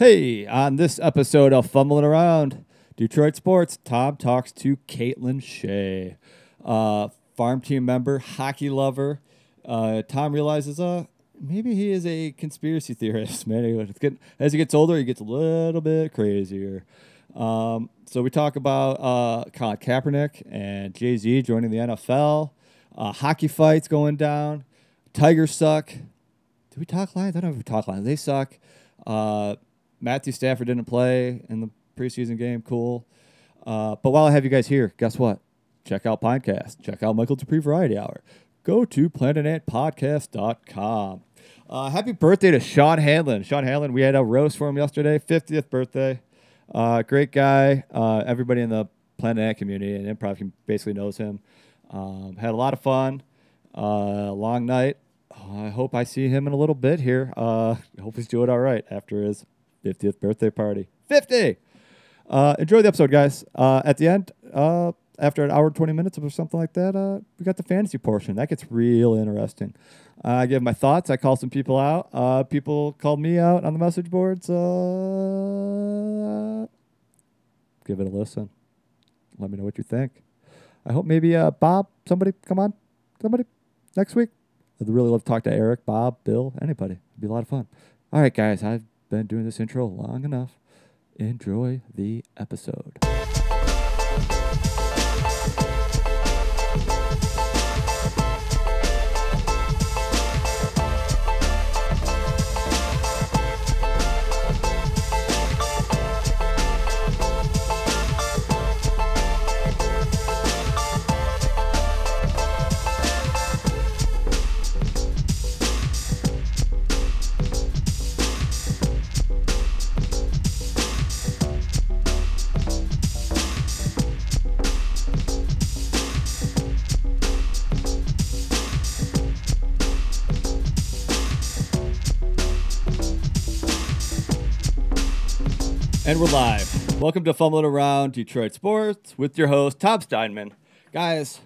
Hey, on this episode of Fumbling Around, Detroit Sports, Tom talks to Caitlyn Shea, uh, farm team member, hockey lover. Uh, Tom realizes, uh, maybe he is a conspiracy theorist. Man, getting, as he gets older, he gets a little bit crazier. Um, so we talk about uh, Colin Kaepernick and Jay Z joining the NFL, uh, hockey fights going down, Tigers suck. Did we talk Lions? I don't know if we talk Lions. They suck. Uh, Matthew Stafford didn't play in the preseason game. Cool. Uh, but while I have you guys here, guess what? Check out Pinecast. Check out Michael Dupree Variety Hour. Go to planetantpodcast.com. Uh, happy birthday to Sean Hanlon. Sean Hanlon, we had a roast for him yesterday, 50th birthday. Uh, great guy. Uh, everybody in the Planet Ant community and improv basically knows him. Um, had a lot of fun. Uh, long night. I hope I see him in a little bit here. Uh, hope he's doing all right after his 50th birthday party. 50! Uh, enjoy the episode, guys. Uh, at the end, uh, after an hour and 20 minutes or something like that, uh, we got the fantasy portion. That gets real interesting. I give my thoughts. I call some people out. Uh, people called me out on the message boards. Uh, give it a listen. Let me know what you think. I hope maybe uh, Bob, somebody, come on, somebody, next week. I'd really love to talk to Eric, Bob, Bill, anybody. It'd be a lot of fun. All right, guys, I've been doing this intro long enough. Enjoy the episode. And we're live. Welcome to Fumbling Around Detroit Sports with your host, Tom Steinman. Guys,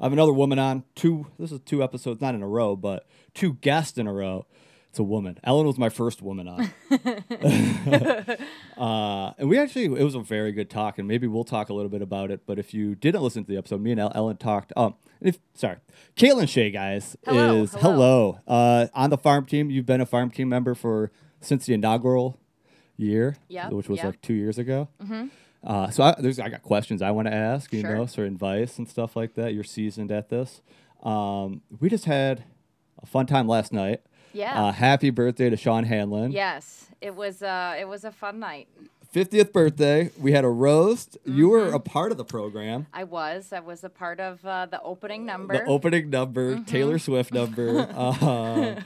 I have another woman on. Two, this is two episodes, not in a row, but two guests in a row. It's a woman. Ellen was my first woman on. uh, and we actually, it was a very good talk, and maybe we'll talk a little bit about it. But if you didn't listen to the episode, me and Ellen talked. Um, if sorry, Caitlyn Shea, guys, Hello, is hello. hello. Uh, on the farm team. You've been a farm team member for since the inaugural year, Yep, which was yep. like two years ago. Uh, so I, there's I got questions I want to ask, you Sure. know, sort of advice and stuff like that. You're seasoned at this. Um, we just had a fun time last night. Yeah. Uh, happy birthday to Sean Hanlon. yes, it was. Uh, it was a fun night. 50th birthday. We had a roast. You Mm-hmm. were a part of the program. I was. I was a part of uh, the opening number. The opening number, Mm-hmm. Taylor Swift number. uh,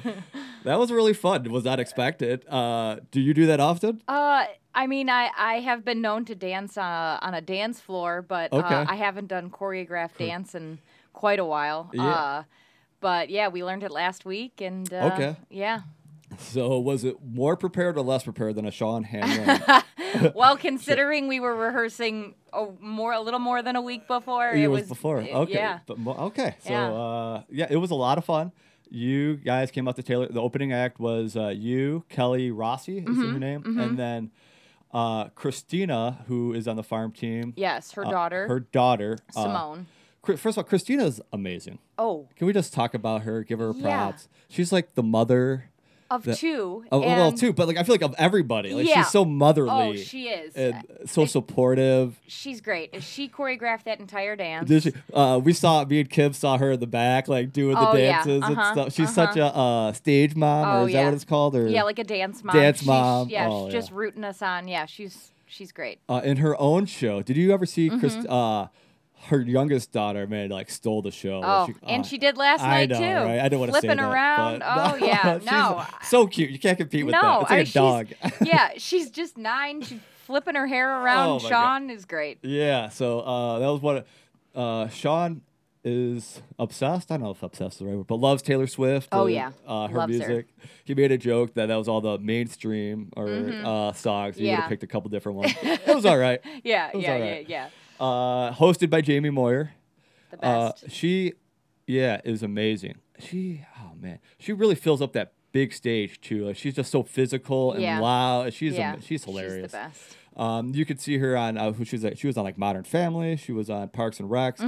that was really fun. Was not expected. Uh, do you do that often? uh, I mean, I, I have been known to dance uh, on a dance floor, but Okay. uh, I haven't done choreographed dance in quite a while. Yeah. Uh, but yeah, we learned it last week, and uh, Okay. yeah. So was it more prepared or less prepared than a Sean Hanlon? well, considering we were rehearsing a more, a little more than a week before, it it was was before. Okay. Yeah. But okay. So Yeah. uh, yeah, it was a lot of fun. You guys came out to Taylor. The opening act was uh, you, Kelly Rossi, is Mm-hmm, her name, and then uh, Christina, who is on the farm team. Yes, her uh, daughter her daughter, uh, Simone. First of all, Christina's amazing. oh, Can we just talk about her? Give her Yeah. props. She's like the mother of The- two. of well two, but like I feel like of everybody. Like Yeah. she's so motherly Oh, she is. and so supportive. She's great. She choreographed that entire dance. Did she, uh, we saw me and Kim saw her in the back, like doing the Oh, yeah. dances and Uh-huh, stuff. She's such a uh, stage mom, Oh, or is that what it's called? Or Yeah, like a dance mom. Dance She's- mom. Yeah, Oh, she's yeah. just rooting us on. Yeah, she's she's great. uh, in her own show. Did you ever see Mm-hmm. Chris? Her youngest daughter, man, like stole the show. Oh, She- and uh, she did last I night know, too. right? I don't want to say Flipping that, around. but- oh yeah, no, so cute. You can't compete with no. that. It's like I- a dog. she's- yeah, she's just nine. She's flipping her hair around. Oh, my God. Sean is great. Yeah, so uh, that was what uh, Sean is obsessed. I don't know if obsessed is the right word, but loves Taylor Swift. Oh, and, yeah. uh, her Loves her. music. He made a joke that that was all the mainstream or uh, songs. He would Mm-hmm. Yeah. have picked a couple different ones. it was all right. Yeah, was yeah, alright. yeah, yeah. Uh, hosted by Jamie Moyer. The Uh, she, yeah, is amazing. She, oh man, she really fills up that big stage too. Like she's just so physical and Yeah. loud. She's yeah, am- she's hilarious. She's the best. Um, you could see her on uh, who she was. Like, she was on like Modern Family. She was on Parks and Recs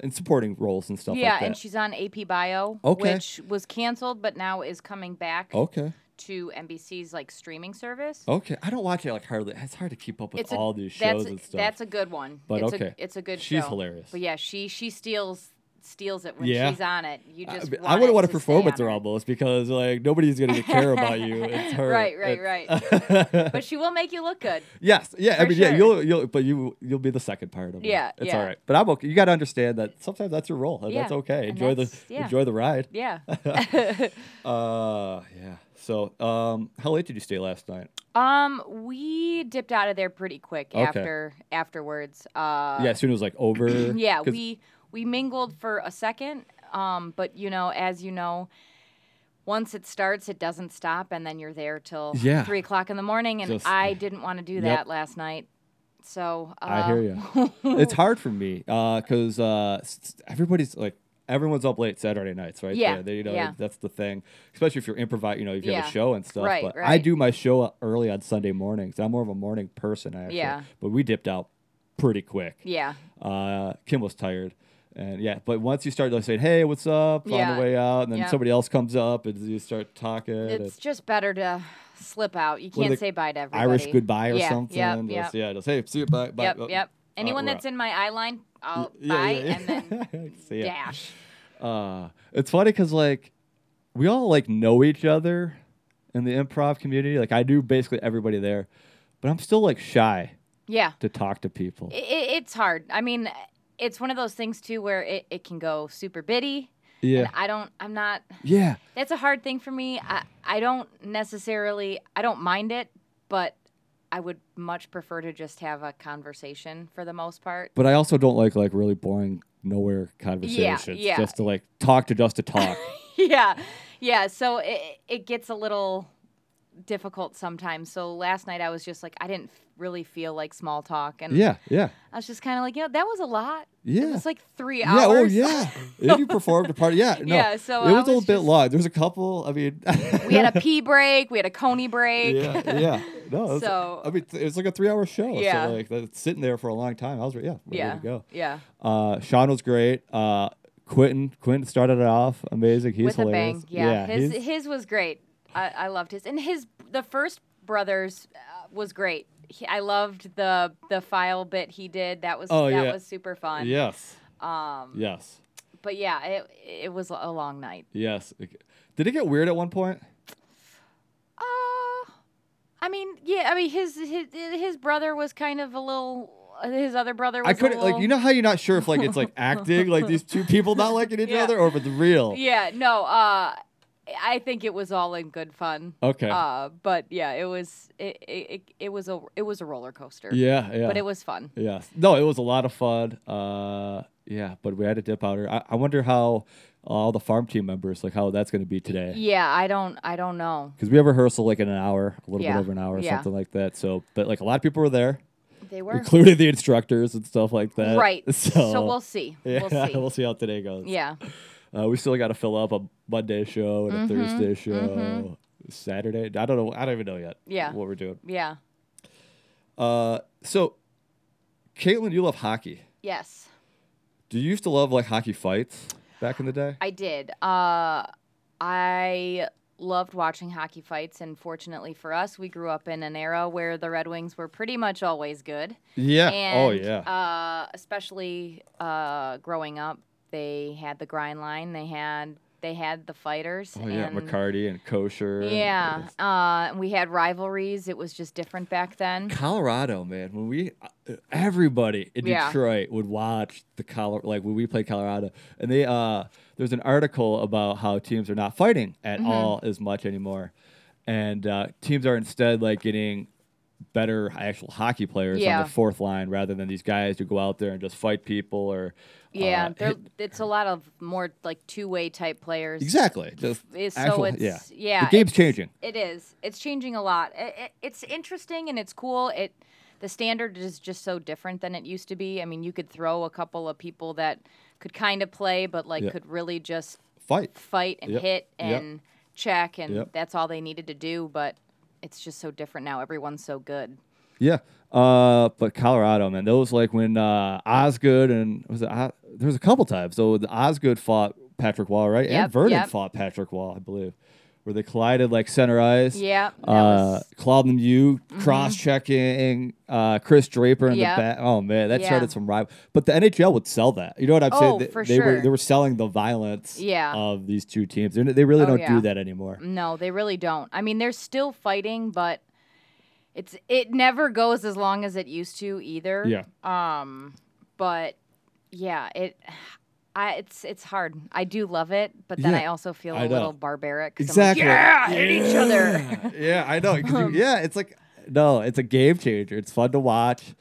and supporting roles and stuff Mm-hmm. Yeah, like that. and she's on AP Bio, Okay. which was canceled but now is coming back okay. To NBC's like streaming service. Okay. I don't watch it like hardly. It's hard to keep up with It's a- all these that's, shows and stuff. That's a good one. But it's okay. a, it's a good She's show. hilarious. But yeah, she she steals steals it when Yeah. she's on it. You I, just mean, I wouldn't want to to perform with her almost because like nobody's gonna care about you. It's her. Right, right, right. But she will make you look good. yes, yeah. I mean, yeah. You'll you'll but you you'll be the second part of it. Yeah, it's yeah. all right. But I'm okay. You got to understand that sometimes that's your role. And that's okay. Enjoy the yeah. enjoy the ride. Yeah. Uh, yeah. So, um, how late did you stay last night? um, we dipped out of there pretty quick Okay. after afterwards. Uh, yeah, as soon as it was like over. yeah, we we mingled for a second. Um, but you know, as you know, once it starts, it doesn't stop, and then you're there till Yeah. three o'clock in the morning. And Just- I didn't want to do Yep. that last night. So uh, I hear you. it's hard for me because uh, s- everybody's like everyone's up late Saturday nights, right? Yeah, They- they- you know, yeah. that's the thing. Especially if you're improvise, you know, if you have Yeah. a show and stuff. Right, but I do my show early on Sunday mornings. I'm more of a morning person actually. Yeah. But we dipped out pretty quick. Yeah. Uh, Kim was tired. And yeah, but once you start like saying, "Hey, what's up?" on Yeah. the way out, and then Yeah. somebody else comes up, and you start talking. It's just better to slip out. You What are can't they- say bye to everybody. Irish goodbye or yeah, something. Yep, Just, yep, Yeah, just hey, see you. Bye. bye. yep, Oh, yep. Anyone we're that's in my eye line, I'll yeah, bye and then See ya. dash. Uh, it's funny because like we all like know each other in the improv community. Like I knew basically everybody there, but I'm still like shy Yeah. to talk to people. I i it's hard. I mean, it's one of those things too where it, it can go super bitty. yeah, And I don't, I'm not, yeah, that's a hard thing for me. I, I don't necessarily, I don't mind it, but I would much prefer to just have a conversation for the most part. but I also don't like like really boring nowhere conversations. yeah. just to like talk to just to talk. yeah, yeah. So it it gets a little difficult sometimes. So last night I was just like I didn't really feel like small talk, and yeah, yeah, I was just kind of like, you know, that was a lot. yeah. It was like three hours. yeah, oh yeah. if you performed a part, yeah, no, Yeah, so it I was a little bit long. There's a couple. I mean, we had a pee break, we had a coney break. yeah, yeah. No, was, So- I mean, it was like a three-hour show. Yeah. so like that's sitting there for a long time. I was, yeah, ready yeah, to go. yeah. Uh, Sean was great. Uh, Quentin, Quentin started it off amazing. He's With a hilarious. bang. Yeah, his he's- his was great. I, I loved his, and his the first brothers uh, was great. He, I loved the the file bit he did. That was Oh, that yeah. was super fun. yes, Um, yes, but yeah, it it was a long night. yes. Did it get weird at one point? Uh, I mean, yeah, I mean his his his brother was kind of a little. His other brother was. I couldn't a like you know how you're not sure if like it's like acting like these two people not liking each Yeah. other or if it's real. Yeah, no. Uh, I think it was all in good fun. Okay. Uh, but yeah, it was it, it, it, was a it was a roller coaster. yeah, yeah. But it was fun. Yes. No, it was a lot of fun. Uh, yeah, but we had to dip out. I, I wonder how all the farm team members like how that's going to be today. Yeah, I don't I don't know. Because we have rehearsal like in an hour, a little Yeah, bit over an hour, or yeah. something like that. So, but like a lot of people were there, They were including the instructors and stuff like that. right. So, So, we'll see. yeah, We'll see. how today goes. Yeah. Uh, we still got to fill up a Monday show and a Mhm, Thursday show, mhm. Saturday. I don't know. I don't even know yet. Yeah. What we're doing. Yeah. Uh, so, Caitlyn, you love hockey. Yes. Do you used to love like hockey fights back in the day? I did. Uh, I loved watching hockey fights, and fortunately for us, we grew up in an era where the Red Wings were pretty much always good. Yeah. And, oh yeah. Uh, especially uh, growing up, they had the grind line. They had they had the fighters. oh yeah. and McCarty and Kocur. Yeah. Uh, and we had rivalries. It was just different back then. Colorado, man. When we, uh, everybody in Yeah. Detroit would watch the Colorado, like when we played Colorado, and they, uh, there's an article about how teams are not fighting at Mm-hmm. all as much anymore, and uh, teams are instead like getting better actual hockey players on the fourth line rather than these guys who go out there and just fight people or. Yeah, uh, it's a lot of more like two way type players. exactly. Just It's, actual, so it's yeah. yeah. The game's changing. It is. It's changing a lot. It, it, it's interesting and it's cool. It the standard is just so different than it used to be. I mean, you could throw a couple of people that could kind of play, but like Yeah. could really just Fight. fight and Yep. hit Yep. and check, and Yep. that's all they needed to do. But it's just so different now. Everyone's so good. Yeah. Uh, but Colorado, man, those like when uh, Osgood and was it there was a couple times. So the Osgood fought Patrick Roy, right? Yep, and Vernon yep. fought Patrick Roy, I believe, where they collided like center ice. Yeah, Uh, was- Mm-hmm. Cross checking uh, Chris Draper in Yep. the back. Oh man, that Yeah. started some rival. But the NHL would sell that. You know what I'm saying? Oh, They, for they were sure. they were selling the violence. Yeah. Of these two teams, They're- they really Oh, don't yeah. do that anymore. No, they really don't. I mean, they're still fighting, but it's it never goes as long as it used to either. Yeah. Um, but yeah, it. I, it's it's hard. I do love it, but then Yeah, I also feel I a know. little barbaric. Exactly. Like, yeah, hit each other. yeah, I know. you- yeah, it's like no, it's a game changer. It's fun to watch.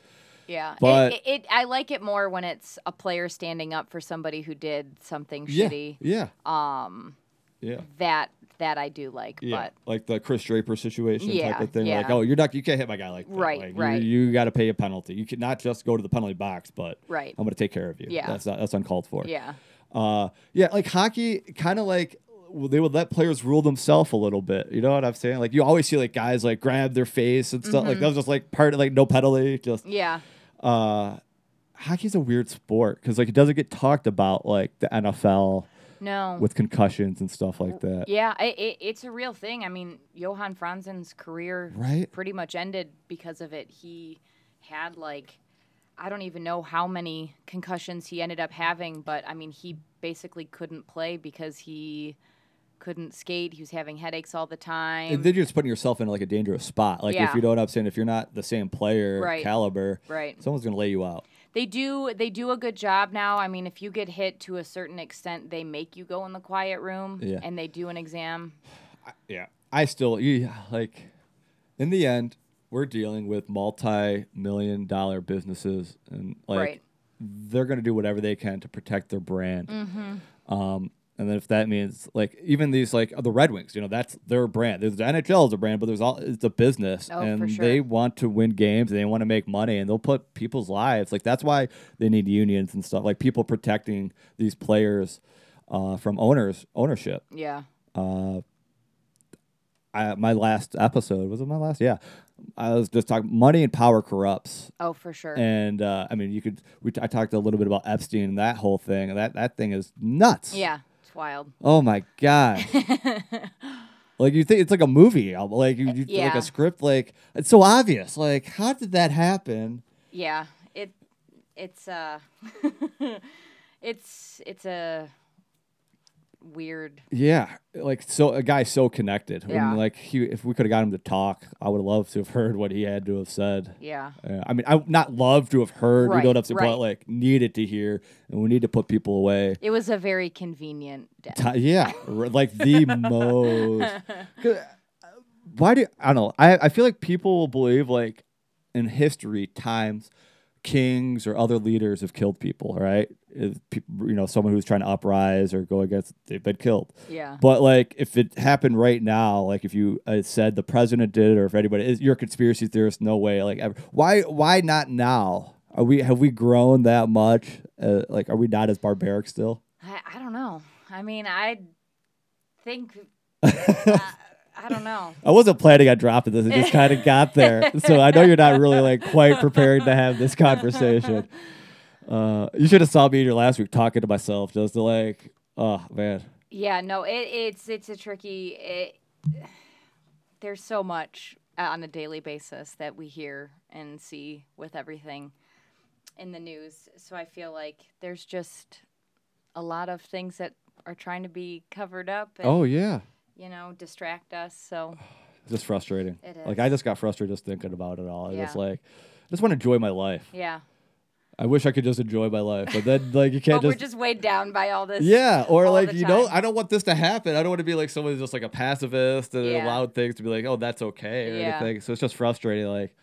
Yeah, But- it, it, it I like it more when it's a player standing up for somebody who did something Yeah, shitty. yeah, Um, yeah, that that I do like, yeah. but like the Chris Draper situation type of thing. Like, oh, you're not, you can't hit my guy like that. Right, Like, right. You, you got to pay a penalty. You can not just go to the penalty box, but right, I'm going to take care of you. Yeah. that's not, that's uncalled for. yeah, Uh, yeah, like hockey, kind of like well, they would let players rule themselves a little bit. You know what I'm saying? Like you always see like guys like grab their face and stuff. Like Mm-hmm. that was just like part of like no penalty. Just yeah. uh, hockey's a weird sport because like it doesn't get talked about like the NFL No, with concussions and stuff like that. Yeah, it, it, it's a real thing. I mean, Johan Franzen's career Right. pretty much ended because of it. He had like I don't even know how many concussions he ended up having, but I mean, he basically couldn't play because he couldn't skate. He was having headaches all the time. And then you're just putting yourself in like a dangerous spot. Like if you know what I'm saying, if you're not the same player Right. caliber, right. someone's gonna lay you out. They do they do a good job now. I mean, if you get hit to a certain extent, they make you go in the quiet room Yeah. and they do an exam. Yeah. I still you like in the end, we're dealing with multi-million dollar businesses and like Right. they're gonna do whatever they can to protect their brand. Mm-hmm. Um and then if that means like even these like the Red Wings, you know, that's their brand. There's the NHL is a brand, but there's all it's a business, Oh, and sure. they want to win games. and They want to make money, and they'll put people's lives. Like that's why they need unions and stuff. Like people protecting these players uh, from owners ownership. Yeah. Uh, I, my last episode was it my last? Yeah, I was just talking money and power corrupts, Oh, for sure. and uh, I mean you could. We I talked a little bit about Epstein and that whole thing, and that that thing is nuts. yeah, it's wild. Oh my god. like you think it's like a movie, like you, you like a script. Like it's so obvious. Like how did that happen? Yeah, it it's uh it's it's a weird. Yeah, like so a guy so connected. Yeah. like he, if we could have got him to talk, I would have loved to have heard what he had to have said. Yeah. Uh, I mean, I not love to have heard. you know Right, what I'm saying? But like needed to hear, and we need to put people away. It was a very convenient death. Ti- yeah, like the most. Why do I don't know? I I feel like people will believe like in history times kings or other leaders have killed people. Right? If you know, someone who's trying to uprise or go against, they've been killed. Yeah. But like, if it happened right now, like if you uh, said the president did it, or if anybody is, you're a conspiracy theorist, no way. Like, ever. why? Why not now? Are we have we grown that much? Uh, like, are we not as barbaric still? I, I don't know. I mean, I think uh, I don't know. I wasn't planning on dropping this. It just kind of got there. So I know you're not really like quite prepared to have this conversation. Uh, you should have saw me here last week talking to myself, just to like, oh man, Yeah, no, it, it's it's a tricky. It, there's so much uh, on a daily basis that we hear and see with everything in the news. So I feel like there's just a lot of things that are trying to be covered up and oh yeah, you know distract us. So it's just frustrating. It Like. I just got frustrated just thinking about it all. I just like, I just want to enjoy my life. yeah, I wish I could just enjoy my life, but then like you can't just. but we're just. just weighed down by all this. yeah, or like you know. I don't want this to happen. I don't want to be like someone who's just like a pacifist and Yeah. allowed things to be like, oh, that's okay or Yeah. anything. So it's just frustrating. Like,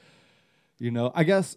you know, I guess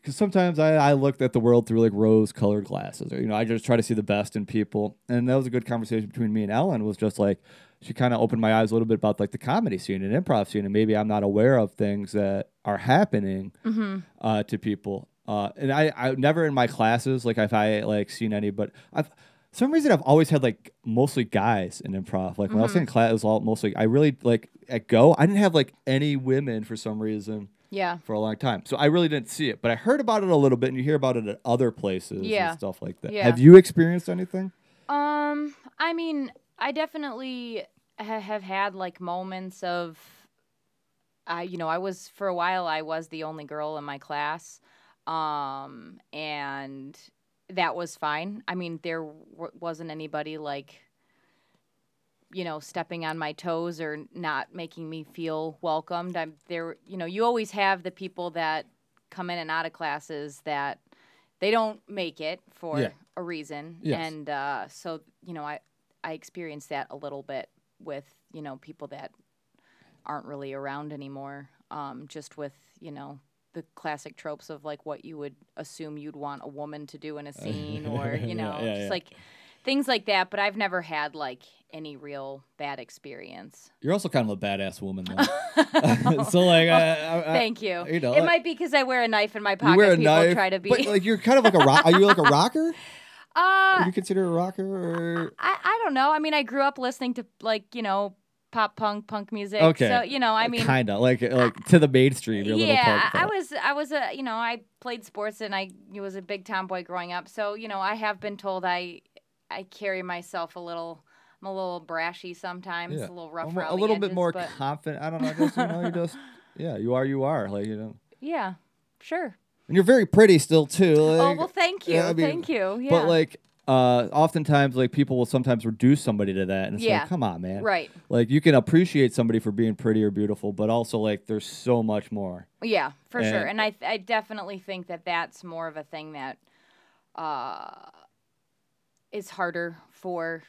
because sometimes I, I looked at the world through like rose colored glasses, or you know, I just try to see the best in people. And that was a good conversation between me and Ellen. Was just like she kind of opened my eyes a little bit about like the comedy scene and improv scene, and maybe I'm not aware of things that are happening Mm-hmm. uh, to people. Uh, and I, I never in my classes like if I like seen any, but I've some reason I've always had like mostly guys in improv. Like when I was Mm-hmm. in class, it was all mostly. I really like at Go. I didn't have like any women for some reason Yeah. for a long time, so I really didn't see it. But I heard about it a little bit, and you hear about it at other places Yeah. and stuff like that. Yeah. Have you experienced anything? Um, I mean, I definitely ha- have had like moments of, I you know, I was for a while I was the only girl in my class, um, and that was fine. I mean, there w- wasn't anybody like, you know, stepping on my toes or not making me feel welcomed. I'm there. You know, you always have the people that come in and out of classes that they don't make it for Yeah. a reason Yes. and uh, so you know i i experienced that a little bit with you know people that aren't really around anymore um, just with you know the classic tropes of like what you would assume you'd want a woman to do in a scene or you know yeah, just yeah. like things like that but i've never had like any real bad experience You're also kind of a badass woman, though. so like, I, I, I- thank you you know, it like- might be because i wear a knife in my you pocket wear a people knife, try to be but like you're kind of like a rock. Are you like a rocker? uh Would you consider a rocker or? I, I don't know. I mean, I grew up listening to like you know pop punk punk music. Okay. So you know, I mean, kind of like like to the mainstream. Yeah, I was I was a you know I played sports and I was a big tomboy growing up. So you know, I have been told I I carry myself a little. I'm a little brashy sometimes, Yeah. a little rough a, a little bit more but confident. I don't know. I guess you know you just yeah you are you are like you know yeah, sure. and you're very pretty still too. oh Like, well, thank you, yeah, I mean, thank you. Yeah, But like uh oftentimes like people will sometimes reduce somebody to that and it's Yeah. like come on man. right, Like you can appreciate somebody for being pretty or beautiful, but also like there's so much more. Yeah, for sure. And- And I I definitely think that that's more of a thing that uh is harder for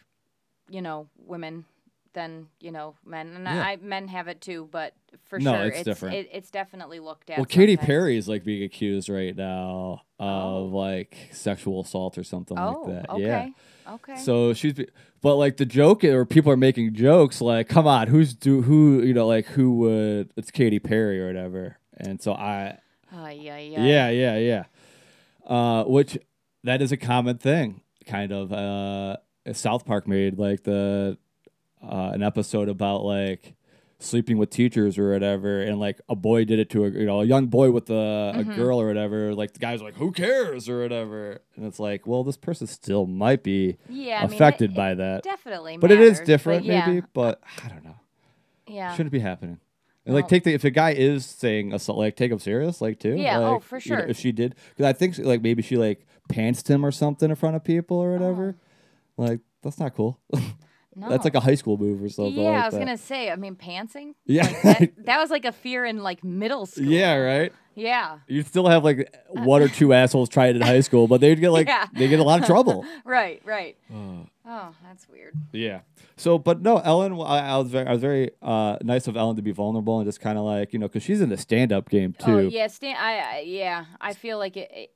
you know women than you know men and Yeah. I men have it too but for No, sure it's different. It, it's definitely looked at Well, Katy. Perry is like being accused right now of Oh. like sexual assault or something oh like that. okay Yeah. okay So she's, be- but like the joke or people are making jokes like, come on, who's do who you know like who would it's Katy Perry or whatever, and so I Ay, ay, ay. yeah yeah yeah, uh, which that is a common thing, kind of. Uh, South Park made like the uh, an episode about like sleeping with teachers or whatever, and like a boy did it to a you know a young boy with a, a girl or whatever. Like the guy's are like, who cares or whatever, and it's like, well, this person still might be yeah I mean, it- affected it by that, definitely but it is different but yeah, maybe. But I don't know, yeah shouldn't be happening. And like take the if a guy is saying assault, like take him serious, like too. Yeah, oh, like, for you know, sure. if she did, because I think like maybe she like pantsed him or something in front of people or whatever. Like that's not cool. no. That's like a high school move or something. yeah like I was that. gonna say I mean pantsing Yeah. like that, that was like a fear in like middle school Yeah, right. yeah You still have like one or two assholes try it in high school, but they'd get like Yeah. they get a lot of trouble. right right Uh, oh that's weird yeah. So, but no, Ellen. I, I was very, I was very uh, nice of Ellen to be vulnerable and just kind of like you know because she's in the stand up game too. Oh yeah, Stan. I, I yeah, I feel like it. it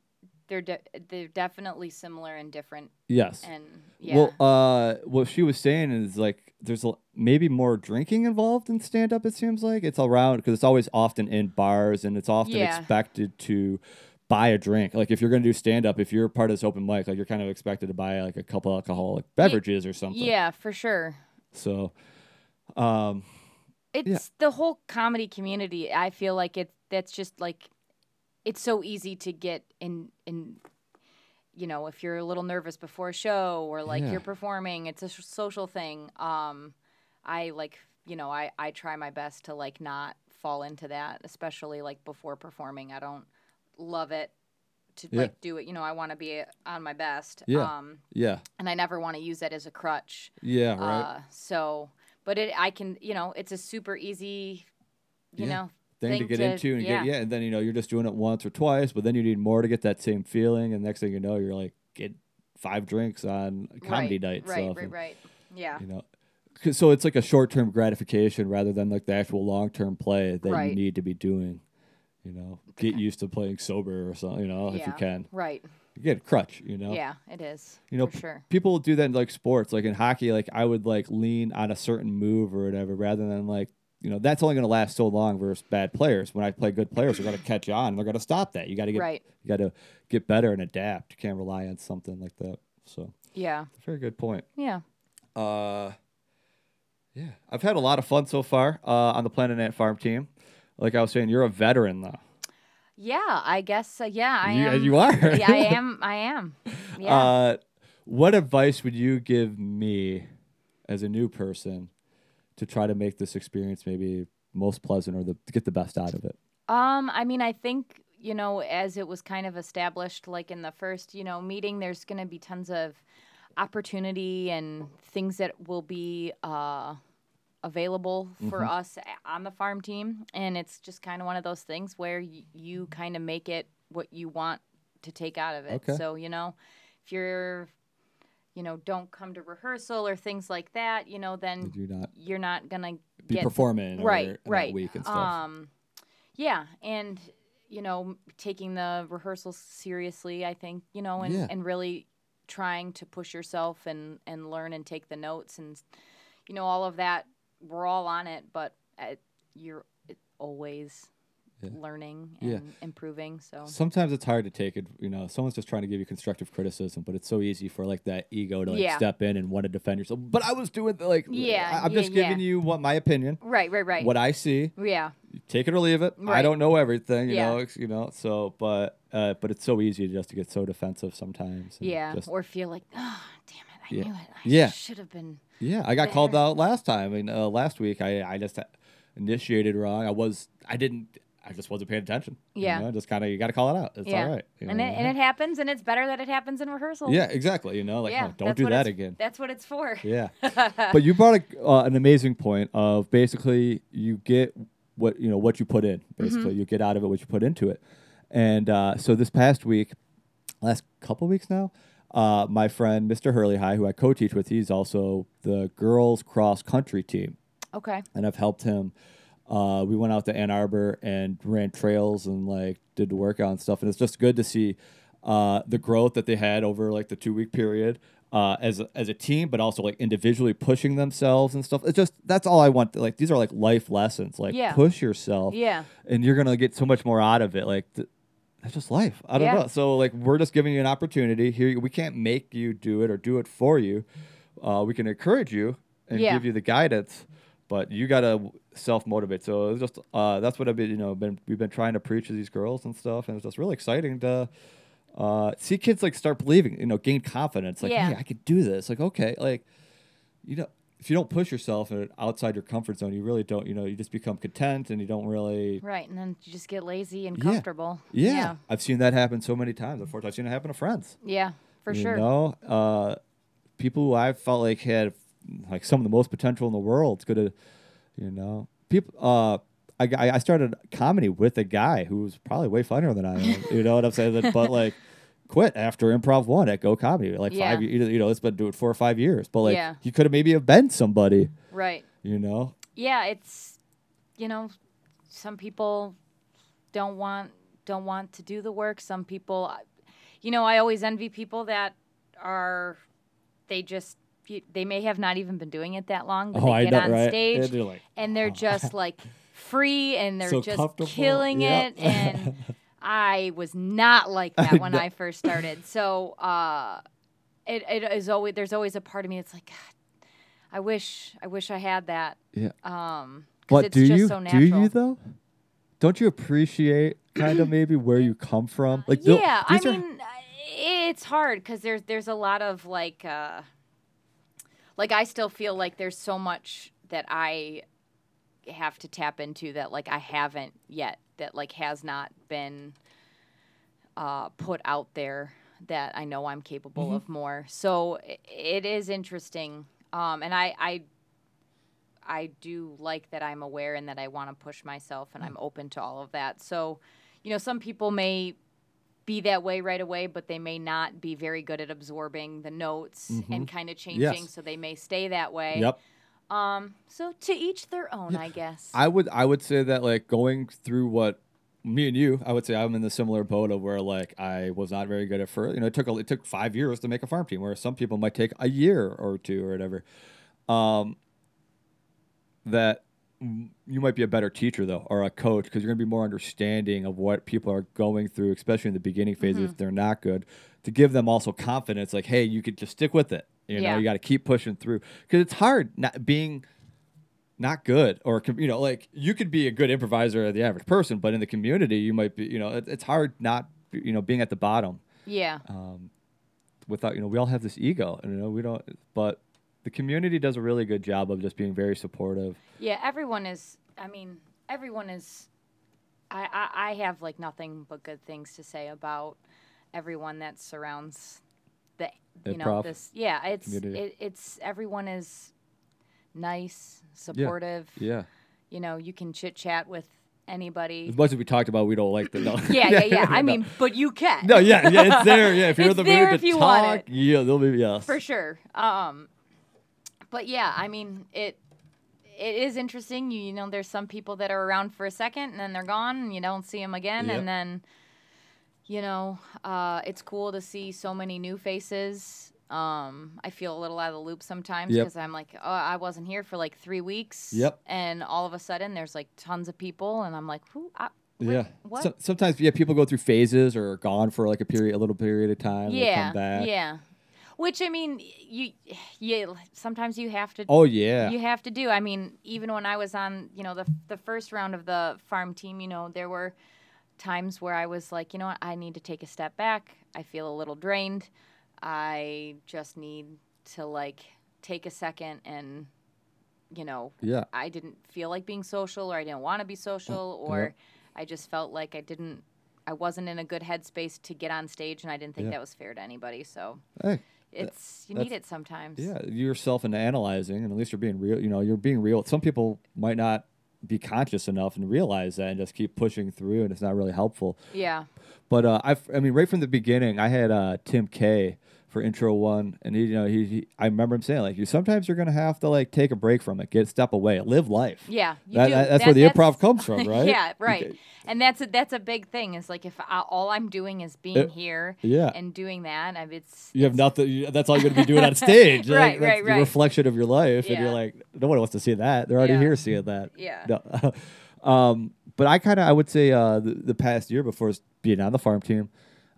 they're de- they're definitely similar and different, Yes. and yeah. Well, uh, what she was saying is like there's a, maybe more drinking involved in stand up. It seems like it's around because it's always often in bars and it's often Yeah. expected to buy a drink. Like if you're gonna do stand up, if you're part of this open mic, like you're kind of expected to buy like a couple alcoholic beverages or something. yeah, for sure. So, um, It's the whole comedy community. I feel like it. That's just like, it's so easy to get in in. You know, if you're a little nervous before a show or like Yeah. you're performing, it's a s- social thing. Um, I like, you know, I I try my best to like not fall into that, especially like before performing. I don't love it to Yeah. like do it. You know, I want to be on my best. Yeah. Um, yeah, and I never want to use that as a crutch. yeah, right. Uh, so, but it, I can, you know, it's a super easy, you Yeah. know, thing, to get to- into and yeah. get yeah, and then you know you're just doing it once or twice, but then you need more to get that same feeling, and next thing you know, you're like get five drinks on comedy right, night Right, stuff. right, and, right. Yeah. You know, so it's like a short term gratification rather than like the actual long term play that you need to be doing. You know, get used to playing sober or something. You know, if you can, Right. you get a crutch. You know, Yeah, it is. You know, for sure. people do that in like sports, like in hockey. Like I would like lean on a certain move or whatever, rather than like you know that's only going to last so long versus bad players. When I play good players, they're going to catch on. They're going to stop that. You got to get Right. you got to get better and adapt. You can't rely on something like that. So Yeah. Very good point. Yeah. Uh, yeah, I've had a lot of fun so far uh, on the Planet Ant Farm team. Like I was saying, you're a veteran though. Yeah, I guess. Uh, yeah, I you, am. you are. yeah, I am. I am. Yeah. Uh, what advice would you give me as a new person to try to make this experience maybe most pleasant or the, to get the best out of it? Um, I mean, I think you know, as it was kind of established, like in the first, you know, meeting, there's going to be tons of opportunity and things that will be uh, available for Mm-hmm. us on the farm team, and it's just kind of one of those things where y- you kind of make it what you want to take out of it. Okay. So you know, if you're you know, don't come to rehearsal or things like that, you know, then Did you not you're not gonna be get performing or right, right. week and stuff? Um, yeah, and you know, taking the rehearsals seriously, I think you know, and Yeah. and really trying to push yourself and and learn and take the notes and you know all of that. We're all on it, but uh, you're always Yeah. learning Yeah. and improving. So Sometimes it's hard to take it. You know, someone's just trying to give you constructive criticism, but it's so easy for like that ego to like Yeah. step in and want to defend yourself. But I was doing like, Yeah, I- I'm yeah, just giving yeah. you what my opinion, right, right, right. what I see. yeah, take it or leave it. I don't know everything, you Yeah. know, you know. So, but uh, but it's so easy just to get so defensive sometimes. yeah, just- or feel like, oh, damn it, I Yeah. knew it. I Yeah. should have been. yeah. I got called out last time. I mean, uh, last week I I just initiated wrong. I was I didn't. I just wasn't paying attention. you Yeah. know, just kind of you got to call it out. It's yeah, all right. you and it and it happens, and it's better that it happens in rehearsal. yeah, exactly. You know, like yeah, oh, don't do that again. That's what it's for. Yeah. but you brought a, uh, an amazing point of basically you get what you know what you put in. Basically, Mm-hmm. you get out of it what you put into it. And uh, so this past week, last couple weeks now, uh, my friend Mr. Hurley High, who I co-teach with, he's also the girls cross country team, Okay. and I've helped him. Uh, we went out to Ann Arbor and ran trails and like did the workout and stuff, and it's just good to see uh, the growth that they had over like the two week period uh, as a, as a team, but also like individually pushing themselves and stuff. It's just that's all I want. Like these are like life lessons. Like Yeah. push yourself, Yeah. and you're gonna get so much more out of it. Like. Th- that's just life. I don't Yeah. know. So like we're just giving you an opportunity here. We can't make you do it or do it for you. Uh, we can encourage you and Yeah. give you the guidance, but you gotta self motivate. So it's just uh, that's what I've been you know been we've been trying to preach to these girls and stuff, and it's just really exciting to uh, see kids like start believing, you know, gain confidence. Like, Yeah. hey, I could do this. Like, okay, like you know. If you don't push yourself and outside your comfort zone, you really don't. You know, you just become content, and you don't really Right, and then you just get lazy and comfortable. yeah. Yeah. I've seen that happen so many times. Unfortunately, I've seen it happen to friends. Yeah, for you sure. know, uh, people who I felt like had like some of the most potential in the world could have, you know, people. Uh, I, I started comedy with a guy who was probably way funnier than I am. you know what I'm saying? But like, quit after improv one at Go Comedy. Like Yeah. five, you know, it's been doing four or five years. But like, Yeah. he could have maybe have been somebody. Right. You know, Yeah, it's you know, some people don't want don't want to do the work. Some people you know, I always envy people that are they just they may have not even been doing it that long, but Oh, I they get know, on right? stage And they're like, and they're just like free and they're So just killing yep. it and I was not like that when. I first started. So uh it, it is always there's always a part of me that's like God, I wish I wish I had that. yeah. Um But it's do you so do you though? Don't you appreciate kind of maybe where you come from? Like yeah, I mean, it's hard because there's there's a lot of like, uh, like I still feel like there's so much that I have to tap into that like I haven't yet that like has not been uh, put out there that I know I'm capable Mm-hmm. of more. So it is interesting, um, and I I I do like that I'm aware and that I want to push myself and I'm open to all of that. So, you know, some people may be that way right away, but they may not be very good at absorbing the notes and kind of changing. Mm-hmm. Yes. So they may stay that way. Yep. Um. So to each their own, I guess. I would I would say that like going through what me and you, I would say I'm in the similar boat of where like I was not very good at first. You know, it took a, it took five years to make a farm team, where some people might take a year or two or whatever. Um, that you might be a better teacher though, or a coach, because you're gonna be more understanding of what people are going through, especially in the beginning phase. If they're not good, to give them also confidence, like, hey, you could just stick with it. You know, Yeah. you got to keep pushing through because it's hard not being not good or you know like you could be a good improviser the average person but in the community you might be you know it, it's hard not you know being at the bottom Yeah. um, without you know we all have this ego and you know we don't but the community does a really good job of just being very supportive Yeah, everyone is. I mean, everyone is. I, I, I have like nothing but good things to say about everyone that surrounds the you know Improv this. Yeah, it's it, it's everyone is nice, supportive. yeah You know, you can chit chat with anybody. as much as we talked about we don't like the no. Yeah, yeah, yeah. I no. mean, but you can. no yeah yeah it's there yeah if you're It's the there mood if to you want talk it. yeah they'll be yes for sure. Um, but yeah, I mean it. It is interesting. You, you know, there's some people that are around for a second and then they're gone, and you don't see them again. Yep. And then, you know, uh, it's cool to see so many new faces. Um, I feel a little out of the loop sometimes Yep. because I'm like, oh, I wasn't here for like three weeks. Yep. And all of a sudden, there's like tons of people, and I'm like, who? I, where- Yeah. What? So, sometimes, yeah, people go through phases or are gone for like a period, a little period of time. yeah. come back. Yeah. Which I mean, you, yeah. Sometimes you have to Oh yeah. you have to do. I mean, even when I was on, you know, the the first round of the farm team, you know, there were times where I was like, you know what, I need to take a step back. I feel a little drained. I just need to like take a second and you know, yeah. I didn't feel like being social or I didn't want to be social Mm, or I just felt like I didn't I wasn't in a good headspace to get on stage and I didn't think Yeah. that was fair to anybody. So Hey, it's you need it sometimes. yeah. Yourself and analyzing, and at least you're being real. You know, you're being real. Some people might not be conscious enough and realize that, and just keep pushing through, and it's not really helpful. Yeah. But uh, I, I mean, right from the beginning, I had uh, Tim K for intro one, and he, you know, he, he, I remember him saying like, you sometimes you're gonna have to like take a break from it, get step away, live life. Yeah, you That- do. that- that's where the improv comes from, right? yeah, right. get- And that's a, that's a big thing. Is like if I, all I'm doing is being Uh, here yeah. and doing that, I mean, it's You have nothing. That's all you're to be doing on stage. Right, Like, that's right, the right. reflection of your life, and you're like, no one wants to see that. They're already Yeah. here seeing that. Yeah. No. um, but I kind of, I would say, uh, the, the past year before being on the farm team,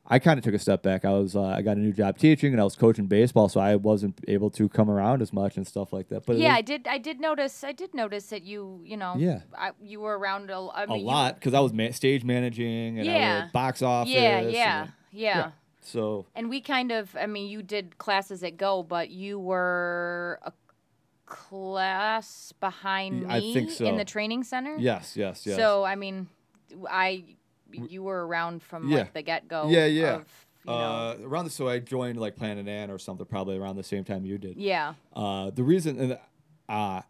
I kind of took a step back. I was, uh, I got a new job teaching, and I was coaching baseball, so I wasn't able to come around as much and stuff like that. But Yeah, I did. I did notice. I did notice that you, you know, Yeah. I, you were around a, I a mean, you- lot because I was ma- stage managing and I Yeah. would box office. yeah, and- yeah, yeah, So And we kind of, I mean, you did classes at Go, but you were a class behind me I think so. in the training center. yes, yes, yes. So I mean, I you were around from Yeah. like the get go. Yeah, yeah. Of, you know, uh, around the so I joined like Planet Ant or something probably around the same time you did. yeah. Uh, the reason, and uh,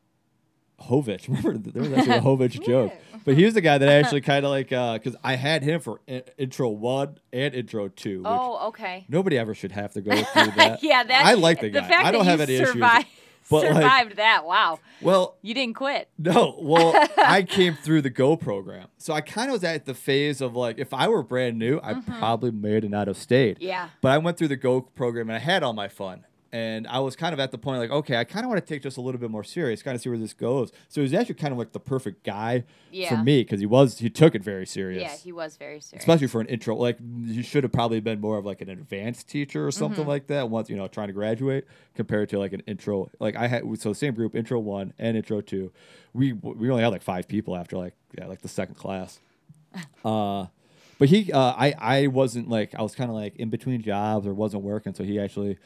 Hovich, remember there was actually a Hovich joke, but he was the guy that I actually kind of like because I had him for in- intro one and intro two. Oh, okay. nobody ever should have to go through that. yeah, that. I like the guy. fact I don't have any survived, issues. but, like- survived that. Wow, Well, you didn't quit. No, well, I came through the Go program, so I kind of was at the phase of like, if I were brand new, I probably made it not have stayed. Mm-hmm. Yeah. But I went through the Go program and I had all my fun, and I was kind of at the point like, okay, I kind of want to take this a little bit more serious, kind of see where this goes. So he's actually kind of like the perfect guy for me because he was he took it very serious. Yeah, he was very serious. Especially for an intro, like you should have probably been more of like an advanced teacher or something Mm-hmm. like that. Once you know, trying to graduate, compared to like an intro. Like I had, so same group, intro one and intro two. We we only had like five people after like yeah, like the second class. Uh, but he, uh, I I wasn't like I was kind of like in between jobs or wasn't working, so he actually.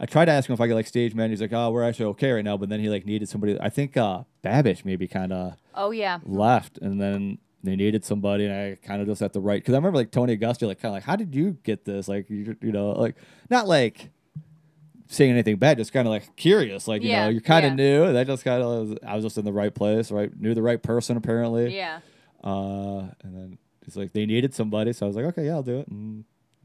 I tried to ask him if I could like stage man. He's like, "Oh, we're actually okay right now." But then he like needed somebody. I think uh, Babish maybe kind of oh yeah. left, and then they needed somebody, and I kind of just at the right because I remember like Tony Augusta, like kind of like, how did you get this? Like you, you know, like not like saying anything bad, just kind of like curious, like you Yeah, know, you're kind of yeah. new, and I just kind of was, I was just in the right place, right, knew the right person apparently, Yeah. uh, and then it's like they needed somebody, so I was like, okay, yeah, I'll do it, and.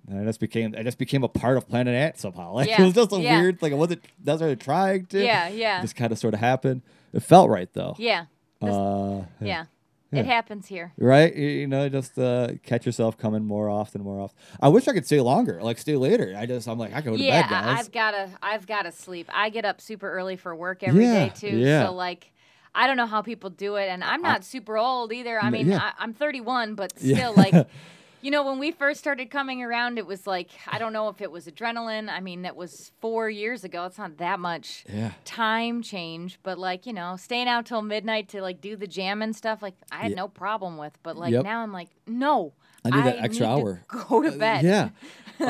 And I just became I just became a part of Planet Ant somehow. Like Yeah, it was just a yeah. weird like I wasn't necessarily trying to. Yeah, yeah. Just kind of sort of happened. It felt right though. Yeah. Uh, yeah. Yeah. It happens here. right? You, know, just uh, catch yourself coming more often, more often. I wish I could stay longer, like stay later. I just, I'm like, I go to yeah, bed, I- guys. I've gotta I've gotta sleep. I get up super early for work every day Yeah, too. yeah. So like I don't know how people do it and I'm not super old either. I mean, yeah. I, I'm 31, but Yeah. still like You know, when we first started coming around, it was like I don't know if it was adrenaline. I mean, that was four years ago. It's not that much Yeah. time change, but like you know, staying out till midnight to like do the jam and stuff, like I had Yeah. no problem with. But like Yep. now, I'm like, no, I need that extra need to hour. Go to bed. Yeah. Uh,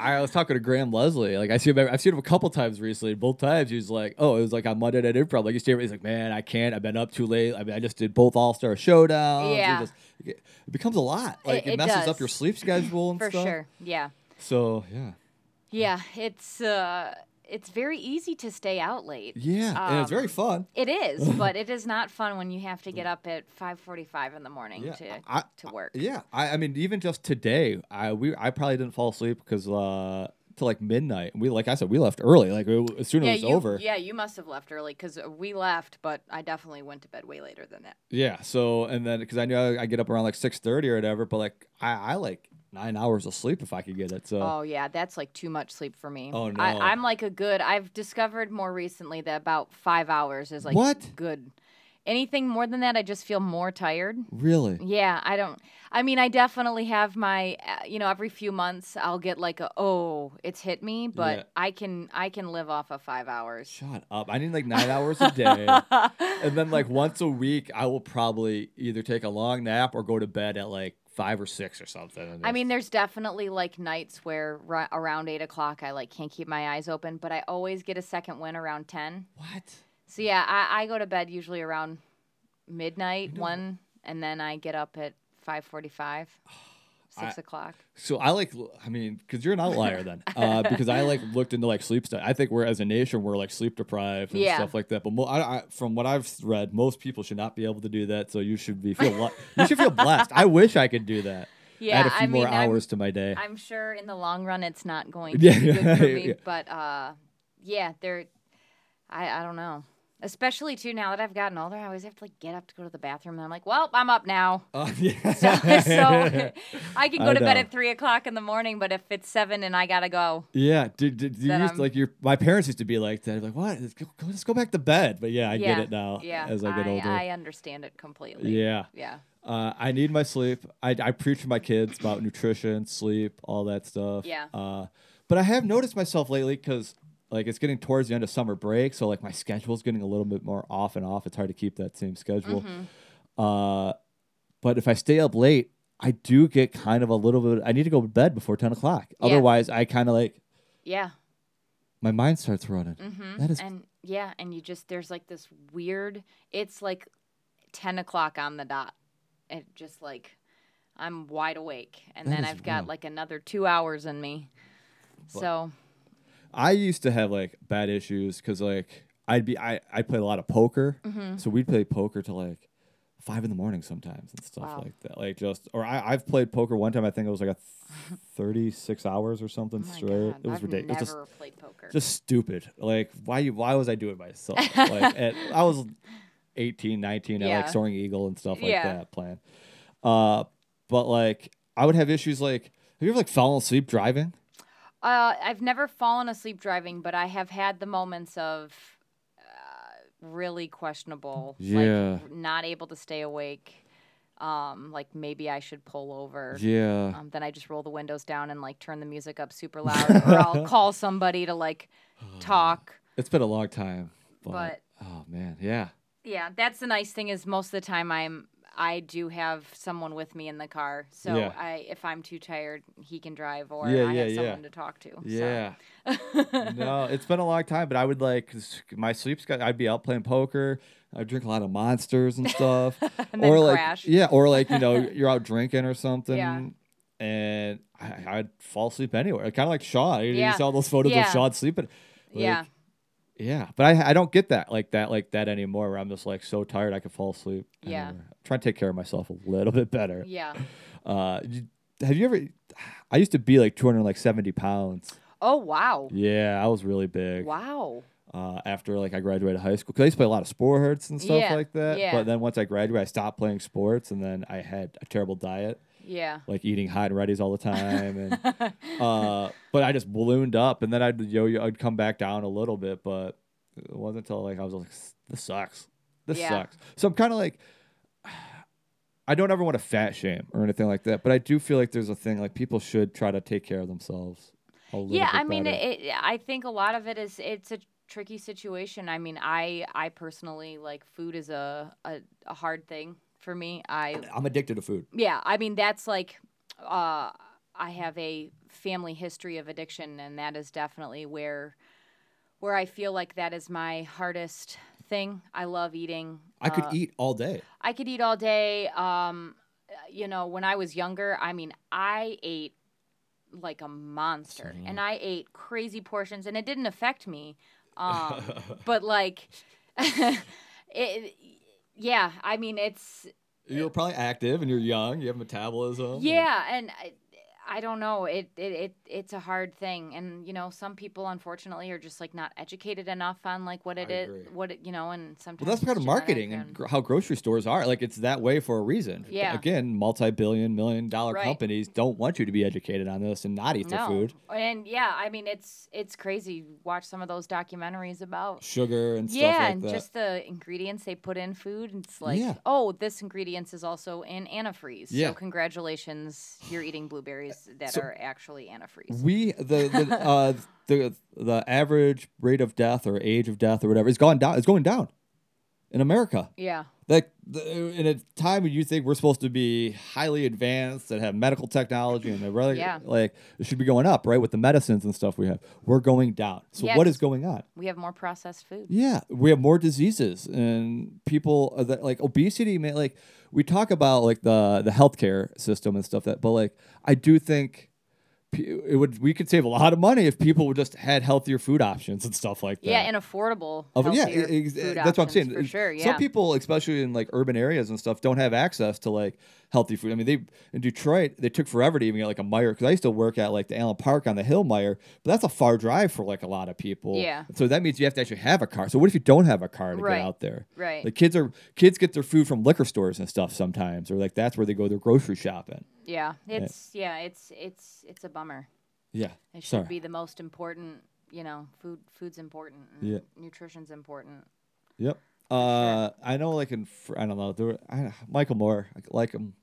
I was talking to Graham Leslie. Like I see him, I've seen him a couple times recently. Both times he's like, "Oh, it was like on Monday Night Improv." Like he's he's like, "Man, I can't. I've been up too late. I mean, I just did both All Star Showdowns. Yeah. just- it becomes a lot. Like It- it, messes up your sleep schedule and for stuff. sure. Yeah, So yeah, yeah. It's uh, it's very easy to stay out late. yeah, and it's very Um, fun. It is, but it is not fun when you have to get up at 5:45 in the morning Yeah, to I- to work. Yeah, I, I mean, even just today, I we I probably didn't fall asleep because uh till like midnight. We like I said, we left early. Like as soon as yeah, it was you, over. yeah, you must have left early because we left, but I definitely went to bed way later than that. Yeah. So and then because I knew I, I get up around like six thirty or whatever, but like I, I like nine hours of sleep if I could get it. So Oh yeah, that's like too much sleep for me. Oh, no. I, I'm like a good. I've discovered more recently that about five hours is like What? good. Anything more than that, I just feel more tired. really, Yeah, I don't. I mean, I definitely have my. Uh, you know, every few months I'll get like a oh, it's hit me, but Yeah. I can I can live off of five hours. shut up. I need like nine hours a day, and then like once a week, I will probably either take a long nap or go to bed at like five or six or something. and I mean, there's definitely like nights where ri- around eight o'clock I like can't keep my eyes open, but I always get a second win around ten. what? So yeah, I, I go to bed usually around midnight, one, and then I get up at five forty-five, six I- o'clock. So I like, I mean, because you're an outlier then, uh, because I like looked into like sleep stuff. I think we're as a nation we're like sleep deprived and Yeah. stuff like that. But mo- I, I, from what I've read, most people should not be able to do that. So you should be feel lu- you should feel blessed. I wish I could do that. Yeah, Add a few I more mean, I'm- hours to my day. I'm sure in the long run it's not going to Yeah, be good for yeah. me, but uh, yeah, there. I I don't know. Especially too now that I've gotten older, I always have to like get up to go to the bathroom, and I'm like, well, I'm up now. Uh, yeah. So, so I can go I to bed at three o'clock in the morning, but if it's seven and I gotta go, Yeah, did, did, you used to, like your my parents used to be like that. Like, what? Let's go, let's go back to bed. But yeah, I yeah, get it now Yeah, as I get older. I understand it completely. yeah, yeah. uh, I need my sleep. I, I preach to my kids about nutrition, sleep, all that stuff. Yeah. Uh, but I have noticed myself lately because like it's getting towards the end of summer break, so like my schedule's getting a little bit more off and off. It's hard to keep that same schedule. Mm-hmm. Uh, but if I stay up late, I do get kind of a little bit. I need to go to bed before ten o'clock. Yeah. Otherwise, I kind of like Yeah. my mind starts running. Mm-hmm. That is and yeah, and you just there's like this weird. It's like ten o'clock on the dot. It just like I'm wide awake, and then I've got like another two hours in me. So I used to have like bad issues because like I'd be I I played a lot of poker, Mm-hmm. so we'd play poker till like five in the morning sometimes and stuff Wow. like that. Like just or I I've played poker one time. I think it was like a thirty six hours or something oh straight. God, it was I've ridiculous. Just never played poker. just stupid. Like why you why was I doing myself? like at, I was 18, 19 at like Soaring Eagle and stuff like Yeah. that playing. Uh, but like I would have issues like have you ever like fallen asleep driving? Uh, I've never fallen asleep driving, but I have had the moments of uh, really questionable, Yeah. like not able to stay awake. Um, like maybe I should pull over. Yeah. Um, then I just roll the windows down and like turn the music up super loud, or I'll call somebody to like talk. It's been a long time. But, But- oh man, yeah. Yeah, that's the nice thing is most of the time I'm I do have someone with me in the car, so Yeah. I if I'm too tired, he can drive, or Yeah, I yeah, have someone to talk to. so. Yeah. no, it's been a long time, but I would like my sleep schedule. I'd be out playing poker. I'd drink a lot of monsters and stuff, And then or like crash. yeah, or like you know you're out drinking or something, Yeah. and I, I'd fall asleep anywhere. Kind of like Sean. You, Yeah. you saw those photos Yeah. of Sean sleeping. Like, yeah. Yeah, but I I don't get that like that like that anymore. Where I'm just like so tired I could fall asleep. Yeah. I'm trying to take care of myself a little bit better. Yeah. Uh, have you ever? I used to be like 270 pounds. Oh wow. Yeah, I was really big. Wow. Uh, after like I graduated high school, because I used to play a lot of sports and stuff Yeah, like that. yeah. But then once I graduated, I stopped playing sports, and then I had a terrible diet, Yeah. like eating hot and ready's all the time, and uh, but I just ballooned up, and then I'd yo I'd come back down a little bit, but it wasn't until like I was like, this sucks, this Yeah. sucks. So I'm kind of like, I don't ever want to fat shame or anything like that, but I do feel like there's a thing like people should try to take care of themselves. A little yeah i mean it, it, i think a lot of it is it's a tricky situation i mean i i personally like food is a a, a hard thing for me i I'm addicted to food. yeah i mean that's like uh i have a family history of addiction and that is definitely where where i feel like that is my hardest thing i love eating I could Uh, eat all day. I could eat all day. Um, you know, when I was younger, I mean, I ate like a monster, and I ate crazy portions, and it didn't affect me. Um, but like, it, yeah, I mean, it's You're probably active and you're young. You have metabolism. yeah, and I, I don't know. It, it it it's a hard thing, and you know, some people unfortunately are just like not educated enough on like what it I is, agree. what it, you know, and sometimes Well, that's part of marketing and gr- how grocery stores are. Like it's that way for a reason. Yeah. Again, multi-billion, million-dollar Right. companies don't want you to be educated on this and not eat their food, And yeah, I mean it's it's crazy. Watch some of those documentaries about sugar and stuff yeah, like and that. just the ingredients they put in food. and It's like, Yeah. oh, this ingredients is also in antifreeze. Yeah. So congratulations, you're eating blueberries that So- are actually antifreeze. we the the, uh, the the average rate of death or age of death or whatever is gone down. It's going down in America. yeah, Like in a time when you think we're supposed to be highly advanced and have medical technology and they're really Yeah. like it should be going up, right? With the medicines and stuff we have, we're going down. So Yeah, what is going on? we have more processed food. Yeah, we have more diseases and people are that like obesity. Man, like we talk about like the the healthcare system and stuff that, but like I do think it would we could save a lot of money if people would just had healthier food options and stuff like that. Yeah, and affordable. Of- yeah, ex- that's what I'm saying. for sure. Yeah, Some people, especially in like urban areas and stuff, don't have access to like healthy food. I mean, they in Detroit, they took forever to even get like a Meijer because I used to work at like the Allen Park on the Hill Meijer, but that's a far drive for like a lot of people. Yeah. So that means you have to actually have a car. So what if you don't have a car to Right. get out there? Right. Like kids are kids get their food from liquor stores and stuff sometimes, or like that's where they go their grocery shopping. yeah, it's yeah, it's it's it's a bummer. Yeah. It should Sorry. be the most important. You know, food food's important. And Yeah. nutrition's important. Yep. Uh, I know, like in fr- I don't know, there were, I, Michael Moore, I like him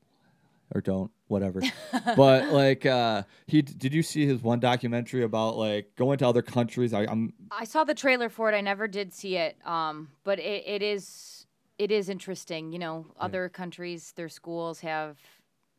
or don't, whatever. but like, uh, he did you see his one documentary about like going to other countries? I, I'm I saw the trailer for it. I never did see it. Um, but it, it is it is interesting. You know, other countries, their schools have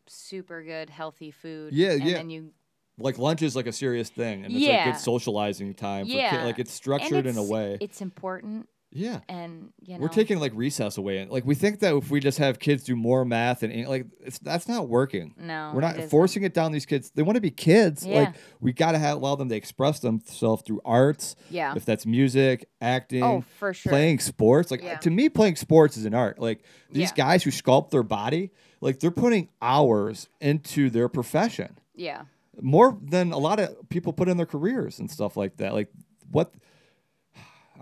super good healthy food. Yeah, and yeah. then you like lunch is like a serious thing, and it's Yeah. like good socializing time. For yeah, kid, like it's and structured in a way. It's important, yeah. and you know, We're taking like recess away, and like we think that if we just have kids do more math and like it's that's not working. no, We're not isn't. forcing it down these kids. They want to be kids. Yeah. Like we gotta have allow them to express themselves through arts. Yeah. If that's music, acting, Oh, for sure. playing sports. Like Yeah. to me, playing sports is an art. Like these Yeah. guys who sculpt their body, like they're putting hours into their profession. Yeah, More than a lot of people put in their careers and stuff like that. Like what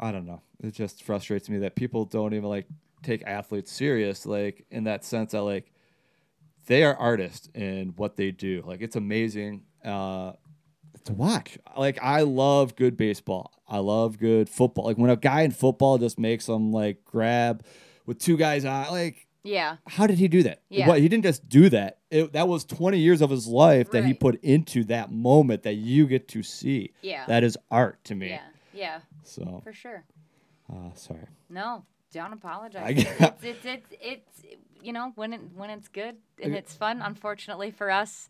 I don't know. It just frustrates me that people don't even like take athletes serious, like in that sense that like they are artists in what they do. Like it's amazing uh, to watch. Like I love good baseball. I love good football. Like when a guy in football just makes them like grab with two guys on, like yeah, how did he do that? Yeah. What he didn't just do that. It, that was 20 years of his life that he put into that moment that you get to see. yeah, That is art to me. yeah, yeah, So, for sure. uh, sorry. No, don't apologize. I it's, it's, it's it's you know when it when it's good and it's fun. Unfortunately for us,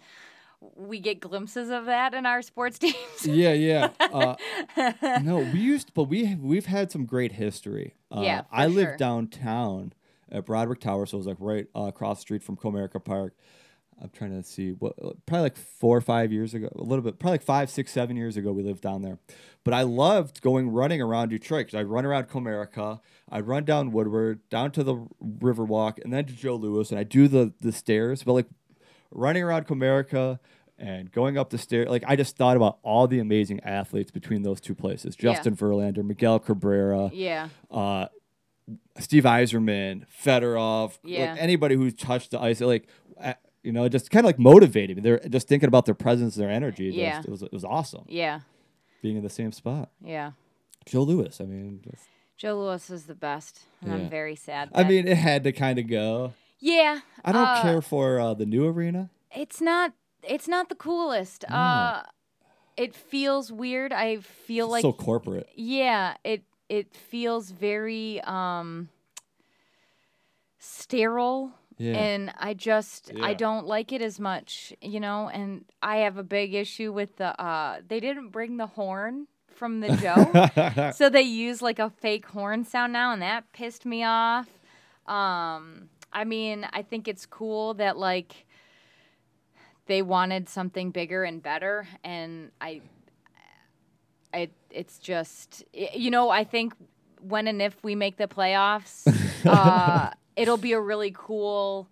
we get glimpses of that in our sports teams. Yeah, yeah. Uh, no, we used, but we we've had some great history. Uh, Yeah, I live sure. downtown at Broderick Tower, so it was like right uh, across the street from Comerica Park. I'm trying to see what probably like four or five years ago, a little bit, probably like five, six, seven years ago, we lived down there. But I loved going running around Detroit because I'd run around Comerica, I'd run down Woodward, down to the Riverwalk, and then to Joe Louis, and I do the the stairs. But like running around Comerica and going up the stairs, like I just thought about all the amazing athletes between those two places: Yeah. Justin Verlander, Miguel Cabrera, yeah, uh, Steve Yzerman, Fedorov, Yeah. like anybody who's touched the ice, like you know, just kind of like motivated me. They're just thinking about their presence, their energy. just- Yeah. it was it was awesome yeah, being in the same spot. yeah. Joe Louis, I mean, just, Joe Louis is the best, and Yeah. I'm very sad. I mean, it had to kind of go. Yeah. I don't uh, care for uh, the new arena. It's not. It's not the coolest. Uh, it feels weird. I feel like so corporate. yeah. It it feels very um sterile. Yeah. And I just I don't like it as much, you know. And I have a big issue with the uh they didn't bring the horn from the Joe. so they use like a fake horn sound now and that pissed me off um i mean i think it's cool that like they wanted something bigger and better and i i it's just you know i think when and if we make the playoffs uh it'll be a really cool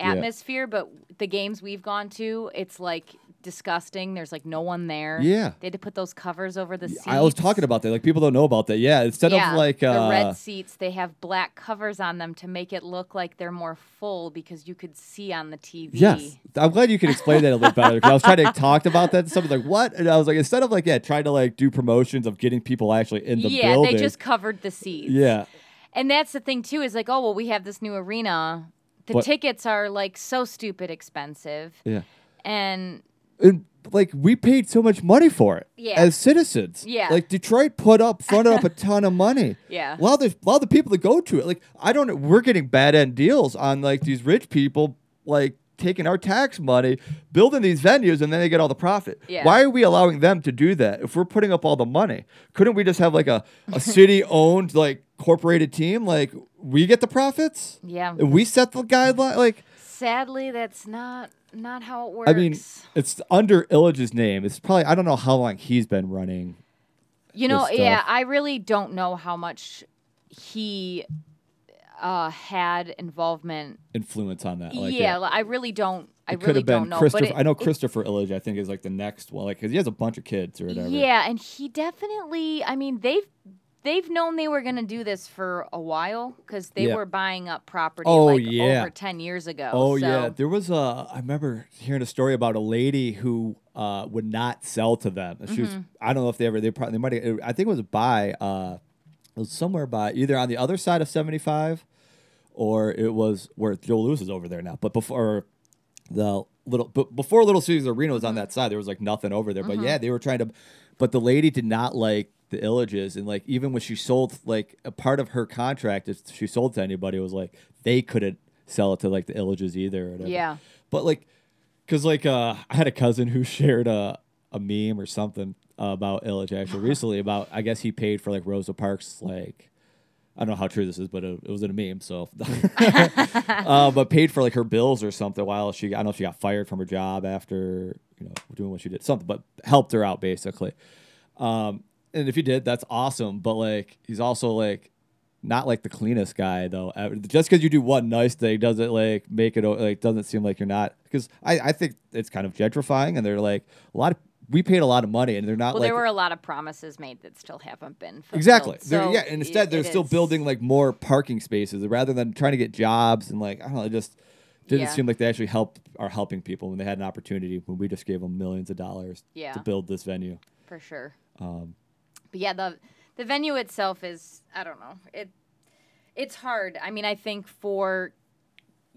Yeah. atmosphere but the games we've gone to it's like disgusting there's like no one there Yeah. they had to put those covers over the seats I was talking about that. Like people don't know about that. Yeah, instead yeah, of like uh, the red seats, they have black covers on them to make it look like they're more full because you could see on the TV. Yes, I'm glad you can explain that a little better. Because I was trying to talk about that. And somebody's like, "What?" And I was like, instead of like, yeah, trying to like do promotions of getting people actually in the yeah, building. they just covered the seats. yeah, and that's the thing too is like, oh well, we have this new arena. The What- tickets are like so stupid expensive, yeah. and and like we paid so much money for it Yeah. as citizens. Yeah. Like Detroit put up fronted up a ton of money. Yeah. A lot of the a lot of the people that go to it, like I don't know, we're getting bad end deals on like these rich people like taking our tax money, building these venues, and then they get all the profit. Yeah. Why are we allowing them to do that if we're putting up all the money? Couldn't we just have like a, a city owned like corporated team? Like we get the profits? yeah. And we set the guideline like Sadly, that's not not how it works. I mean, it's under Ilitch's name. It's probably I don't know how long he's been running. You know, yeah. I really don't know how much he uh, had involvement. influence on that. Like, yeah, I really don't. I it could really have been don't know. Christopher. it, I know it- Christopher Ilitch. I think is like the next one, like because he has a bunch of kids or whatever. Yeah, and he definitely. I mean, they've they've known they were gonna do this for a while because they Yeah. were buying up property Oh, like yeah. over ten years ago. Oh so- yeah, there was a. I remember hearing a story about a lady who uh, would not sell to them. She was. Mm-hmm. I don't know if they ever. They probably. They might. I think it was by. Uh, it was somewhere by either on the other side of seventy five, or it was where Joe Louis is over there now. But before the little, but before Little Caesars Arena was on Mm-hmm. that side, there was like nothing over there. But yeah, they were trying to. But the lady did not like the Ilitches, and like even when she sold, like a part of her contract, if she sold to anybody, was like they couldn't sell it to like the Ilitches either. Or. Yeah. But like, cause like uh, I had a cousin who shared a a meme or something about Ilitch actually recently about I guess he paid for like Rosa Parks like I don't know how true this is, but it, it was in a meme. So, uh, but paid for like her bills or something while she I don't know if she got fired from her job after you know doing what she did something, but helped her out basically. Um, and if he did, that's awesome. But like he's also like not like the cleanest guy though. Just because you do one nice thing doesn't like make it like doesn't seem like you're not. Because I I think it's kind of gentrifying, and they're like a lot of we paid a lot of money, and they're not Well, like there were a lot of promises made that still haven't been fulfilled. Exactly. So yeah, and instead they're still is- building like more parking spaces rather than trying to get jobs and like I don't know, it just didn't Yeah. seem like they actually help are helping people when they had an opportunity when we just gave them millions of dollars Yeah. to build this venue. for sure. Um, But yeah, the the venue itself is I don't know. It it's hard. I mean, I think for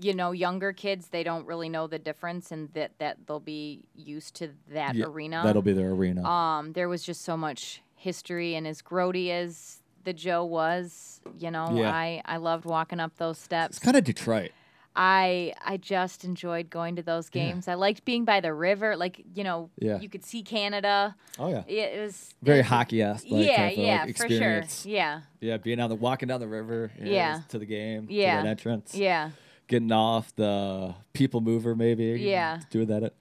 you know younger kids, they don't really know the difference, and that that they'll be used to that yeah, arena. That'll be their arena. um, there was just so much history, and as grody as the Joe was, you know, Yeah. I I loved walking up those steps. it's kind of Detroit. I I just enjoyed going to those Yeah. games. I liked being by the river, like you know, Yeah. you could see Canada. Oh yeah. Yeah, it was Very it was a- hockey esque. Like, yeah, type of, yeah, like, for sure. experience. Yeah, Yeah, being on the walking down the river. Yeah. To the game. Yeah. To that entrance. yeah, Getting off the people mover maybe. Yeah. Doing that.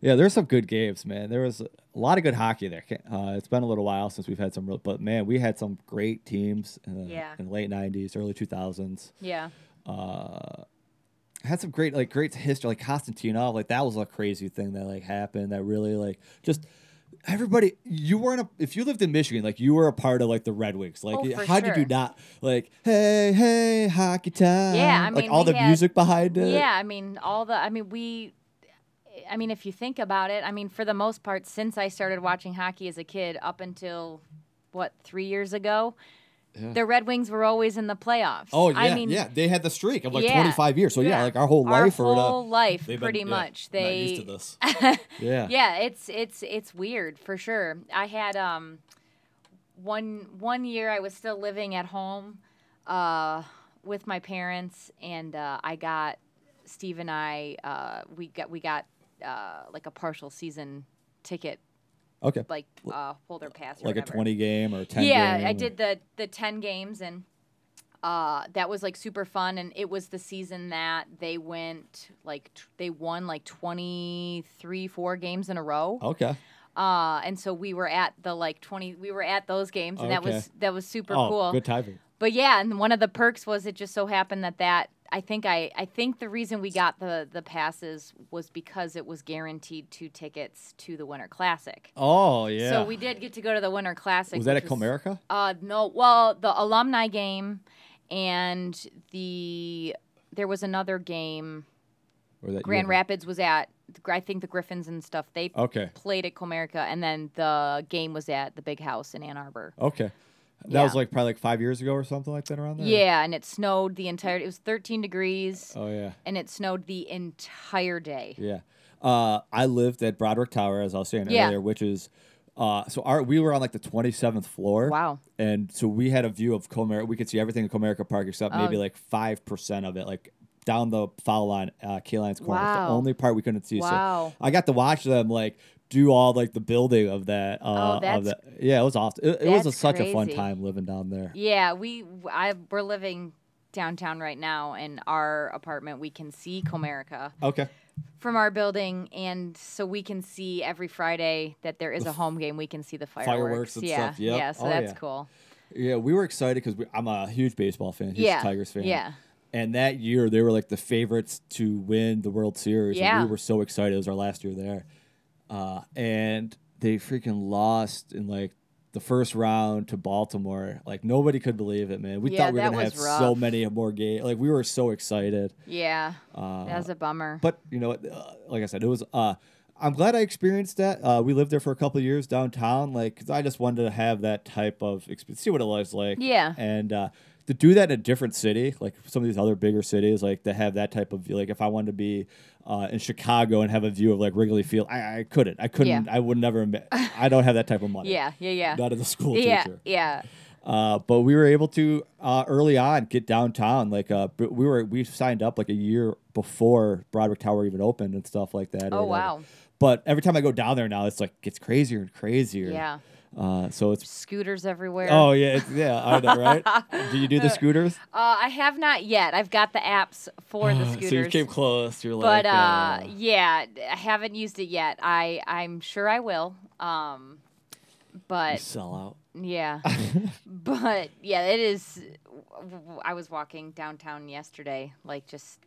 Yeah, there's some good games, man. There was a lot of good hockey there. Uh, it's been a little while since we've had some real, but man, we had some great teams in the, Yeah. in the late '90s, early 2000s. yeah. Uh, had some great like great history, like Konstantinov. Like that was a crazy thing that like happened. That really like just everybody. You weren't a if you lived in Michigan, like you were a part of like the Red Wings. Like Oh, how did you not like hey hey hockey time? Yeah, I like mean, all the had- music behind it. Yeah, I mean, all the, I mean, we, I mean, if you think about it, I mean, for the most part, since I started watching hockey as a kid up until what, three years ago, Yeah. The Red Wings were always in the playoffs. Oh yeah, I mean, yeah. They had the streak of like yeah, 25 years. So yeah, yeah. like our whole our life or whole life, they've been- pretty yeah, much. not They used to this. yeah. yeah, it's it's it's weird for sure. I had um one one year I was still living at home uh with my parents and uh I got Steve and I uh we got we got uh like a partial season ticket Okay. like uh holder pass or Like a 20 game or 10 yeah i or- did the the 10 games and uh that was like super fun and it was the season that they went like t- they won like 23 4 games in a row Okay. uh and so we were at the like 20 we were at those games and that was that was super oh, cool good timing. but yeah and one of the perks was it just so happened that that I think I, I think the reason we got the, the passes was because it was guaranteed two tickets to the Winter Classic. Oh yeah. So we did get to go to the Winter Classic. was that at Comerica? uh, no. Well, the alumni game and the there was another game. Grand Rapids was at. I think the Griffins and stuff. They Okay. played at Comerica, and then the game was at the Big House in Ann Arbor. Okay. That was like probably like five years ago or something like that around there. Yeah, and it snowed the entire. It was 13 degrees, Oh yeah. and it snowed the entire day. Yeah. Uh, I lived at Broderick Tower, as I was saying Yeah. earlier, which is, uh, so our we were on like the 27th floor. Wow. And so we had a view of Comerica. We could see everything in Comerica Park except maybe Oh. like five percent of it, like down the foul line, uh, Kaline's corner. It's the only part we couldn't see. Wow. So I got to watch them like do all like the building of that. Uh, Oh, that's- that. Yeah, it was awesome. It, it was a, such a fun time living down there. Yeah, we I we're living downtown right now in our apartment. We can see Comerica. Okay. from our building, and so we can see every Friday that there is a home game. We can see the fireworks. fireworks and yeah, stuff, yep. yeah. So Oh, that's yeah. cool. Yeah, we were excited because I'm a huge baseball fan, huge Yeah, Tigers fan. yeah. And that year, they were like the favorites to win the World Series. Yeah. And we were so excited. It was our last year there. Uh, and they freaking lost in like the first round to Baltimore. Like nobody could believe it, man. We Yeah, thought we were gonna have was so many more games. Like we were so excited. Yeah, Uh, that was a bummer. but you know, uh, like I said, it was. Uh, I'm glad I experienced that. Uh, we lived there for a couple of years downtown, like 'cause I just wanted to have that type of experience, see what it was like. Yeah. And uh, to do that in a different city, like some of these other bigger cities, like to have that type of view. Like if I wanted to be uh, in Chicago and have a view of like Wrigley Field, I, I couldn't. I couldn't. Yeah. I would never. admit- I don't have that type of money. yeah, yeah, yeah. Not as a school yeah, teacher. yeah. Uh, but we were able to uh, early on get downtown. Like uh, we were, we signed up like a year before Broderick Tower even opened and stuff like that. Oh, whatever. wow. But every time I go down there now, it's like gets crazier and crazier. Yeah. Uh, so it's Scooters everywhere. oh yeah, it's, yeah, I know, right? Do you do the scooters? Uh, I have not yet. I've got the apps for the scooters. so you came close. You're like, but uh, uh, yeah, I haven't used it yet. I I'm sure I will. Um, you but sell out. Yeah. but yeah, it is. I was walking downtown yesterday, like just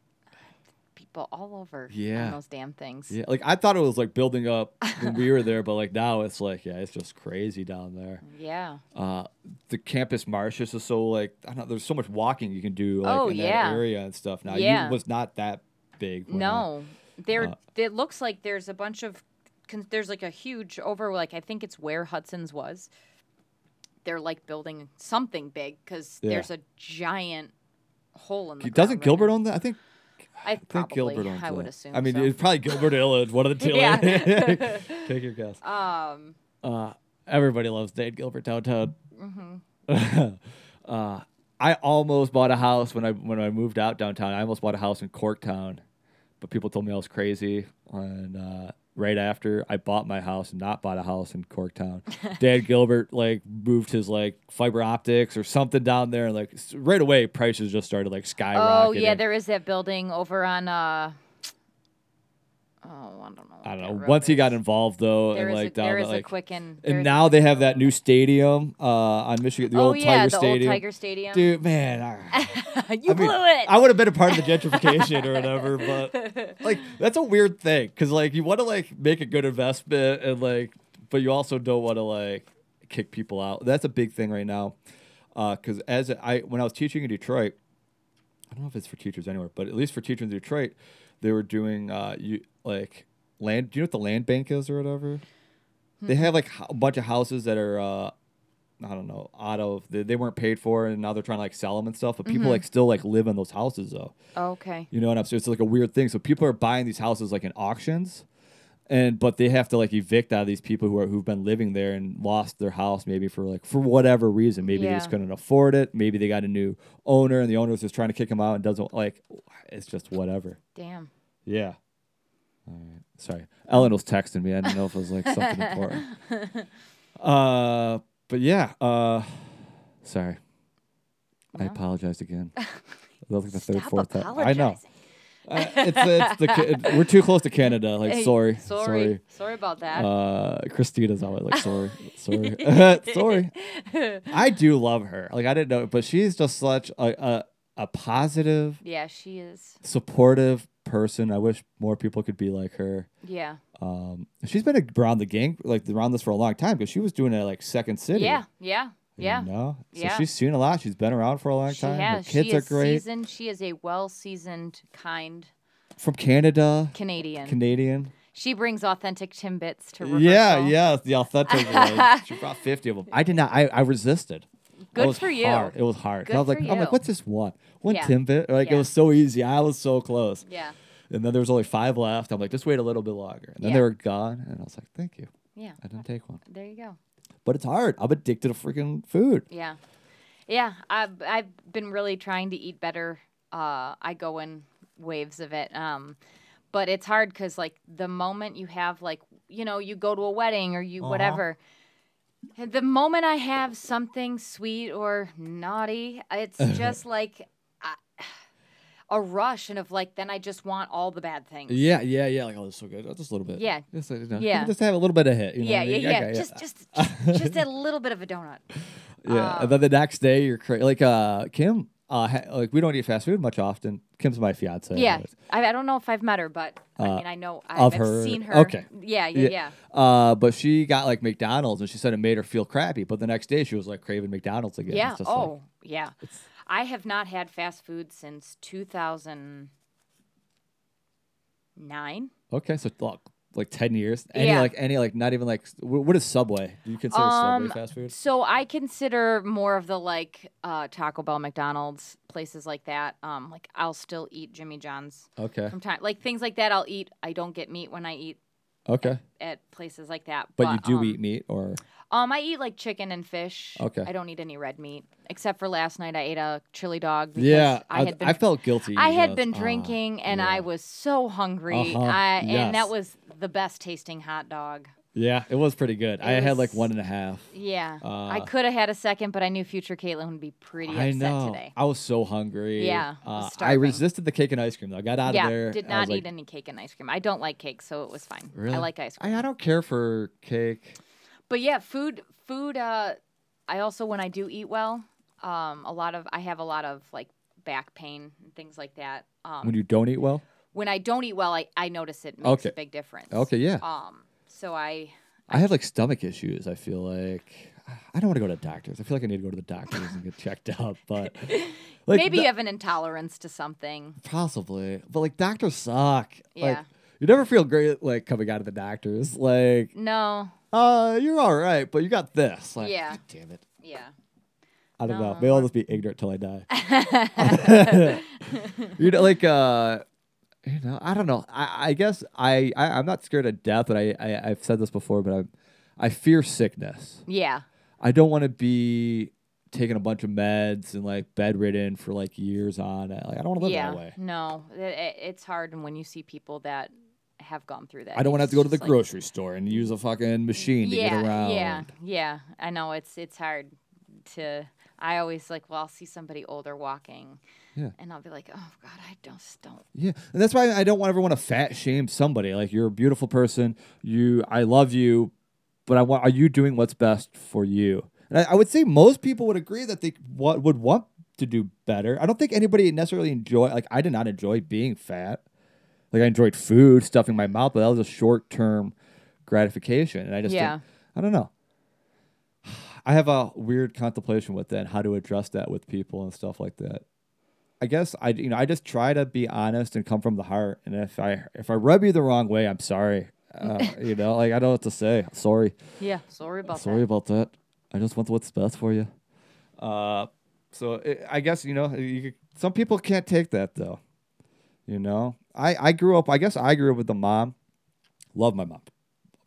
people all over Yeah. on those damn things. Yeah, like I thought it was like building up when we were there, but like now it's like yeah, it's just crazy down there. Yeah. uh, the Campus Martius is so like I don't know. There's so much walking you can do like Oh, in yeah. that area and stuff. Now Yeah. you was not that big. I- No, there. uh, it looks like there's a bunch of. There's like a huge over like I think it's where Hudson's was. They're like building something big because Yeah. there's a giant hole in the. doesn't ground right Gilbert own that? I think I I think probably. Gilbert owns I would that. assume. I mean, so. it's probably Gilbert Ilitch, one of the two. Yeah. Take your guess. um. Uh, everybody loves Dan Gilbert downtown. Mm-hmm. uh, I almost bought a house when I when I moved out downtown. I almost bought a house in Corktown, but people told me I was crazy. And uh, right after I bought my house and not bought a house in Corktown, Dan Gilbert like moved his like fiber optics or something down there, and like right away prices just started like skyrocketing. Oh yeah, there is that building over on. uh Oh, I don't know. I don't know. Once he got involved though, there and like a, down there the, like, a Quicken. and now they have that new stadium uh, on Michigan, the building. old oh yeah, Tiger the Stadium. old Tiger Stadium. Dude, man, I- you I mean, blew it. I would have been a part of the gentrification or whatever, but like that's a weird thing because like you want to like make a good investment and like, but you also don't want to like kick people out. That's a big thing right now. Because as I when I was teaching in Detroit, I don't know if it's for teachers anywhere, but at least for teachers in Detroit, they were doing uh you like land. Do you know what the land bank is or whatever? They have like a bunch of houses that are uh I don't know out of they, they weren't paid for and now they're trying to like sell them and stuff. But people Mm-hmm. like still like live in those houses though. Okay. You know what I'm saying? It's like a weird thing. So people are buying these houses like in auctions, and but they have to like evict out of these people who are who've been living there and lost their house maybe for like for whatever reason. Maybe they just couldn't afford it. Maybe they got a new owner and the owner was just trying to kick them out and doesn't like. It's just whatever. Damn. Yeah. Right. Sorry, Ellen was texting me. I didn't know if it was like something important. Uh, but yeah. Uh, sorry. I No. apologized again. That was like the third, Stop fourth time. I know. apologizing. Uh, it's it's the ca- it, we're too close to Canada. Like Hey, sorry, sorry, sorry. sorry about that. Uh, Christina's always like sorry, sorry, sorry. I do love her. Like I didn't know, but she's just such a a, a positive, yeah, she is. supportive person. I wish more people could be like her. Yeah. Um, she's been around the gang, like around this for a long time because she was doing it at, like Second City. Yeah. Yeah. you Yeah. know? So Yeah. she's seen a lot. She's been around for a long She time. has. Her kids she are great. seasoned. She is a well-seasoned, kind From Canada, Canadian. Canadian. she brings authentic Timbits to rehearsal. Yeah, yeah, the authentic. She brought fifty of them. I did not. I, I resisted. Good for you. It was hard. Good I was like, I'm like, what's this one? One Yeah. Timbit. Like it was so easy. I was so close. Yeah. And then there was only five left. I'm like, just wait a little bit longer. And then they were gone. And I was like, thank you. Yeah. I didn't take one. There you go. But it's hard. I'm addicted to freaking food. Yeah. Yeah. I've I've been really trying to eat better. Uh, I go in waves of it. Um, but it's hard because like the moment you have like you know you go to a wedding or you Uh-huh. whatever. The moment I have something sweet or naughty, it's just like a rush, and of like then I just want all the bad things. Yeah, yeah, yeah. Like, oh, this is so good. Oh, just a little bit. Yeah. Just, you know, Yeah. Just have a little bit of hit. You know yeah, I yeah, mean? yeah. Okay, Just, just, just, just a little bit of a donut. Yeah, Um, and then the next day you're cra- like uh Kim. Uh, ha- like we don't eat fast food much often. Kim's my fiance. Yeah. I, I don't know if I've met her, but I Uh, mean, I know I've, of I've seen her. okay. Yeah, yeah, Yeah. yeah. Uh, but she got like McDonald's, and she said it made her feel crappy. But the next day she was like craving McDonald's again. Yeah. Just, like- Oh, yeah. I have not had fast food since 2009. okay, so look, like ten years. Any Yeah. like any like not even like what is Subway? Do you consider Um, Subway fast food? So I consider more of the like uh, Taco Bell, McDonald's, places like that. Um, like I'll still eat Jimmy John's Okay, from time, like things like that. I'll eat. I don't get meat when I eat okay, at places like that. but, you do um, eat meat or Um, I eat like chicken and fish. Okay. I don't eat any red meat except for last night. I ate a chili dog. Because yeah? I had been I felt guilty. I had been Ah, drinking and yeah. I was so hungry. Uh-huh, I, and yes. that was the best tasting hot dog. Yeah, it was pretty good. I It had like one and a half. Yeah. I Uh, could have had a second, but I knew future Caitlyn would be pretty I upset know. today. I was so hungry. Yeah, I was Uh, I starving. resisted the cake and ice cream though. I got out of there. I did I not was eat like, any cake and ice cream. I don't like cake, so it was fine. Really? I like ice cream. I, I don't care for cake. But yeah, food food uh I also when I do eat well, um a lot of I have a lot of like back pain and things like that. Um When you don't eat well. when I don't eat well, I, I notice it makes Okay. a big difference. Okay, yeah. Um so I I have like stomach issues. I feel like I don't want to go to doctors. I feel like I need to go to the doctors and get checked out. But like maybe you have an intolerance to something. possibly. But like doctors suck. Like Yeah. you never feel great like coming out of the doctors. Like No. uh, you're all right, but you got this. Like, Yeah. God damn it. Yeah. I don't know. No. Maybe I'll just be ignorant till I die. you know, like uh, you know, I don't know. I, I guess I, I I'm not scared of death, but I, I I've said this before, but I'm I fear sickness. Yeah. I don't want to be taking a bunch of meds and like bedridden for like years on. Like I don't want to live yeah. that way. No. It, it- it's hard when you see people that have gone through that. I don't want to have to go to the like- grocery store and use a fucking machine to yeah, get around. Yeah, yeah, I know it's it's hard to. I always like, well, I'll see somebody older walking, Yeah. and I'll be like, oh God, I just don't. Yeah, and that's why I don't want everyone to fat shame somebody. Like you're a beautiful person. You, I love you, but I want. Are you doing what's best for you? And I, I would say most people would agree that they what would want to do better. I don't think anybody necessarily enjoy. Like I did not enjoy being fat. Like I enjoyed food, stuffing my mouth, but that was a short term gratification, and I just Yeah. I don't know. I have a weird contemplation with that, how to address that with people and stuff like that. I guess I you know I just try to be honest and come from the heart. And if I if I rub you the wrong way, I'm sorry. Uh, you know, like I don't know what to say. Sorry, Yeah, sorry about that. sorry that. about that. I just want what's best for you. Uh, so it, I guess you know you, some people can't take that though. You know, I I grew up. I guess I grew up with a mom. Love my mom,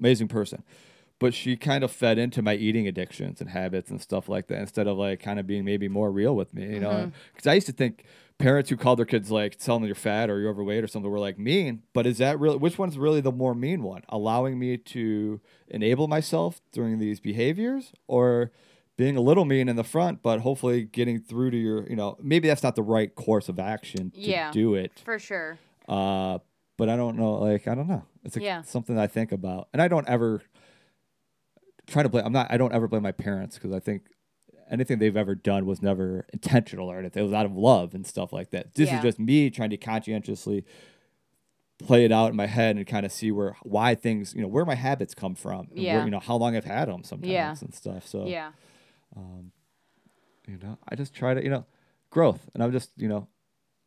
amazing person, but she kind of fed into my eating addictions and habits and stuff like that instead of like kind of being maybe more real with me. You know, because I used to think parents who called their kids like telling them you're fat or you're overweight or something were like mean. But is that really which one's really the more mean one? Allowing me to enable myself during these behaviors or being a little mean in the front, but hopefully getting through to your, you know, maybe that's not the right course of action to Yeah. do it. For sure. Uh, but I don't know, like I don't know. It's a, Yeah. something I think about, and I don't ever try to blame. I'm not. I don't ever blame my parents because I think anything they've ever done was never intentional or anything. It was out of love and stuff like that. This Yeah. is just me trying to conscientiously play it out in my head and kind of see where why things, you know, where my habits come from. and Yeah. Where, you know, how long I've had them sometimes Yeah. and stuff. So Yeah. Um, you know i just try to you know growth and i'm just you know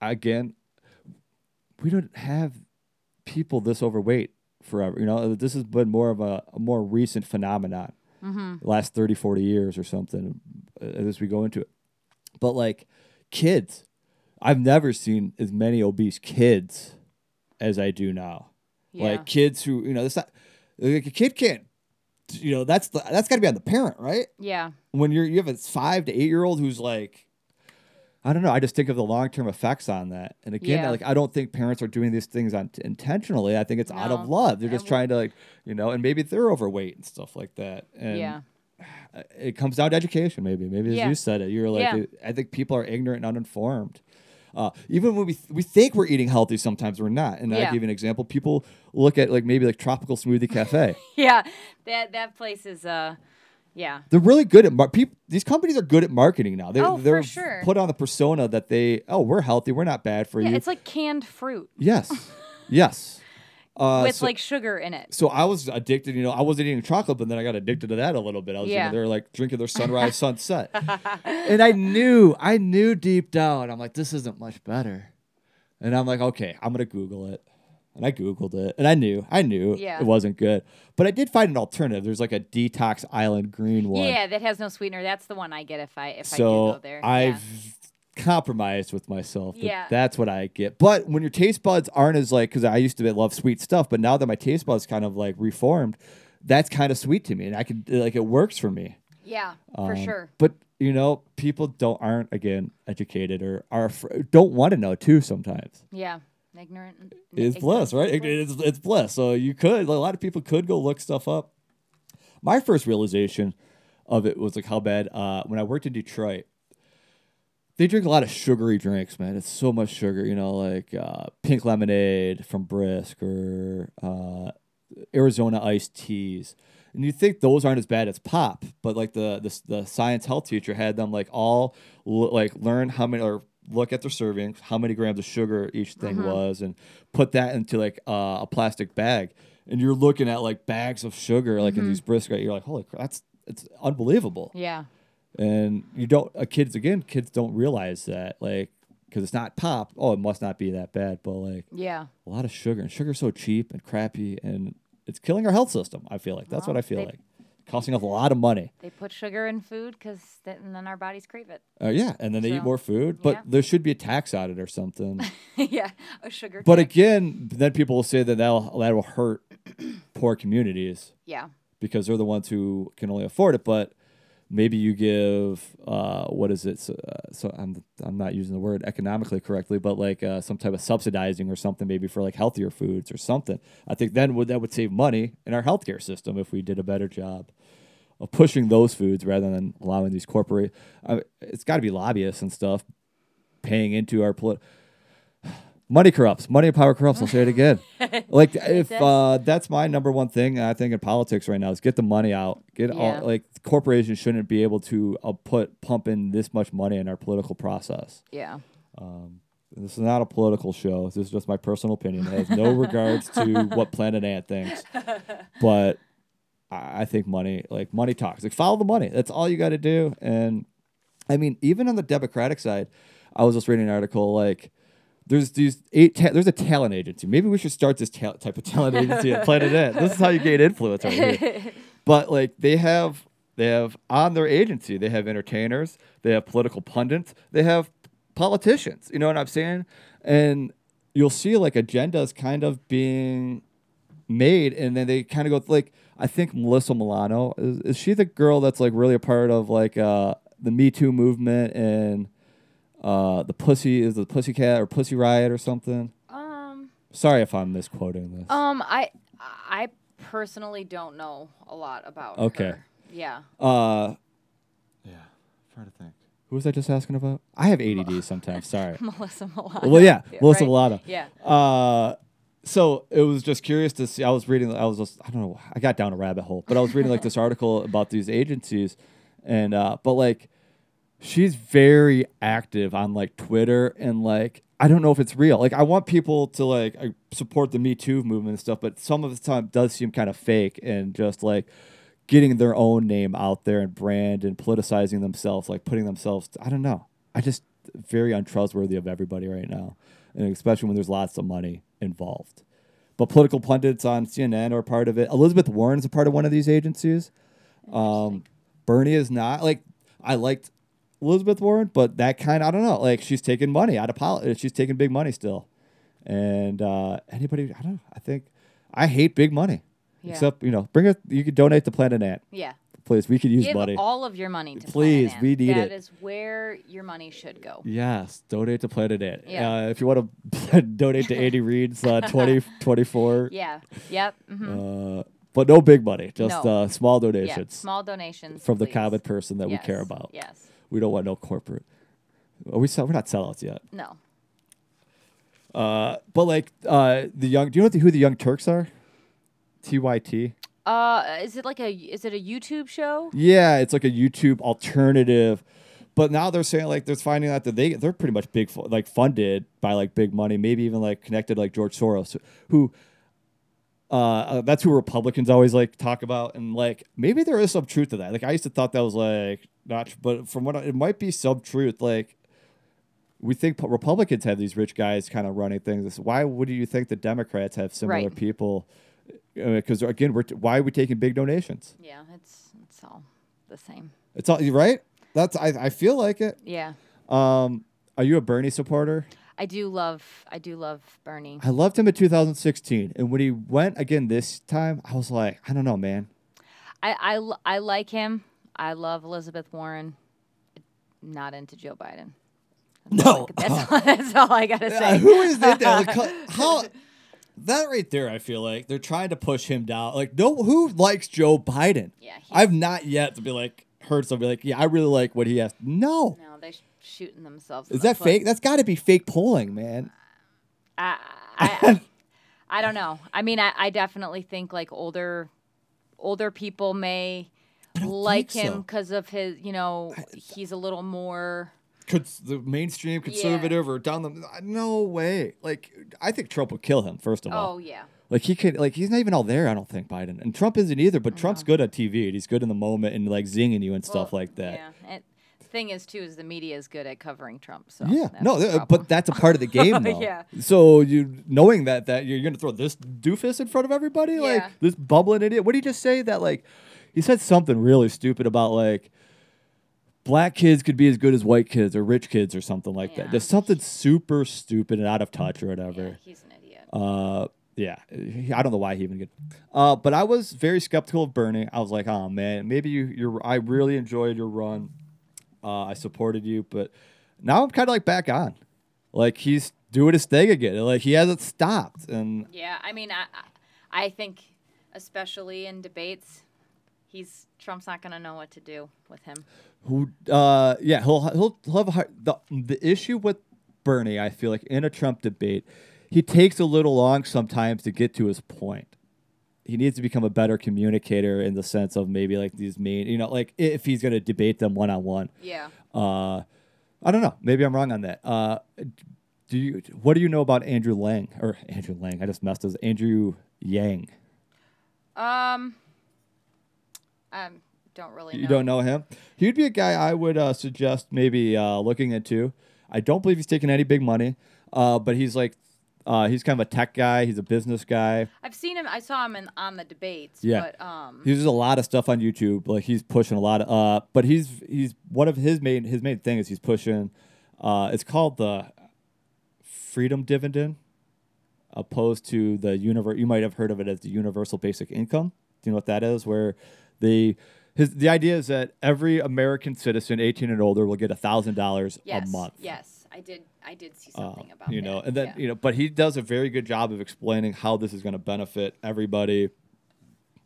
again we don't have people this overweight forever you know this has been more of a, a more recent phenomenon Mm-hmm. last 30 40 years or something uh, as we go into it but like kids i've never seen as many obese kids as i do now Yeah. like kids who you know it's not like a kid can't you know that's the, that's got to be on the parent right yeah. when you're you have a five to eight year old who's like I don't know. I just think of the long term effects on that. And again, Yeah. like I don't think parents are doing these things on intentionally. I think it's out of love. They're just trying to like, you know, and maybe they're overweight and stuff like that. And yeah. it comes down to education, maybe. Maybe as Yeah. you said it, you're like, Yeah. I think people are ignorant and uninformed. Uh, even when we we think we're eating healthy, sometimes we're not. And I give you an example. People look at like maybe like Tropical Smoothie Cafe. Yeah. That that place is uh yeah. They're really good at mar- people. These companies are good at marketing now. They, Oh, for they're sure. put on the persona that they oh we're healthy, we're not bad for you. Yeah, you. it's like canned fruit yes, yes. Uh, with so, like sugar in it. so I was addicted. You know, I wasn't eating chocolate, but then I got addicted to that a little bit. I was you know, they're like drinking their sunrise sunset, and I knew I knew deep down I'm like this isn't much better, and I'm like okay I'm gonna Google it. And I Googled it, and I knew, I knew Yeah. it wasn't good. But I did find an alternative. There's like a detox island green one. Yeah, that has no sweetener. That's the one I get if I if I do so go there. I've compromised with myself. that Yeah. that's what I get. But when your taste buds aren't as like, because I used to love sweet stuff, but now that my taste buds kind of like reformed, that's kind of sweet to me, and I could like it works for me. yeah, yeah, for Um, sure. But you know, people don't aren't again educated or are don't want to know too. Sometimes Yeah, ignorant. it's bliss, right? It- It's, it's bliss. So you could a lot of people could go look stuff up. My first realization of it was like how bad uh, when I worked in Detroit. They drink a lot of sugary drinks, man. It's so much sugar, you know, like uh, pink lemonade from Brisk or uh, Arizona iced teas. And you think those aren't as bad as pop, but like the the, the science health teacher had them like all like learn how many or look at their servings, how many grams of sugar each thing was, and put that into like uh, a plastic bag. And you're looking at like bags of sugar, like in these brisk. You're like, holy crap, that's it's unbelievable Yeah, and you don't uh, kids again kids don't realize that like because it's not pop oh it must not be that bad but like yeah. a lot of sugar and sugar's so cheap and crappy and it's killing our health system i feel like that's what i feel they- like costing us a lot of money They put sugar in food because and then our bodies crave it. uh, yeah and then they eat more food but yeah. there should be a tax on it or something yeah, a sugar. but tax. again then people will say that that'll, that will hurt poor communities yeah, because they're the ones who can only afford it. But maybe you give uh, what is it? So, uh, so I'm I'm not using the word economically correctly, but like uh, some type of subsidizing or something, maybe for like healthier foods or something. I think then would that would save money in our healthcare system if we did a better job of pushing those foods rather than allowing these corporate. It's got to be lobbyists and stuff paying into our polit- Money corrupts. Money and power corrupts. I'll say it again. like if uh, that's my number one thing, I think in politics right now is get the money out. Get Yeah. all like corporations shouldn't be able to uh, put pump in this much money in our political process. yeah, This is not a political show. This is just my personal opinion. It has no regards to what Planet Ant thinks. But I I think money, like money talks. Like follow the money. That's all you got to do. And I mean, even on the Democratic side, I was just reading an article like there's these eight. Ta- there's a talent agency. Maybe we should start this ta- type of talent agency at Planet Ant. This is how you gain influence right here. But like they have They have on their agency, they have entertainers, they have political pundits, they have politicians. You know what I'm saying? And you'll see like agendas kind of being made, and then they kind of go like I think Melissa Milano is, is she the girl that's like really a part of like uh, the Me Too movement and uh, the pussy is the pussy cat or Pussy Riot or something. Um, Sorry if I'm misquoting this. um, I I personally don't know a lot about. Okay. her. Yeah. Uh, yeah, trying to think. Who was I just asking about? I have ADD sometimes. Sorry. Melissa Milano. well, yeah, Melissa right? Milano. Yeah. Uh, so it was just curious to see. I was reading. I was just. I don't know. I got down a rabbit hole, but I was reading like this article about these agencies, and uh, but like, she's very active on like Twitter and like I don't know if it's real. Like I want people to like support the Me Too movement and stuff, but some of the time does seem kind of fake and just like getting their own name out there and brand and politicizing themselves, like putting themselves. I don't know. I just very untrustworthy of everybody right now, and especially when there's lots of money involved. But political pundits on CNN are part of it. Elizabeth Warren's a part of one of these agencies. Um, Bernie is not. Like I liked Elizabeth Warren, but that kind I don't know. Like she's taking money out of politics. She's taking big money still. And uh, anybody, I don't know. I think I hate big money. Yeah. Except you know, bring it. You could donate to Planet Ant, Yeah. please. We could use Give money. all of your money to Please, Planet we Ant. need That it. is where your money should go. Yes, donate to Planet Ant. Yeah. Uh, if you want to donate to Andy Reid's uh, 2024, Yeah. Yep. hmm uh, but no big money, just No. uh, small yeah. donations Small donations from the common person that we care about. Yes. We don't want no corporate. Are we sell- we're not sellouts yet. No. Uh, but like uh, the young, do you know the, who the Young Turks are? TYT. Uh, is it like a is it a YouTube show? Yeah, it's like a YouTube alternative. But now they're saying like they're finding out that they they're pretty much big like funded by like big money, maybe even like connected like George Soros, who uh, uh, that's who Republicans always like talk about, and like maybe there is some truth to that. Like I used to thought that was like not, tr- but from what I, it might be some truth. Like we think Republicans have these rich guys kind of running things. Why would you think the Democrats have similar Right. people? Because again, we're t- why are we taking big donations? Yeah, it's it's all the same. It's all right. That's I, I feel like it. Yeah. Um, are you a Bernie supporter? I do love I do love Bernie. I loved him in 2016, and when he went again this time, I was like, I don't know, man. I I, I like him. I love Elizabeth Warren. Not into Joe Biden. No, That's all, that's all I gotta say. who is it? That, like, how that right there? I feel like they're trying to push him down. Like, no, who likes Joe Biden? Yeah, I've not yet to be like heard somebody like, yeah, I really like what he has. No, No, they're sh- shooting themselves. is the that foot. fake? That's got to be fake polling, man. Uh, I, I, I don't know. I mean, I, I definitely think like older, older people may like him so. because of his. You know, he's a little more. Cons- the mainstream conservative or down the uh, no way. Like, I think Trump would kill him first of all. Oh yeah, Like he could, like he's not even all there. I don't think Biden and Trump isn't either. But Trump's good at TV and he's good in the moment and like zinging you and stuff like that. Yeah. And thing is, too, is the media is good at covering Trump. So Yeah, no, th- uh, but that's a part of the game, though. Yeah. So you knowing that that you're gonna throw this doofus in front of everybody, like this bubbling idiot. What did he just say? That like he said something really stupid about like black kids could be as good as white kids or rich kids or something like Yeah. that. Just something super stupid and out of touch or yeah, whatever. he's an idiot. Uh, yeah, I don't know why he even get. Uh, but I was very skeptical of Bernie. I was like, oh man, maybe you, you're. I really enjoyed your run. Uh, I supported you, but now I'm kind of like back on. Like he's doing his thing again. Like he hasn't stopped, and Yeah, I mean, I I think, especially in debates, he's Trump's not gonna know what to do with him. who, uh, yeah, he'll he'll, he'll have a hard, the the issue with Bernie. I feel like in a Trump debate, he takes a little long sometimes to get to his point. He needs to become a better communicator in the sense of maybe like these main, you know, like if he's going to debate them one on one. Yeah. Uh, I don't know. Maybe I'm wrong on that. Uh, do you? What do you know about Andrew Lang or Andrew Lang? I just messed his Andrew Yang. Um. I don't really. You don't know him? He'd be a guy I would uh, suggest maybe uh, looking into. I don't believe he's taking any big money, uh, but he's like Uh, he's kind of a tech guy. He's a business guy. I've seen him. I saw him in, on the debates. Yeah. But um, He does a lot of stuff on YouTube. Like he's pushing a lot of. Uh, but he's he's one of his main his main thing is he's pushing. Uh, it's called the freedom dividend, opposed to the universe. You might have heard of it as the universal basic income. Do you know what that is? Where the his the idea is that every American citizen, eighteen and older, will get a thousand dollars yes, a month. yes, I did. I did see Uh, something about you know, that. and then yeah. you know, but he does a very good job of explaining how this is going to benefit everybody.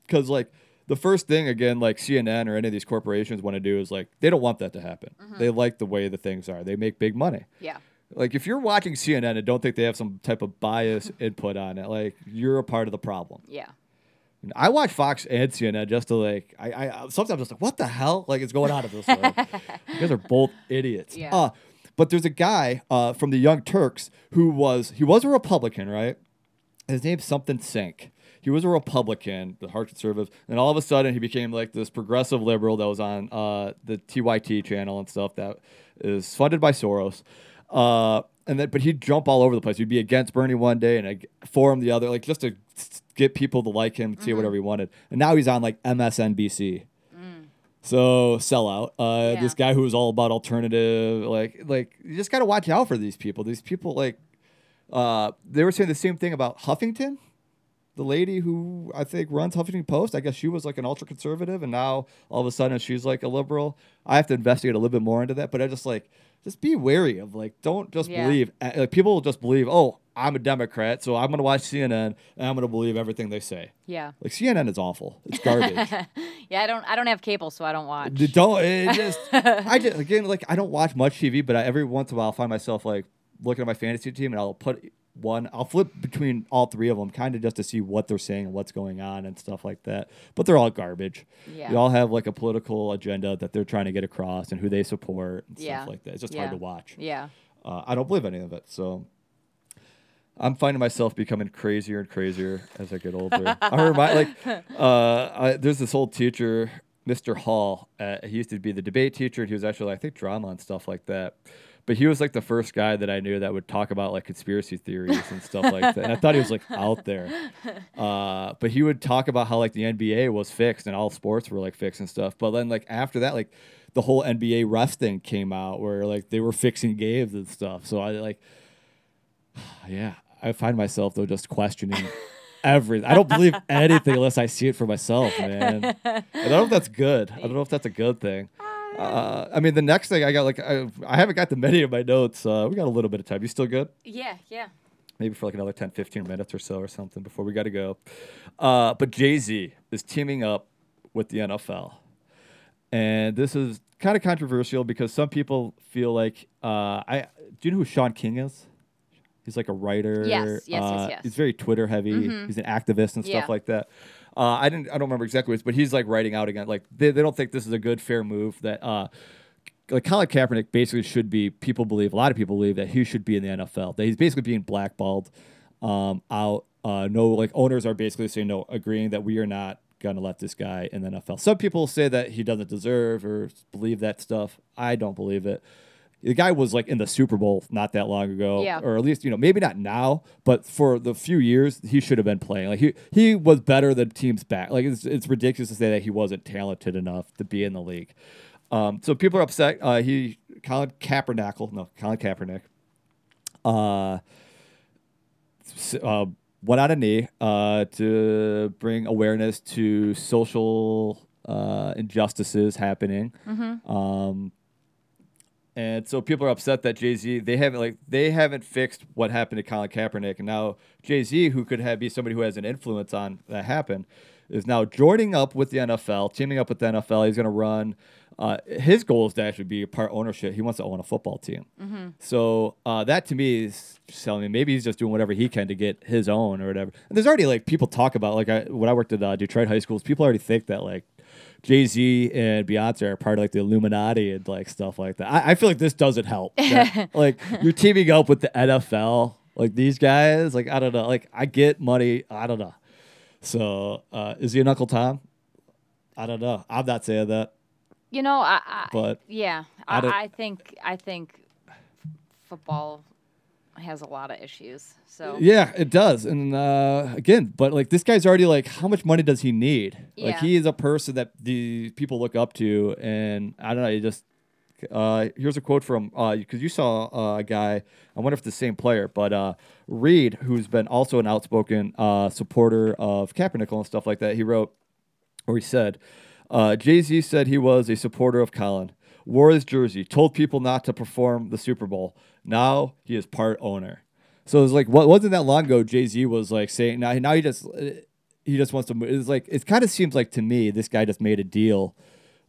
Because like the first thing again, like CNN or any of these corporations want to do is like they don't want that to happen. Mm-hmm. They like the way the things are. They make big money. yeah. Like if you're watching CNN and don't think they have some type of bias input on it, like you're a part of the problem. Yeah. I watch Fox and CNN just to like I, I sometimes I'm just like what the hell like is going on in this world? you guys are both idiots. Yeah. Uh, but there's a guy uh, from the Young Turks who was he was a Republican, right? His name's something Sink. He was a Republican, the hard conservative, and all of a sudden he became like this progressive liberal that was on uh, the TYT channel and stuff that is funded by Soros. Uh, and then, but he'd jump all over the place. He'd be against Bernie one day and ag- for him the other, like just to get people to like him, see whatever he wanted. And now he's on like MSNBC. So sellout. Uh, Yeah. This guy who was all about alternative, like, like you just got to watch out for these people. These people, like, uh, they were saying the same thing about Huffington, the lady who I think runs Huffington Post. I guess she was like an ultra conservative, and now all of a sudden she's like a liberal. I have to investigate a little bit more into that, but I just like just be wary of like don't just Yeah. believe uh, like people will just believe oh I'm a Democrat, so I'm gonna watch CNN and I'm gonna believe everything they say. Yeah. Like CNN is awful. It's garbage. Yeah. I don't. I don't have cable, so I don't watch. Don't it just I just again like I don't watch much TV, but I, every once in a while I find myself like looking at my fantasy team and I'll put one I'll flip between all three of them kind of just to see what they're saying and what's going on and stuff like that. But they're all garbage. Yeah. They all have like a political agenda that they're trying to get across and who they support and Yeah. stuff like that. It's just Yeah. hard to watch. Yeah. Uh, I don't believe any of it, so I'm finding myself becoming crazier and crazier as I get older. I remind like uh, I, there's this old teacher, Mr. Hall. Uh, he used to be the debate teacher, and he was actually I think drama and stuff like that. But he was like the first guy that I knew that would talk about like conspiracy theories and stuff like that. And I thought he was like out there. Uh, but he would talk about how like the NBA was fixed and all sports were like fixed and stuff. But then like after that, like the whole NBA refs thing came out where like they were fixing games and stuff. So I like yeah, I find myself though just questioning everything. I don't believe anything unless I see it for myself, man. I don't know if that's good. I don't know if that's a good thing. Uh, I mean, the next thing I got like I, I haven't got to many of my notes. Uh, we got a little bit of time. You still good? Yeah. Yeah. Maybe for like another 10, 15 minutes or so or something before we got to go. Uh, but Jay Z is teaming up with the NFL, and this is kind of controversial because some people feel like uh, I do you know who Shaun King is? He's like a writer. Yes, yes, yes, uh, yes. He's very Twitter heavy. He's an activist and stuff Yeah. like that. Uh, I didn't. I don't remember exactly what, but he's like writing out again. Like they, they don't think this is a good fair move. That uh, like Colin Kaepernick basically should be. People believe a lot of people believe that he should be in the NFL. That he's basically being blackballed um, out. Uh, no, like owners are basically saying no, agreeing that we are not gonna let this guy in the NFL. Some people say that he doesn't deserve or believe that stuff. I don't believe it. The guy was like in the Super Bowl not that long ago, Yeah. or at least you know maybe not now, but for the few years he should have been playing. Like he he was better than teams back. Like it's it's ridiculous to say that he wasn't talented enough to be in the league. Um, so people are upset. Uh, he Colin Kaepernick, no Colin Kaepernick, uh, uh, went on a knee uh, to bring awareness to social uh, injustices happening. Um, and so people are upset that Jay Z they haven't like they haven't fixed what happened to Colin Kaepernick, and now Jay Z, who could have be somebody who has an influence on that happen, is now joining up with the NFL, teaming up with the NFL. He's going to run. Uh, his goal is to actually be a part ownership. He wants to own a football team. So uh, that to me is just telling me maybe he's just doing whatever he can to get his own or whatever. And there's already like people talk about like I, when I worked at uh, Detroit high schools, people already think that like Jay Z and Beyonce are part of like the Illuminati and like stuff like that. I, I feel like this doesn't help. That, like you're teaming up with the NFL, like these guys. Like I don't know. Like I get money. I don't know. So uh, is he an Uncle Tom? I don't know. I'm not saying that, You know, I, I but yeah, I I, I think I think football has a lot of issues. So Yeah, it does. And uh, again, but like this guy's already like, how much money does he need? Like he is a person that the people look up to, and I don't know. You just uh, here's a quote from because you saw uh, a guy. I wonder if it's the same player, but uh, Reid, who's been also an outspoken uh, supporter of Kaepernick and stuff like that. He wrote, or he said, uh, Jay Z said he was a supporter of Colin, wore his jersey, told people not to perform the Super Bowl. Now he is part owner. So it's like, what wasn't that long ago? Jay Z was like saying, now, now he just he just wants to. move. It's like it kind of seems like to me this guy just made a deal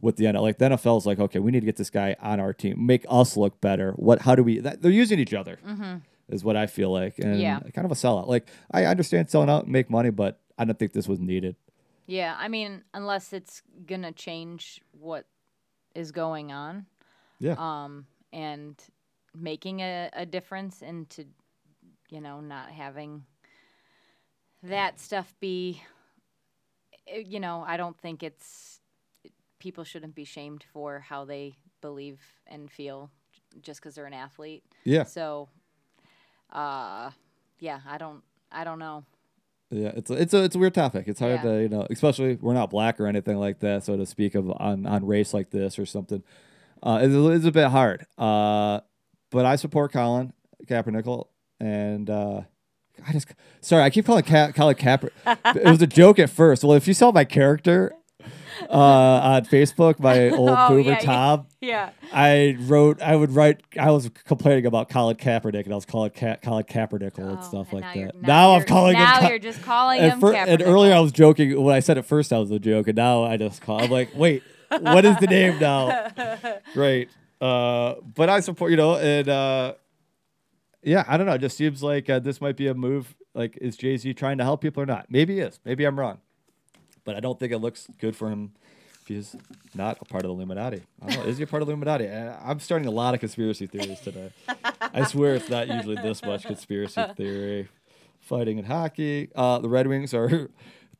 with the NFL. Like the NFL's like, okay, we need to get this guy on our team, make us look better. What? How do we? That, they're using each other. Is what I feel like, and Yeah. kind of a sellout. Like I understand selling out and make money, but I don't think this was needed. yeah, I mean, unless it's gonna change what is going on, Yeah. um, and making a, a difference into, you know, not having that stuff be, eh, you know, I don't think it's people shouldn't be shamed for how they believe and feel just because they're an athlete. yeah. So, uh, yeah, I don't, I don't know. Yeah, it's a, it's a it's a weird topic. It's hard Yeah. to you know, especially we're not black or anything like that. So to speak of on on race like this or something, uh, it's, it's a bit hard. Uh, but I support Colin Kaepernick, and uh, I just sorry I keep calling Ka- Colin Kaepernick. it was a joke at first. Well, if you saw my character uh, on Facebook, my old Oh, boomer yeah, yeah. Tom. Yeah. I wrote, I would write, I was complaining about Colin Kaepernick, and I was calling Ka- Colin Kaepernick and Oh, stuff and like now that. Now, I'm calling now him. You're just calling and, him fir- and earlier I was joking. When I said it first, I was a joke, and now I just call. I'm like, wait, what is the name now? Great. Uh, but I support, you know, and uh, yeah, I don't know. It just seems like uh, this might be a move. Like, is Jay Z trying to help people or not? Maybe he is. Maybe I'm wrong. But I don't think it looks good for him if he's not a part of the Illuminati. Know. Is he a part of the Illuminati? Uh, I'm starting a lot of conspiracy theories today. I swear it's not usually this much conspiracy theory. Fighting in hockey. Uh, the Red Wings are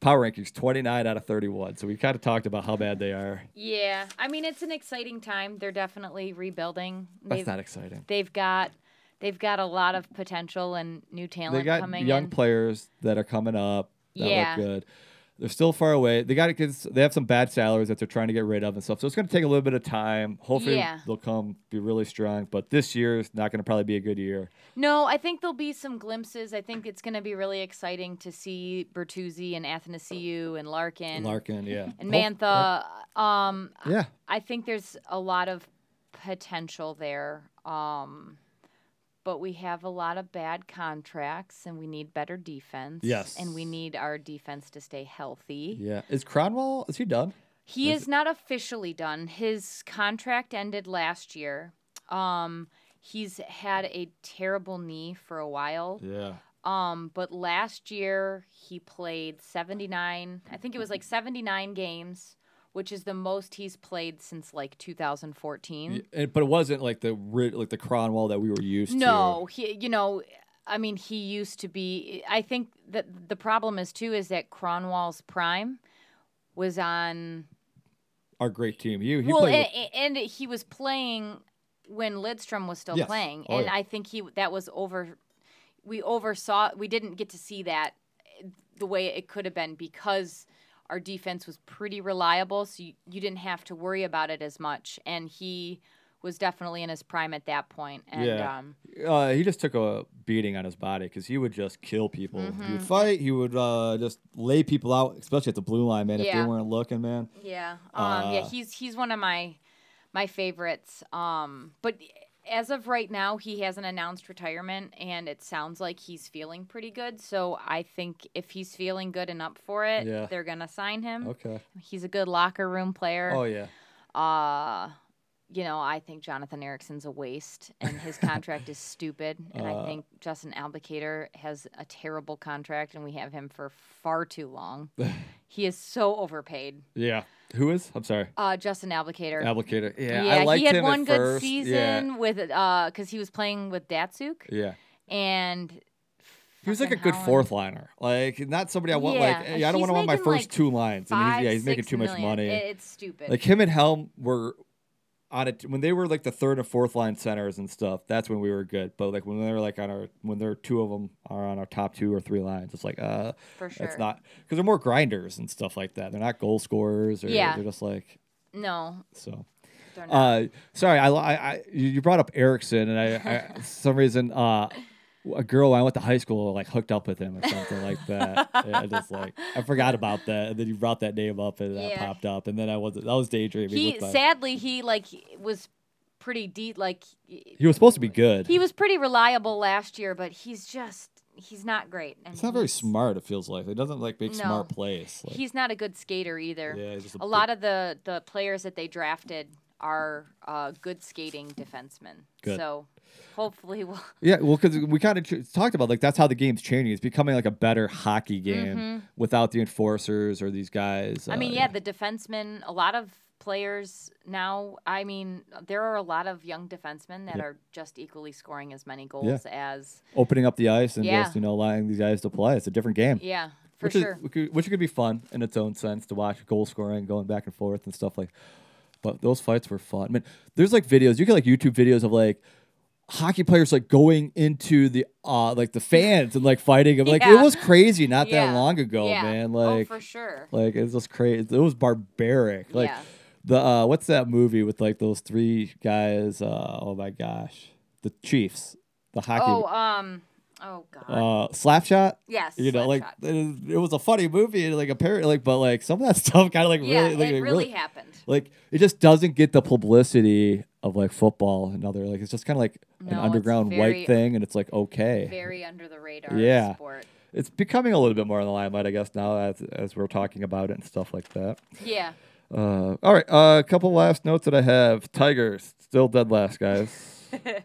power rankings 29 out of 31. So we kind of talked about how bad they are. Yeah, I mean it's an exciting time. They're definitely rebuilding. That's They've, not exciting. they've got they've got a lot of potential and new talent They got coming young in. players that are coming up that Yeah. look good. They're still far away. They got to. They have some bad salaries that they're trying to get rid of and stuff. So it's going to take a little bit of time. Hopefully Yeah. they'll come be really strong. But this year is not going to probably be a good year. no, I think there'll be some glimpses. I think it's going to be really exciting to see Bertuzzi and Athanasiu and Larkin Larkin, yeah, and Mantha. Um, Yeah, I think there's a lot of potential there. Um, but we have a lot of bad contracts and we need better defense. Yes. And we need our defense to stay healthy. yeah. Is Kronwall? Is he done? He Is is not officially done. His contract ended last year. Um, he's had a terrible knee for a while. Yeah. Um, but last year he played 79, I think it was like 79 games, which is the most he's played since like 2014. Y- and- but it wasn't like the like the Kronwall that we were used to. No, he, you know, I mean, he used to be. I think that the problem is too is that Kronwall's prime was on. Our great team. You he well, played. and, with- and he was playing when Lidstrom was still Yes. playing, Oh, and yeah. I think he that was over. We oversaw. We didn't get to see that the way it could have been because our defense was pretty reliable, so you, you didn't have to worry about it as much. And he was definitely in his prime at that point. And Yeah. um, uh, he just took a beating on his body because he would just kill people. He Mm-hmm. would fight. He would uh, just lay people out, especially at the blue line, man. Yeah. If they weren't looking, man. Yeah. Um, yeah, Uh, he's he's one of my my favorites. Um, but as of right now, he hasn't announced retirement, and it sounds like he's feeling pretty good. So I think if he's feeling good and up for it, Yeah. they're gonna sign him. Okay. He's a good locker room player. Oh yeah. Uh, you know, I think Jonathan Ericsson's a waste, and his contract is stupid. And Uh, I think Justin Abdelkader has a terrible contract, and we have him for far too long. he is so overpaid. Yeah. Who is? I'm sorry. Uh, Justin Abdelkader. Applicator. Yeah. Yeah, I liked he had him one good first. season Yeah. with uh, because he was playing with Datsyuk, Yeah. and He was like a good Howland- fourth liner. Like not somebody I want. Yeah, like yeah, I don't want to want my first like, two lines. and Five, he's, yeah, he's making too much money. It's stupid. like him and Helm were on it when they were like the third and fourth line centers and stuff. That's when we were good. But like when they're like on our when there are two of them are on our top two or three lines, it's like uh, For sure. it's not because they're more grinders and stuff like that. They're not goal scorers or Yeah. they're just like No, so. Uh, sorry, I, I, I you you brought up Ericsson, and I, I for some reason, uh, a girl I went to high school like hooked up with him or something like that. Yeah, I just like I forgot about that, and then you brought that name up, and that Yeah. popped up, and then I was I was daydreaming. he my, sadly he like was pretty deep. Like he was supposed to be good. he was pretty reliable last year, but he's just he's not great. And He's not very he's- smart. It feels like he doesn't like make No. smart plays. Like, He's not a good skater either. yeah, he's just a lot of the the players that they drafted are uh, good skating defensemen. Good. So hopefully we'll. Yeah, well, because we kind of ch- talked about like that's how the game's changing. It's becoming like a better hockey game without the enforcers or these guys. Mm-hmm. I uh, mean, yeah, the defensemen. A lot of players now. I mean, there are a lot of young defensemen that Yep. are just equally scoring as many goals as. opening up the ice and Yeah. just you know allowing these guys to play. It's a different game. Yeah, for which sure. is which could, which could be fun in its own sense to watch goal scoring going back and forth and stuff like. But those fights were fun. I mean, there's like videos you can like YouTube videos of like hockey players like going into the uh like the fans and like fighting them. Like it was crazy not Yeah. that long ago, yeah. man. oh, Like for sure. like it was crazy. It was barbaric. Like Yeah. the uh what's that movie with like those three guys? Uh oh my gosh, the Chiefs, the hockey. Oh, um, oh god. uh, Slapshot. yes. You know, like it, it was a funny movie, and like apparently, like, but like some of that stuff kind of like yeah, really, like, it it really, happened. like it just doesn't get the publicity of like football and other like it's just kind of like No, an underground very- white thing, and it's like okay, Very under the radar Yeah. sport. it's becoming a little bit more in the limelight, I guess now as as we're talking about it and stuff like that. Yeah. Uh, all right, uh, a couple last notes that I have. Tigers still dead last, guys. yeah,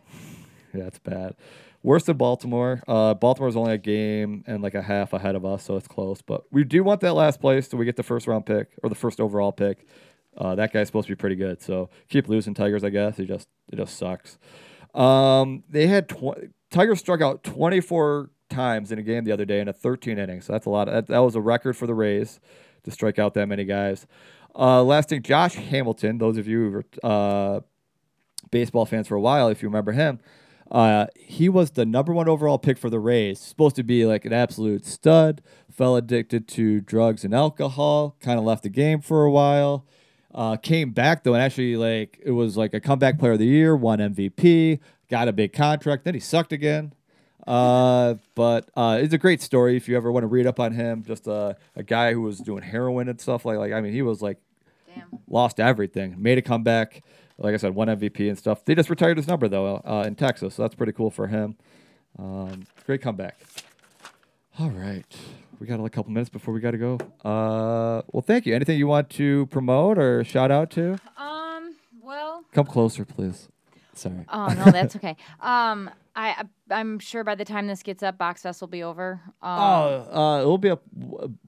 it's bad. Worse than Baltimore. Uh, Baltimore's only a game and like a half ahead of us, so it's close. But we do want that last place, so we get the first round pick or the first overall pick. Uh, that guy's supposed to be pretty good, so keep losing Tigers. I guess it just it just sucks. Um, they had tw- Tigers struck out 24 times in a game the other day in a 13 innings. So that's a lot. Of, that, that was a record for the Rays to strike out that many guys. Uh, last thing, Josh Hamilton. Those of you who were uh, baseball fans for a while, if you remember him, uh, he was the number one overall pick for the Rays. Supposed to be like an absolute stud. Fell addicted to drugs and alcohol. Kind of left the game for a while. Uh, came back though, and actually like it was like a comeback player of the year. Won MVP. Got a big contract. Then he sucked again. Uh, but uh, it's a great story if you ever want to read up on him. Just a, a guy who was doing heroin and stuff like like I mean he was like Damn. lost everything, made a comeback. Like I said, one MVP and stuff. They just retired his number though uh, in Texas, so that's pretty cool for him. Um, great comeback. All right, we got a couple minutes before we got to go. Uh, well, thank you. Anything you want to promote or shout out to? Um. Well. Come closer, please. Sorry. Oh no, that's okay. Um. I I'm sure by the time this gets up, Box Fest will be over. Um, Oh, uh, it'll be up.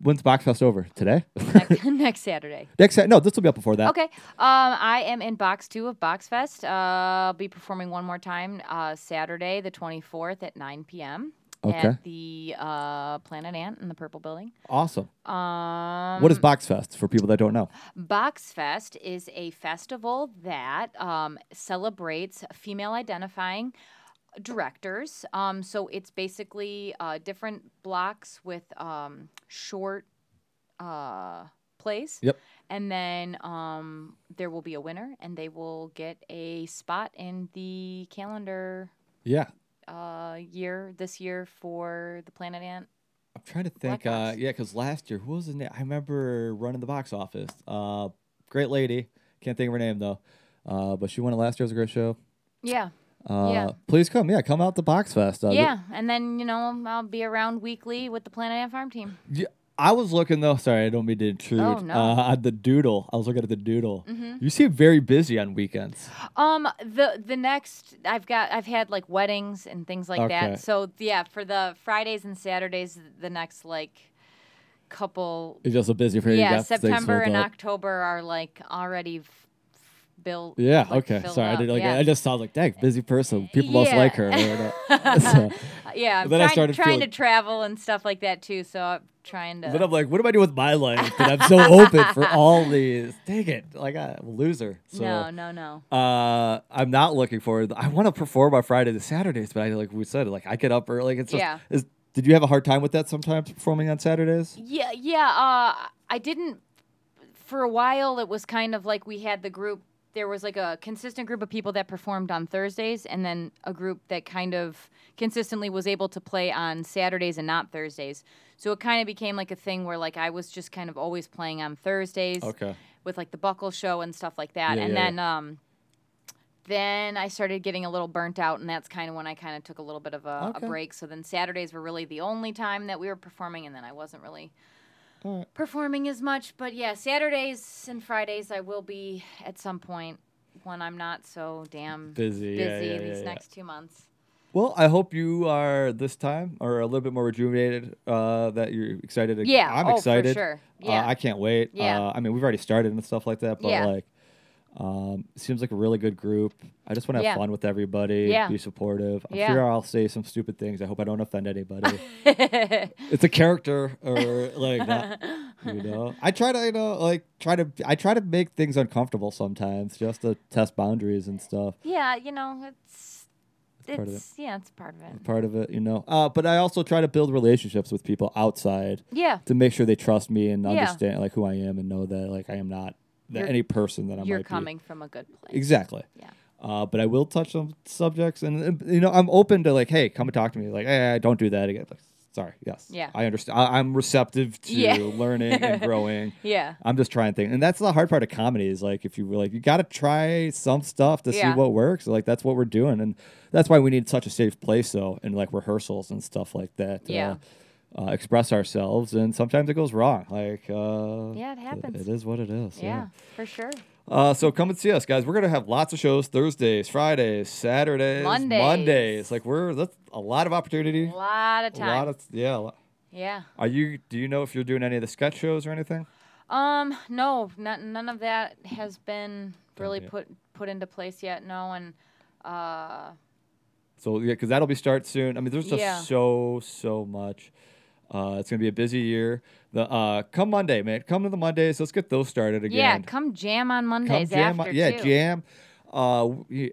When's Boxfest over? Today? next, next Saturday. Next, no, this will be up before that. Okay. Um, I am in box two of Box Fest. Uh, I'll be performing one more time uh, Saturday, the 24th at 9 p.m. Okay. At the uh, Planet Ant in the Purple Building. Awesome. Um, what is Boxfest for people that don't know? Box Fest is a festival that um, celebrates female identifying directors. Um, so it's basically uh, different blocks with um, short uh, plays. Yep. And then um, there will be a winner, and they will get a spot in the calendar Yeah. uh, year this year for the Planet Ant. I'm trying to think. Uh, yeah, because last year, who was his name? I remember running the box office. Uh, great lady. Can't think of her name though. Uh, but she won it last year. It was a great show. Yeah. Uh, Yeah. Please come. Yeah, come out to Box Fest. Uh, yeah, and then you know I'll be around weekly with the Planet Ant Farm team. Yeah, I was looking though. Sorry, I don't mean to intrude. Oh, no. Uh, the doodle, I was looking at the doodle. Mhm. You seem very busy on weekends. Um, the the next I've got I've had like weddings and things like Okay. that. So yeah, for the Fridays and Saturdays, the next like couple It's just so busy for you. yeah September and up. October are like already Bill. Yeah. like, okay. filled Sorry, I did like yeah. I just saw like, dang, busy person. People must like her. so, yeah, I'm then I trying, started trying feeling- to travel and stuff like that too. So I'm trying to. But I'm like, what am I doing with my life? That I'm so open for all these. Dang it! Like I'm a loser. So, no, no, no. Uh, I'm not looking forward. I want to perform on Friday to Saturdays, but I like we said, like I get up early. It's just, Yeah. Is, did you have a hard time with that sometimes performing on Saturdays? Yeah, yeah. Uh, I didn't. For a while, it was kind of like we had the group. There was like a consistent group of people that performed on Thursdays, and then a group that kind of consistently was able to play on Saturdays and not Thursdays. So it kind of became like a thing where like I was just kind of always playing on Thursdays Okay. with like the Buckle Show and stuff like that. Yeah, and yeah, then um, then I started getting a little burnt out, and that's kind of when I kind of took a little bit of a, Okay. a break. So then Saturdays were really the only time that we were performing, and then I wasn't really All right. performing as much. But yeah, Saturdays and Fridays I will be at some point when I'm not so damn Busy. busy yeah, yeah, these yeah, yeah. next two months. Well, I hope you are this time or a little bit more rejuvenated. Uh, that you're excited. to- Yeah, I'm oh, for excited. sure. Uh, Yeah. I can't wait. Yeah. Uh, I mean, we've already started and stuff like that, but Yeah. like, um, seems like a really good group. I just want to have Yeah. fun with everybody. Yeah. Be supportive. I'm Yeah. sure I'll say some stupid things. I hope I don't offend anybody. it's a character or like that. You know, I try to, you know, like try to, I try to make things uncomfortable sometimes just to test boundaries and stuff. yeah, you know it's part of it's yeah, it's part of it. Part of it, you know. Uh, but I also try to build relationships with people outside Yeah, to make sure they trust me and understand like who I am and know that like I am not that any person that I you're might be. coming from a good place. Exactly. Yeah. Uh, but I will touch on subjects, and, you know I'm open to like, hey, come and talk to me. Like, hey, don't do that again. Like, sorry, yes, Yeah. I understand. I, I'm receptive to Yeah. learning and growing. Yeah. I'm just trying things, and that's the hard part of comedy is like if you were like you got to try some stuff to Yeah. see what works. Like that's what we're doing, and that's why we need such a safe place though, and like rehearsals and stuff like that. Yeah. Uh, express ourselves, and sometimes it goes wrong. Like, uh, Yeah, it happens. It is what it is. Yeah, for sure. Uh, so come and see us, guys. We're gonna have lots of shows Thursdays, Fridays, Saturdays, Mondays. Mondays. Like we're that's a lot of opportunity. A lot of A time. lot of yeah. a lot- yeah. Are you? Do you know if you're doing any of the sketch shows or anything? Um, no, none, none of that has been really put put into place yet. No, and uh, So yeah, because that'll be start soon. I mean, there's just Yeah. so so much. Uh, it's gonna be a busy year. The uh, come Monday, man. Come to the Mondays. Let's get those started again. yeah, come jam on Come Mondays jam. after yeah, too. jam. Uh, we,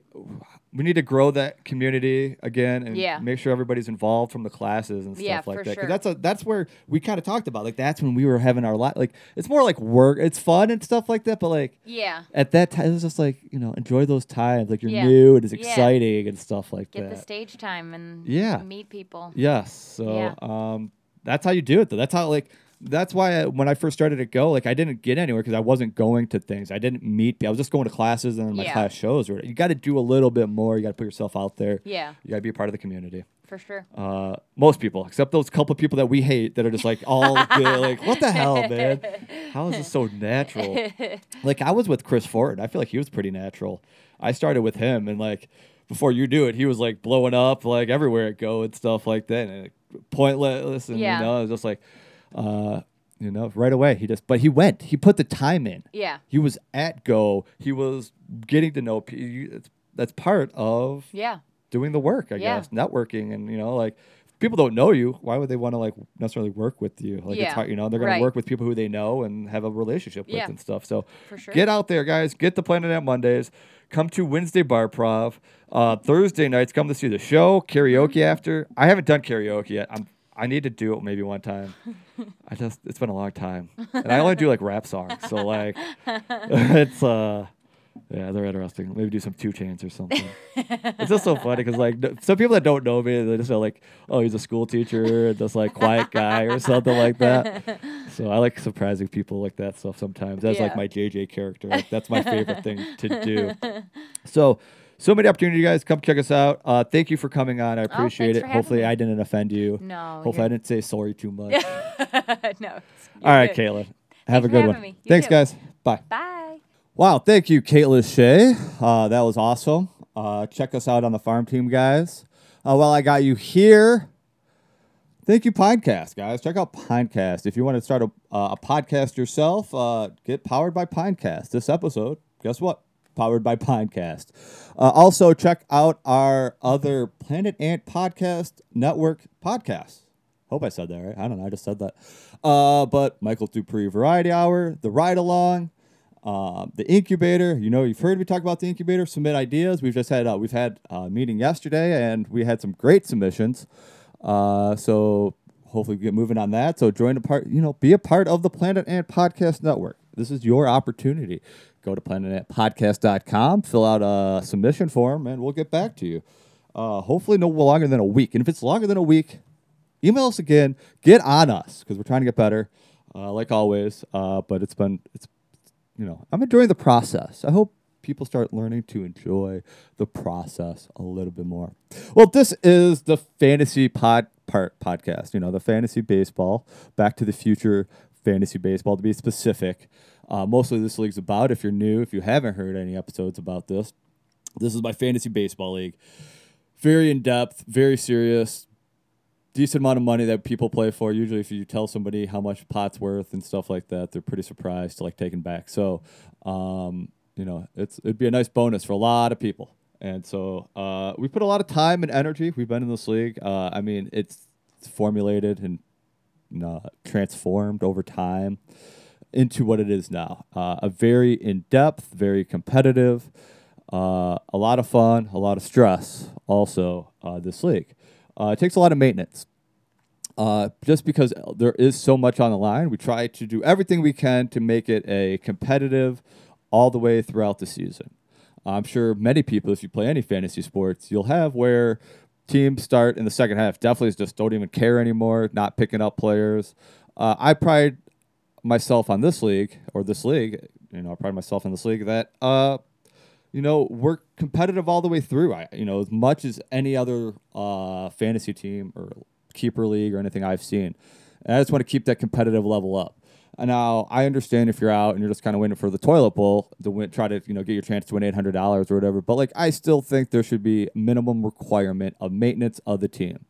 we need to grow that community again and Yeah. make sure everybody's involved from the classes and stuff Yeah, like that. 'Cause sure. that's a that's where we kind of talked about like that's when we were having our lot. Like it's more like work. It's fun and stuff like that, but like Yeah, at that time, it was just like you know, enjoy those times. Like you're Yeah. new, it is Yeah. exciting and stuff like get that. Get the stage time and Yeah. meet people. Yes. So um, that's how you do it, though. That's how like that's why I, when I first started to go, like I didn't get anywhere because I wasn't going to things. I didn't meet. I was just going to classes and then my Yeah. class shows. Or you got to do a little bit more. You got to put yourself out there. Yeah, You got to be a part of the community. for sure. Uh, most people, except those couple people that we hate, that are just like all good. Like what the hell, man? How is this so natural? like I was with Chris Ford. I feel like he was pretty natural. I started with him, and like before you do it, he was like blowing up like everywhere it go and stuff like that, and pointless. And Yeah. you know, it was just like, uh, you know, right away he just. But he went. He put the time in. Yeah, He was at go. He was getting to know people. That's part of yeah, doing the work, I Yeah. guess, networking, and you know, like people don't know you. Why would they want to like necessarily work with you? Like Yeah. it's hard, you know, they're gonna Right. work with people who they know and have a relationship with Yeah. and stuff. So for sure. get out there, guys. Get the Planet Ant Mondays. Come to Wednesday Bar Prov. Uh, Thursday nights, come to see the show. Karaoke after. I haven't done karaoke yet. I'm. I need to do it maybe one time. I just it's been a long time, and I only do like rap songs. So like, it's uh, yeah, they're interesting. Maybe do some 2 Chainz or something. it's just so funny because like some people that don't know me, they just are like, oh, he's a school teacher, just like quiet guy or something like that. So I like surprising people like that stuff sometimes. That's like my JJ character. Like that's my favorite thing to do. So. So many opportunity, guys. Come check us out. Uh, thank you for coming on. I appreciate Oh, it. Hopefully, me. I didn't offend you. No. Hopefully, I you're- didn't say sorry too much. no. All right, good. Caitlyn. Have for a good one. Thanks, too. guys. Bye. Bye. Wow, thank you, Caitlyn Shea. Uh, that was awesome. Uh, check us out on the farm team, guys. Uh, while I got you here, thank you, Pinecast, guys. Check out Pinecast. If you want to start a, uh, a podcast yourself, uh, get powered by Pinecast. This episode, guess what? powered by Pinecast. Uh, also, check out our other Planet Ant Podcast Network podcasts. Hope I said that right. I don't know. I just said that. But Michael Dupree Variety Hour, The Ride Along, uh, the incubator. You know, you've heard me talk about the incubator. Submit ideas. We've just had uh, we've had a meeting yesterday, and we had some great submissions. Uh, so hopefully we get moving on that. So join a part. You know, be a part of the Planet Ant Podcast Network. This is your opportunity. Go to planetantpodcast.com, fill out a submission form, and we'll get back to you. Uh, hopefully, no longer than a week. And if it's longer than a week, email us again. Get on us because we're trying to get better, uh, like always. Uh, but it's been it's you know I'm enjoying the process. I hope people start learning to enjoy the process a little bit more. Well, this is the fantasy pod part podcast. You know the fantasy baseball, Back to the Future fantasy baseball to be specific. Uh, mostly this league's about. If you're new, if you haven't heard any episodes about this, this is my fantasy baseball league. Very in depth, very serious, decent amount of money that people play for. Usually, if you tell somebody how much pot's worth and stuff like that, they're pretty surprised to like taken back. So, um, you know, it's it'd be a nice bonus for a lot of people. And so uh, we put a lot of time and energy. We've been in this league. Uh, I mean, it's, formulated and uh, transformed over time into what it is now. Uh, a very in depth, very competitive, uh, a lot of fun, a lot of stress. Also, this league. Uh, it takes a lot of maintenance. Uh, just because there is so much on the line, we try to do everything we can to make it a competitive all the way throughout the season. I'm sure many people, if you play any fantasy sports, you'll have where teams start in the second half definitely just don't even care anymore, not picking up players. Uh, I pride myself on this league or this league, you know, I pride myself in this league that, uh, you know, we're competitive all the way through. I, you know, as much as any other uh, fantasy team or keeper league or anything I've seen. And I just want to keep that competitive level up. And now I understand if you're out and you're just kind of waiting for the toilet bowl to win, try to you know get your chance to win eight hundred dollars or whatever. But like I still think there should be minimum requirement of maintenance of the team.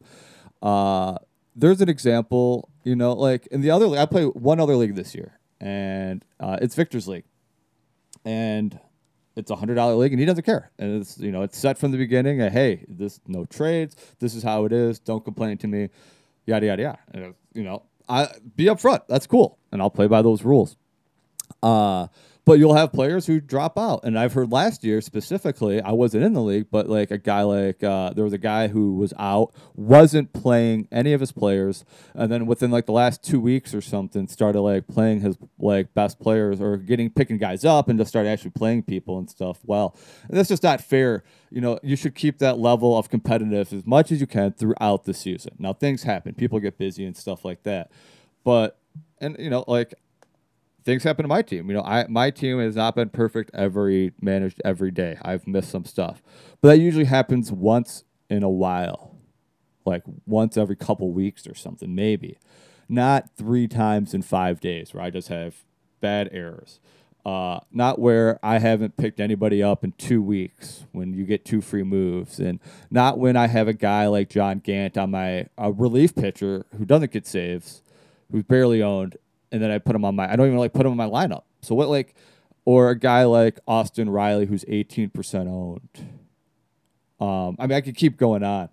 Uh, there's an example, you know, like in the other league, I play one other league this year, and uh, it's Victor's league, and it's a hundred dollar league, and he doesn't care, and it's you know it's set from the beginning. Uh, hey, this no trades, this is how it is. Don't complain to me, yada yada yada. And, you know, I be upfront. That's cool, and I'll play by those rules. Uh, but you'll have players who drop out. And I've heard last year specifically, I wasn't in the league, but like a guy like uh, there was a guy who was out, wasn't playing any of his players, and then within like the last two weeks or something, started like playing his like best players or getting picking guys up and just started actually playing people and stuff. Well, and that's just not fair. You know, you should keep that level of competitive as much as you can throughout the season. Now things happen, people get busy and stuff like that, but and you know like things happen to my team. You know, I my team has not been perfect every managed every day. I've missed some stuff, but that usually happens once in a while, like once every couple weeks or something, maybe, not three times in five days where I just have bad errors. Uh, not where I haven't picked anybody up in two weeks when you get two free moves, and not when I have a guy like John Gant on my a relief pitcher who doesn't get saves, who's barely owned, and then I put him on my. I don't even like put him in my lineup. So what like, or a guy like Austin Riley who's eighteen percent owned. Um, I mean, I could keep going on.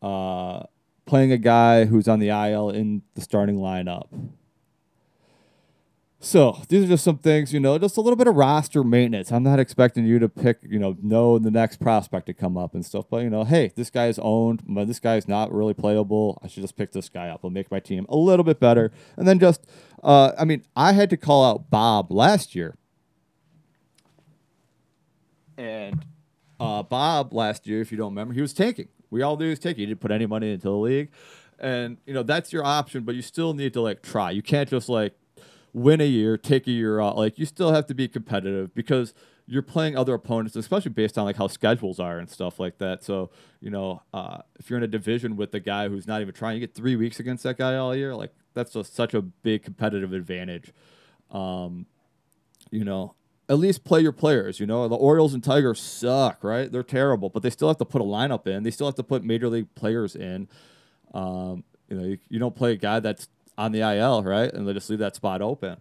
Uh, playing a guy who's on the IL in the starting lineup. So these are just some things, you know, just a little bit of roster maintenance. I'm not expecting you to pick, you know, know the next prospect to come up and stuff, but you know, hey, this guy is owned, but this guy's not really playable. I should just pick this guy up. I'll make my team a little bit better. And then just, uh, I mean, I had to call out Bob last year, and uh, Bob last year, if you don't remember, he was tanking. We all knew he was tanking. He didn't put any money into the league, and you know that's your option, but you still need to like try. You can't just like win a year, take a year off. Like you still have to be competitive because you're playing other opponents, especially based on like how schedules are and stuff like that. So you know, uh, if you're in a division with the guy who's not even trying, you get three weeks against that guy all year. Like that's just such a big competitive advantage. Um, you know, at least play your players. You know, the Orioles and Tigers suck, right? They're terrible, but they still have to put a lineup in. They still have to put major league players in. Um, you know, you, you don't play a guy that's on the IL, right? And they just leave that spot open.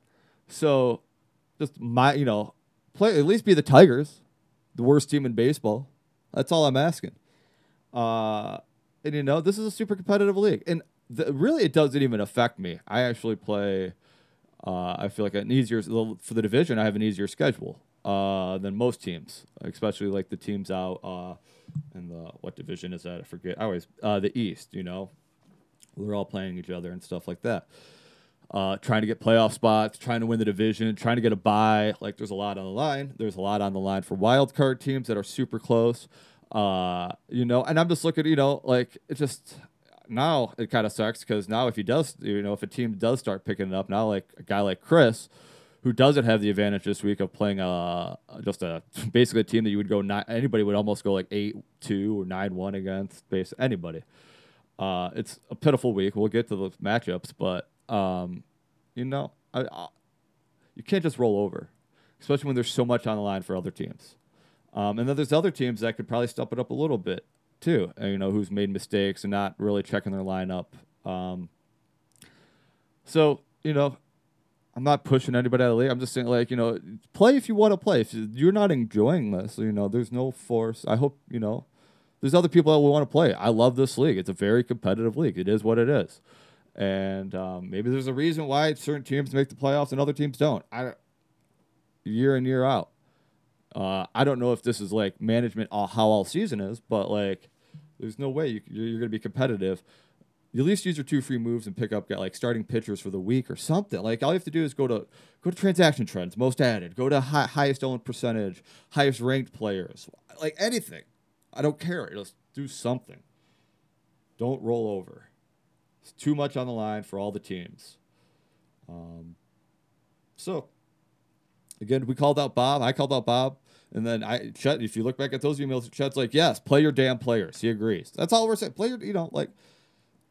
So, just my, you know, play at least be the Tigers, the worst team in baseball. That's all I'm asking. Uh, and you know, this is a super competitive league, and the, really, it doesn't even affect me. I actually play. Uh, I feel like an easier for the division. I have an easier schedule uh, than most teams, especially like the teams out uh, in the what division is that? I forget. I always uh, the East. You know, they're all playing each other and stuff like that. Uh, trying to get playoff spots, trying to win the division, trying to get a bye. Like there's a lot on the line. There's a lot on the line for wild card teams that are super close. Uh, you know, and I'm just looking, you know, like it just now it kind of sucks because now if he does, you know, if a team does start picking it up now, like a guy like Chris, who doesn't have the advantage this week of playing a just a basically a team that you would go not anybody would almost go like eight two or nine one against base anybody. Uh, it's a pitiful week. We'll get to the matchups, but um, you know, I, I, you can't just roll over, especially when there's so much on the line for other teams. Um, and then there's other teams that could probably step it up a little bit too. You know, who's made mistakes and not really checking their lineup. Um, so you know, I'm not pushing anybody out of the league. I'm just saying, like, you know, play if you want to play. If you're not enjoying this, you know, there's no force. I hope, you know, there's other people that will want to play. I love this league. It's a very competitive league. It is what it is. And um, maybe there's a reason why certain teams make the playoffs and other teams don't. I, year in, year out. Uh, I don't know if this is like management, all, how all season is, but like, there's no way you, you're, going to be competitive you at least use your two free moves and pick up like starting pitchers for the week or something. Like all you have to do is go to go to transaction trends, most added, go to high, highest owned percentage, highest ranked players, like anything. I don't care. Just do something. Don't roll over. It's too much on the line for all the teams. Um, so again, we called out Bob. I called out Bob. And then I Chet, if you look back at those emails, Chet's like, yes, play your damn players. He agrees. That's all we're saying. Play your, you know, like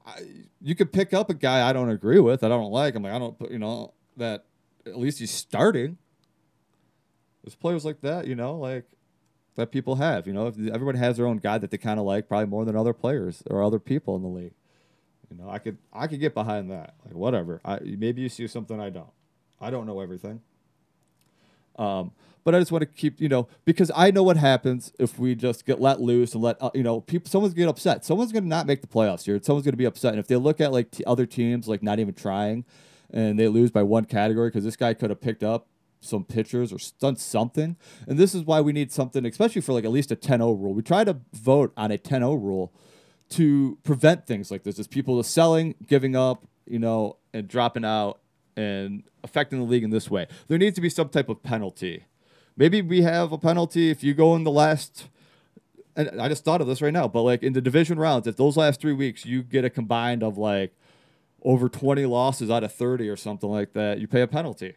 I, you could pick up a guy I don't agree with, that I don't like. I'm like, I don't, you know, that at least he's starting. There's players like that, you know, like that people have. You know, if everybody has their own guy that they kind of like, probably more than other players or other people in the league. You know, I could I could get behind that. Like whatever. I maybe you see something I don't. I don't know everything. Um, but I just want to keep, you know, because I know what happens if we just get let loose and let, uh, you know, people, someone's to get upset. Someone's to not make the playoffs here. Someone's to be upset. And if they look at like t- other teams, like not even trying, and they lose by one category because this guy could have picked up some pitchers or done something. And this is why we need something, especially for like at least a 10 0 rule. We try to vote on a 10 0 rule to prevent things like this. As people selling, giving up, you know, and dropping out and affecting the league in this way. There needs to be some type of penalty maybe we have a penalty if you go in the last. And I just thought of this right now, but like in the division rounds, if those last three weeks you get a combined of like over 20 losses out of 30 or something like that, you pay a penalty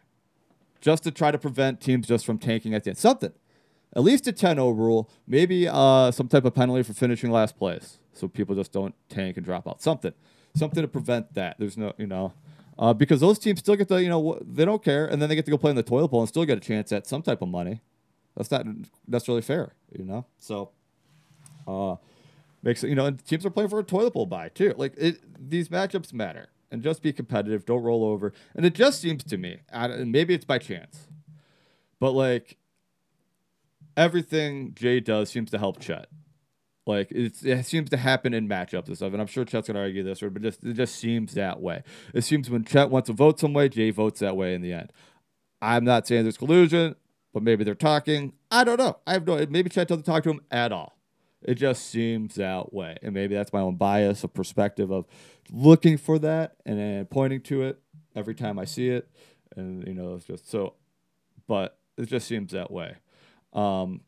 just to try to prevent teams just from tanking at the end. Something. At least a 10 0 rule. Maybe uh, some type of penalty for finishing last place so people just don't tank and drop out. Something. Something to prevent that. There's no, you know uh, because those teams still get to, you know, they don't care, and then they get to go play in the toilet bowl and still get a chance at some type of money. That's not necessarily fair, you know. So, uh, makes it, you know, and teams are playing for a toilet bowl buy too. Like it, these matchups matter, and just be competitive. Don't roll over. And it just seems to me, and maybe it's by chance, but like everything Jay does seems to help Chet. Like it seems to happen in matchups and stuff, and I'm sure Chet's gonna argue this, but just it just seems that way. It seems when Chet wants to vote some way, Jay votes that way in the end. I'm not saying there's collusion, but maybe they're talking. I don't know. I have no. Maybe Chet doesn't talk to him at all. It just seems that way, and maybe that's my own bias, a perspective of looking for that and then pointing to it every time I see it, and you know it's just so. But it just seems that way. Um,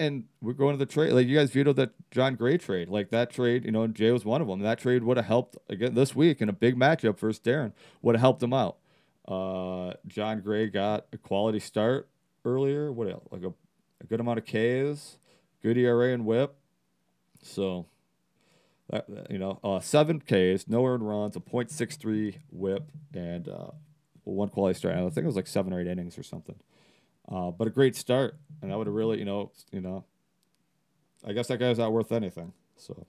and we're going to the trade. Like you guys vetoed that Jon Gray trade. Like that trade, you know, Jay was one of them. That trade would have helped again this week in a big matchup versus Darren. Would have helped him out. Uh, Jon Gray got a quality start earlier. What else? Like a, a good amount of Ks, good ERA and WHIP. So, that, you know, uh, seven Ks, no earned runs, a .63 WHIP, and uh, one quality start. I think it was like seven or eight innings or something. Uh, but a great start, and I would have really, you know, you know, I guess that guy's not worth anything. So,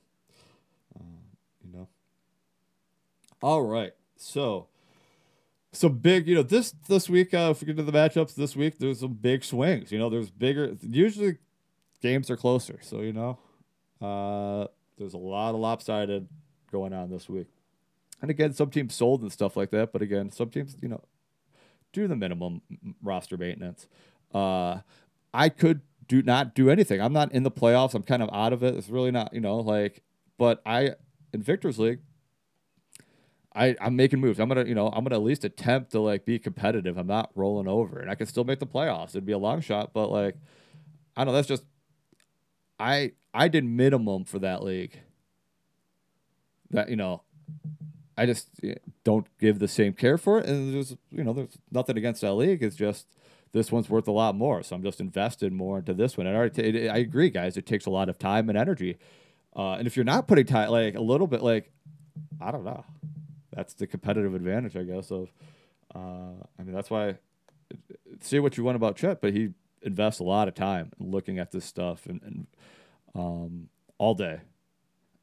uh, you know. All right, so some big, you know, this this week. Uh, if we get to the matchups this week, there's some big swings. You know, there's bigger. Usually, games are closer. So you know, uh, there's a lot of lopsided going on this week. And again, some teams sold and stuff like that. But again, some teams, you know, do the minimum roster maintenance. Uh, I could do not do anything. I'm not in the playoffs. I'm kind of out of it. It's really not, you know, like. But I in Victor's League, I, I'm making moves. I'm gonna, you know, I'm gonna at least attempt to like be competitive. I'm not rolling over, and I can still make the playoffs. It'd be a long shot, but like, I don't know. That's just, I I did minimum for that league. That you know, I just don't give the same care for it, and there's you know, there's nothing against that league. It's just this one's worth a lot more, so I'm just invested more into this one. And I agree, guys. It takes a lot of time and energy, uh, and if you're not putting time, like a little bit, like I don't know that's the competitive advantage, I guess. Of, uh, I mean, that's why. Say what you want about Chet, but he invests a lot of time looking at this stuff and, and um, all day.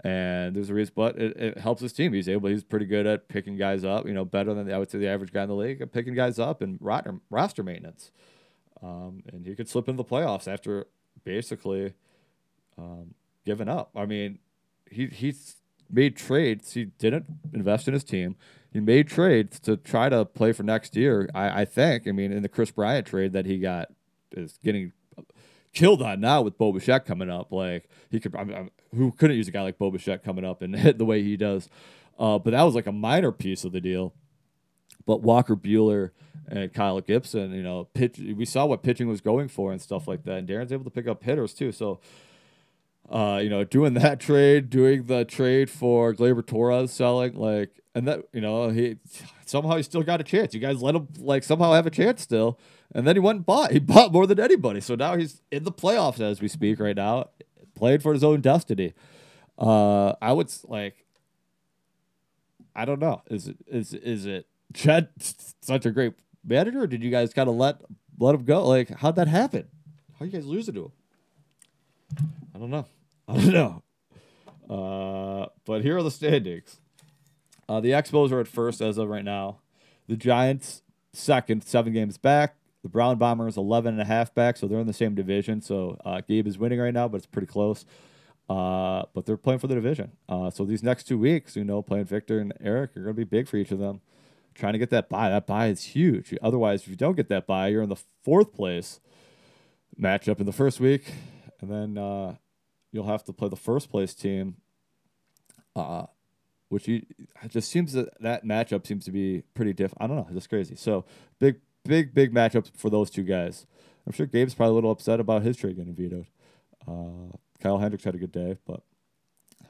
And there's a reason, but it, it helps his team. He's able. He's pretty good at picking guys up. You know, better than I would say the average guy in the league at picking guys up and roster roster maintenance. Um, and he could slip into the playoffs after basically um, giving up. I mean, he he's made trades. He didn't invest in his team. He made trades to try to play for next year. I, I think. I mean, in the Kris Bryant trade that he got is getting killed on now with Bo Bichette coming up. Like he could, I mean, who couldn't use a guy like Bo Bichette coming up and hit the way he does? Uh, but that was like a minor piece of the deal. But Walker Buehler and Kyle Gibson, you know, pitch. We saw what pitching was going for and stuff like that. And Darren's able to pick up hitters too. So uh, you know, doing that trade, doing the trade for Gleyber Torres selling, like, and that, you know, he somehow he still got a chance. You guys let him, like, somehow have a chance still. And then he went and bought. He bought more than anybody. So now he's in the playoffs as we speak right now, playing for his own destiny. Uh, I would, like, I don't know. Is it, is, is it Chet such a great manager? Did you guys kind of let, let him go? Like, how'd that happen? How you guys losing to him? I don't know. I don't know. Uh, but here are the standings. Uh, the Expos are at first as of right now. The Giants second, seven games back. The Brown Bombers 11 and a half back, so they're in the same division. So uh, Gabe is winning right now, but it's pretty close. Uh, but they're playing for the division. Uh, so these next two weeks, you know, playing Victor and Eric are going to be big for each of them. Trying to get that buy. That buy is huge. Otherwise, if you don't get that buy, you're in the fourth place matchup in the first week. And then uh, you'll have to play the first place team, uh, which you, just seems that that matchup seems to be pretty diff. I don't know, it's just crazy. So big, big, big matchup for those two guys. I'm sure Gabe's probably a little upset about his trade getting vetoed. Uh, Kyle Hendricks had a good day, but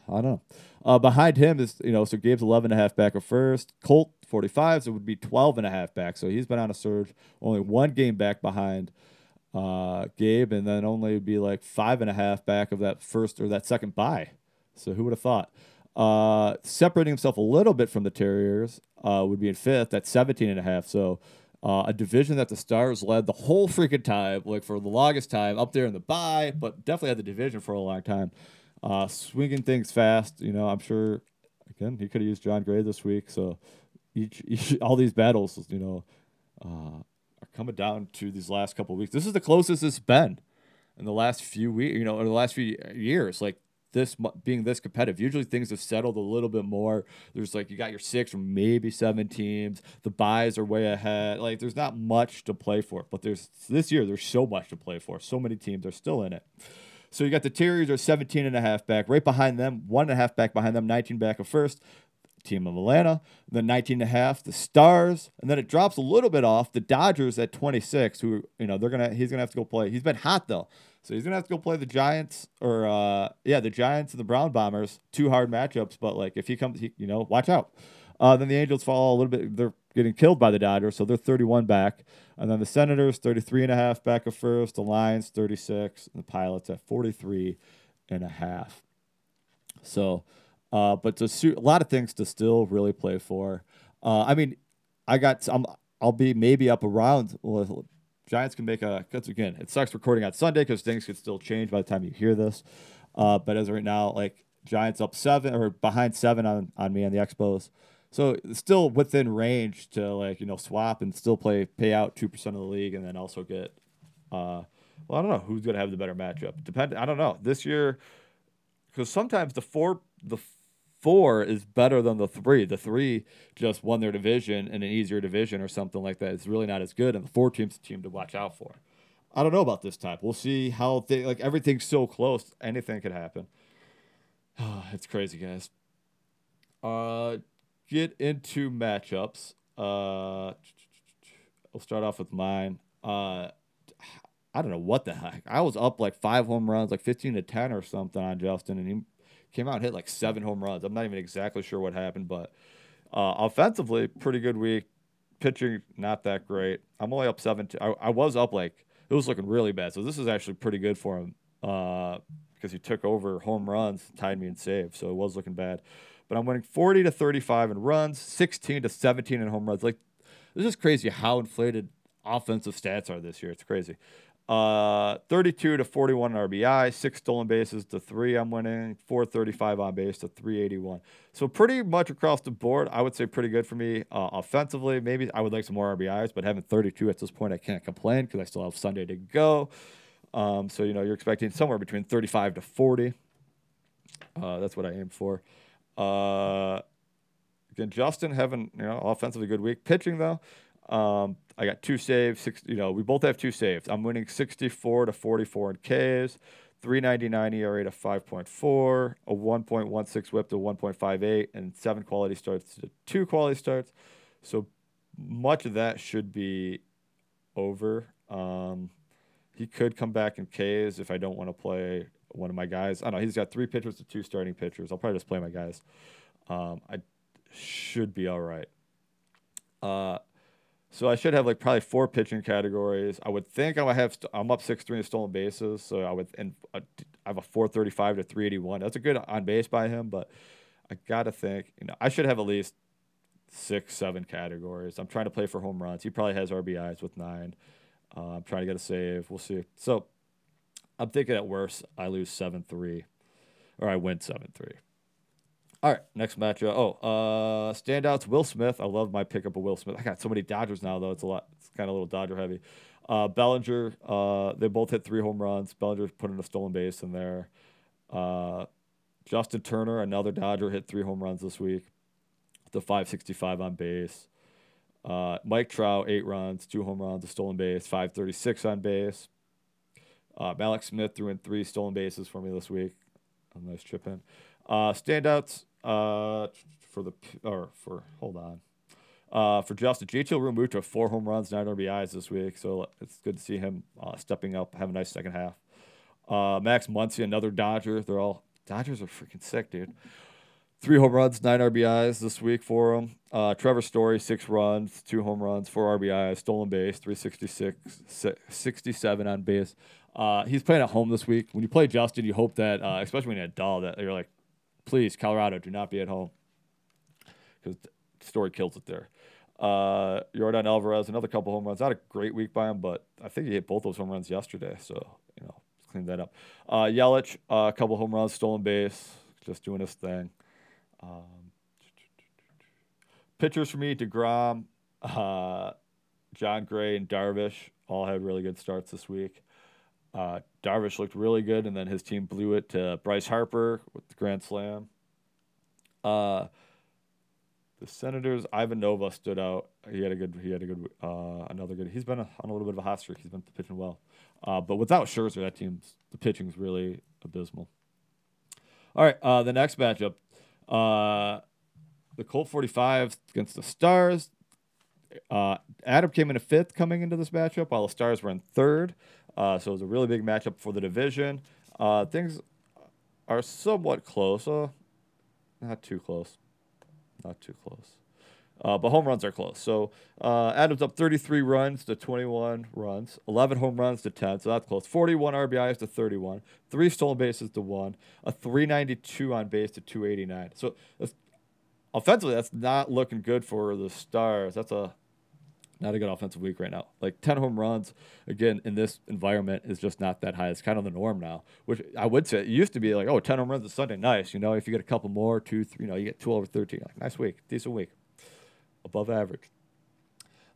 I don't know. Uh, behind him is, you know, so Gabe's 11 and a half back at first. Colt, 45, so it would be 12 and a half back. So he's been on a surge, only one game back behind uh, Gabe, and then only be like five and a half back of that first or that second buy. So who would have thought? Uh, separating himself a little bit from the Terriers uh, would be in fifth at 17 and a half. So uh, a division that the Stars led the whole freaking time, like for the longest time, up there in the buy, but definitely had the division for a long time. Uh, swinging things fast, you know. I'm sure. Again, he could have used Jon Gray this week. So each, each all these battles, you know, uh, are coming down to these last couple weeks. This is the closest it's been in the last few weeks, you know, or the last few years. Like this being this competitive. Usually things have settled a little bit more. There's like you got your six or maybe seven teams. The buys are way ahead. Like there's not much to play for. But there's this year there's so much to play for. So many teams are still in it. So you got the Terriers are 17 and a half back. Right behind them, one and a half back behind them, 19 back of first team of Atlanta, then 19 and a half, the Stars, and then it drops a little bit off the Dodgers at 26, who, you know, they're to, he's to have to go play. He's been hot though. So he's to have to go play the Giants or, uh, yeah, the Giants and the Brown Bombers. Two hard matchups, but like if he comes, he, you know, watch out. Uh, then the Angels fall a little bit. They're getting killed by the Dodgers, so they're 31 back. And then the Senators, 33 and a half back of first. The Lions, 36. And the Pilots at 43 and a half. So, uh, but to a lot of things to still really play for. Uh, I mean, I got I'm I'll be maybe up around. Well, Giants can make a because again it sucks recording on Sunday because things could still change by the time you hear this. Uh, but as right now, like Giants up seven or behind seven on on me on the Expos. So still within range to like you know swap and still play pay out two percent of the league and then also get. Uh, well, I don't know who's gonna have the better matchup. Depend. I don't know this year, because sometimes the four the four is better than the three. The three just won their division in an easier division or something like that. It's really not as good, and the four team's team to watch out for. I don't know about this type. We'll see how they like everything's so close. Anything could happen. it's crazy, guys. Uh, get into matchups. Uh, we'll start off with mine. Uh, I don't know what the heck. I was up like five home runs, like fifteen to ten or something on Justin, and he came out and hit like seven home runs. I'm not even exactly sure what happened, but uh, offensively, pretty good week. Pitching, not that great. I'm only up seven. I, I was up like it was looking really bad. So this is actually pretty good for him uh, because he took over home runs, tied me in saves. So it was looking bad. But I'm winning 40 to 35 in runs, 16 to 17 in home runs. Like this is crazy how inflated offensive stats are this year. It's crazy. Uh, 32 to 41 RBI, six stolen bases to three. I'm winning 435 on base to 381. So pretty much across the board, I would say pretty good for me uh, offensively. Maybe I would like some more RBIs, but having 32 at this point, I can't complain because I still have Sunday to go. Um, so you know you're expecting somewhere between 35 to 40. Uh, that's what I aim for. Uh, again, Justin having you know offensively good week. Pitching though, um, I got two saves. Six, you know, we both have two saves. I'm winning 64 to 44 in Ks, 399 ERA to 5.4, a 1.16 WHIP to 1.58, and seven quality starts to two quality starts. So much of that should be over. Um, he could come back in Ks if I don't want to play one of my guys. I don't know. He's got three pitchers to two starting pitchers. I'll probably just play my guys. Um, I should be all right. Uh, so I should have like probably four pitching categories. I would think I would have. St- I'm up six three in stolen bases, so I would and uh, I have a 435 to 381. That's a good on base by him, but I gotta think. You know, I should have at least six seven categories. I'm trying to play for home runs. He probably has RBIs with nine. Uh, I'm trying to get a save. We'll see. So I'm thinking at worst I lose seven three, or I win seven three. All right, next matchup. Oh, uh, standouts. Will Smith. I love my pickup of Will Smith. I got so many Dodgers now, though. It's a lot. It's kind of a little Dodger heavy. Uh, Bellinger. Uh, they both hit three home runs. Bellinger put in a stolen base in there. Uh, Justin Turner, another Dodger, hit three home runs this week. The 565 on base. Uh, Mike Trout, eight runs, two home runs, a stolen base, 536 on base. Uh, Mallex Smith threw in three stolen bases for me this week. A nice chip in. Uh, standouts. Uh, for the or for hold on. Uh, for Justin, JT Realmuto, four home runs, nine RBIs this week. So it's good to see him uh, stepping up, have a nice second half. Uh, Max Muncy, another Dodger. They're all Dodgers are freaking sick, dude. Three home runs, nine RBIs this week for him. Uh, Trevor Story, six runs, two home runs, four RBIs, stolen base, 366, 67 on base. Uh, he's playing at home this week. When you play Justin, you hope that, uh, especially when you're a doll, that you're like, please, Colorado, do not be at home because Story kills it there. Uh, Yordan Alvarez, another couple home runs. Not a great week by him, but I think he hit both those home runs yesterday. So, you know, clean that up. Uh, Yelich, uh, a couple home runs, stolen base, just doing his thing. Um, pitchers for me, DeGrom, uh, Jon Gray, and Darvish all had really good starts this week. Uh, Darvish looked really good, and then his team blew it to Bryce Harper with the grand slam. Uh, the Senators, Ivan Nova stood out. He had a good, he had a good, uh, another good. He's been on a little bit of a hot streak. He's been pitching well, uh, but without Scherzer, that team's the pitching's really abysmal. All right, uh, the next matchup, uh, the Colt 45 against the Stars. Uh, Adam came in a fifth coming into this matchup, while the Stars were in third. Uh, so it was a really big matchup for the division. Uh, things are somewhat close. Uh, not too close. Not too close. Uh, but home runs are close. So uh, Adams up 33 runs to 21 runs, 11 home runs to 10. So that's close. 41 RBIs to 31, three stolen bases to one, a 392 on base to 289. So offensively, that's not looking good for the Stars. That's a not a good offensive week right now. Like 10 home runs, again, in this environment is just not that high. It's kind of the norm now, which I would say it used to be like, oh, 10 home runs is Sunday, nice. You know, if you get a couple more, two, three, you know, you get 12 or 13. Like, nice week, decent week. above average.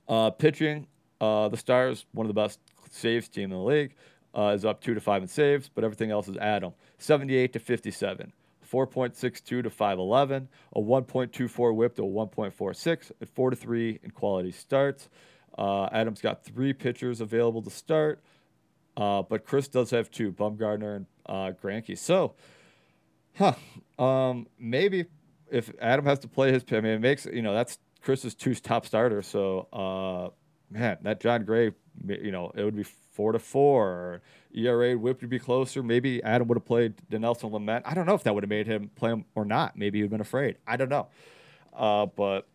Uh, pitching, uh, the Stars, one of the best saves team in the league, uh, is up two to five in saves, but everything else is Adam, 78 to 57. 4.62 to 511, a 1.24 whip to a 1.46, and 4 to 3 in quality starts. Uh, Adams got three pitchers available to start, uh, but Chris does have two, Bumgarner and uh, Greinke. So, huh, um, maybe if Adam has to play his, I mean, it makes you know that's Chris's two top starters. So, uh, man, that Jon Gray, you know, it would be four to four. ERA whip would be closer. Maybe Adam would have played Dinelson Lamet. I don't know if that would have made him play him or not. Maybe he'd been afraid. I don't know. Uh, but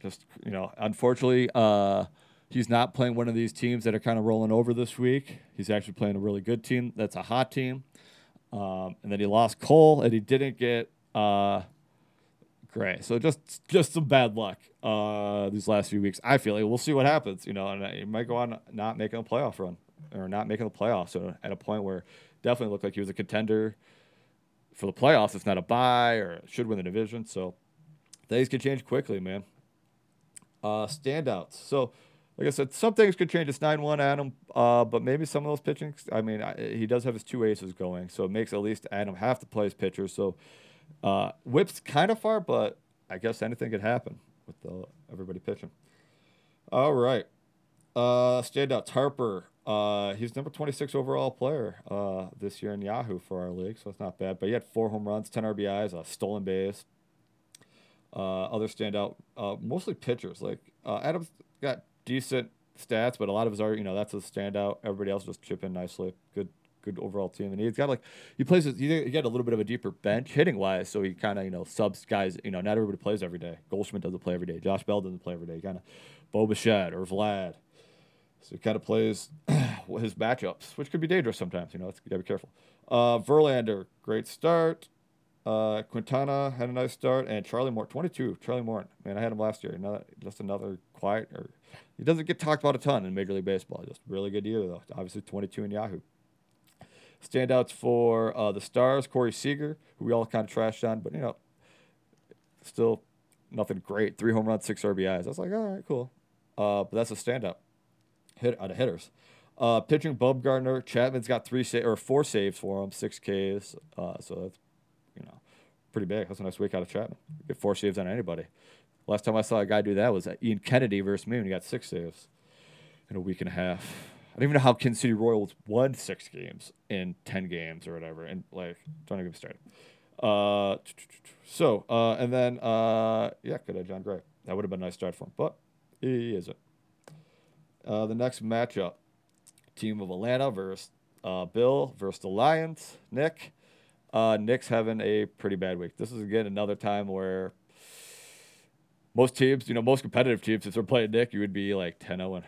just you know, unfortunately, uh, he's not playing one of these teams that are kind of rolling over this week. He's actually playing a really good team. That's a hot team. Um, and then he lost Cole, and he didn't get uh, Gray. So just just some bad luck uh, these last few weeks. I feel like we'll see what happens. You know, and he might go on not making a playoff run or not making the playoffs. So at a point where definitely looked like he was a contender for the playoffs, if not a buy or should win the division. So things can change quickly, man. Uh, standouts. So like I said, some things could change. It's nine one Adam, uh, but maybe some of those pitching. I mean, I, he does have his two aces going, so it makes at least Adam have to play his pitchers. So uh, whips kind of far, but I guess anything could happen with the, everybody pitching. All right, uh, standouts Harper. Uh, he's number 26 overall player uh, this year in Yahoo for our league, so it's not bad. But he had four home runs, 10 RBIs, a stolen base. Uh, other standout, uh, mostly pitchers. Like uh, Adams got decent stats, but a lot of his are you know that's a standout. Everybody else just chip in nicely. Good good overall team, and he's got like he plays. He got a little bit of a deeper bench hitting wise, so he kind of you know subs guys. You know, not everybody plays every day. Goldschmidt doesn't play every day. Josh Bell doesn't play every day. Kind of Bo Bichette or Vlad. So he kind of plays his matchups, which could be dangerous sometimes. You know, it's, you gotta be careful. Uh, Verlander, great start. Uh, Quintana had a nice start, and Charlie Moore, 22. Charlie Moore, man, I had him last year. Another, just another quiet, or he doesn't get talked about a ton in Major League Baseball. Just really good year though. Obviously, 22 in Yahoo. Standouts for uh, the Stars, Corey Seager, who we all kind of trashed on, but you know, still nothing great. Three home runs, six RBIs. I was like, all right, cool. Uh, but that's a standout hit out of hitters. Uh, pitching Bumgarner, Chapman's got three sa- or four saves for him, six Ks. Uh, so that's you know pretty big. That's a nice week out of Chapman. Get four saves on anybody. Last time I saw a guy do that was Ian Kennedy versus me and he got six saves in a week and a half. I don't even know how Kansas City Royals won six games in ten games or whatever. And like, don't even get me started. Uh, so uh, and then uh, yeah, could have Jon Gray. That would have been a nice start for him, but he isn't. Uh, the next matchup, team of Atlanta versus uh, Bill versus the Lions. Nick, uh, Nick's having a pretty bad week. This is again another time where most teams, you know, most competitive teams, if they're playing Nick, you would be like 10 0.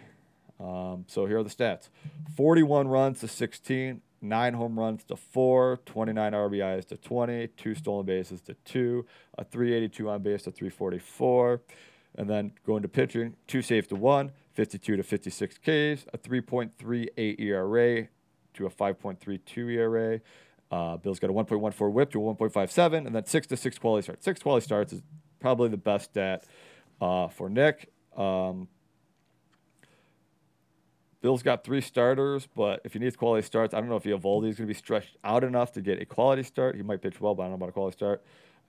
Um, so here are the stats 41 runs to 16, 9 home runs to 4, 29 RBIs to 20, 2 stolen bases to 2, a 382 on base to 344. And then going to pitching, 2 saves to 1, 52 to 56 Ks, a 3.38 ERA to a 5.32 ERA. Uh, Bill's got a 1.14 whip to a 1.57, and then 6 to 6 quality starts. 6 quality starts is probably the best stat uh, for Nick. Um, Bill's got three starters, but if he needs quality starts, I don't know if Eovaldi is going to be stretched out enough to get a quality start. He might pitch well, but I don't know about a quality start.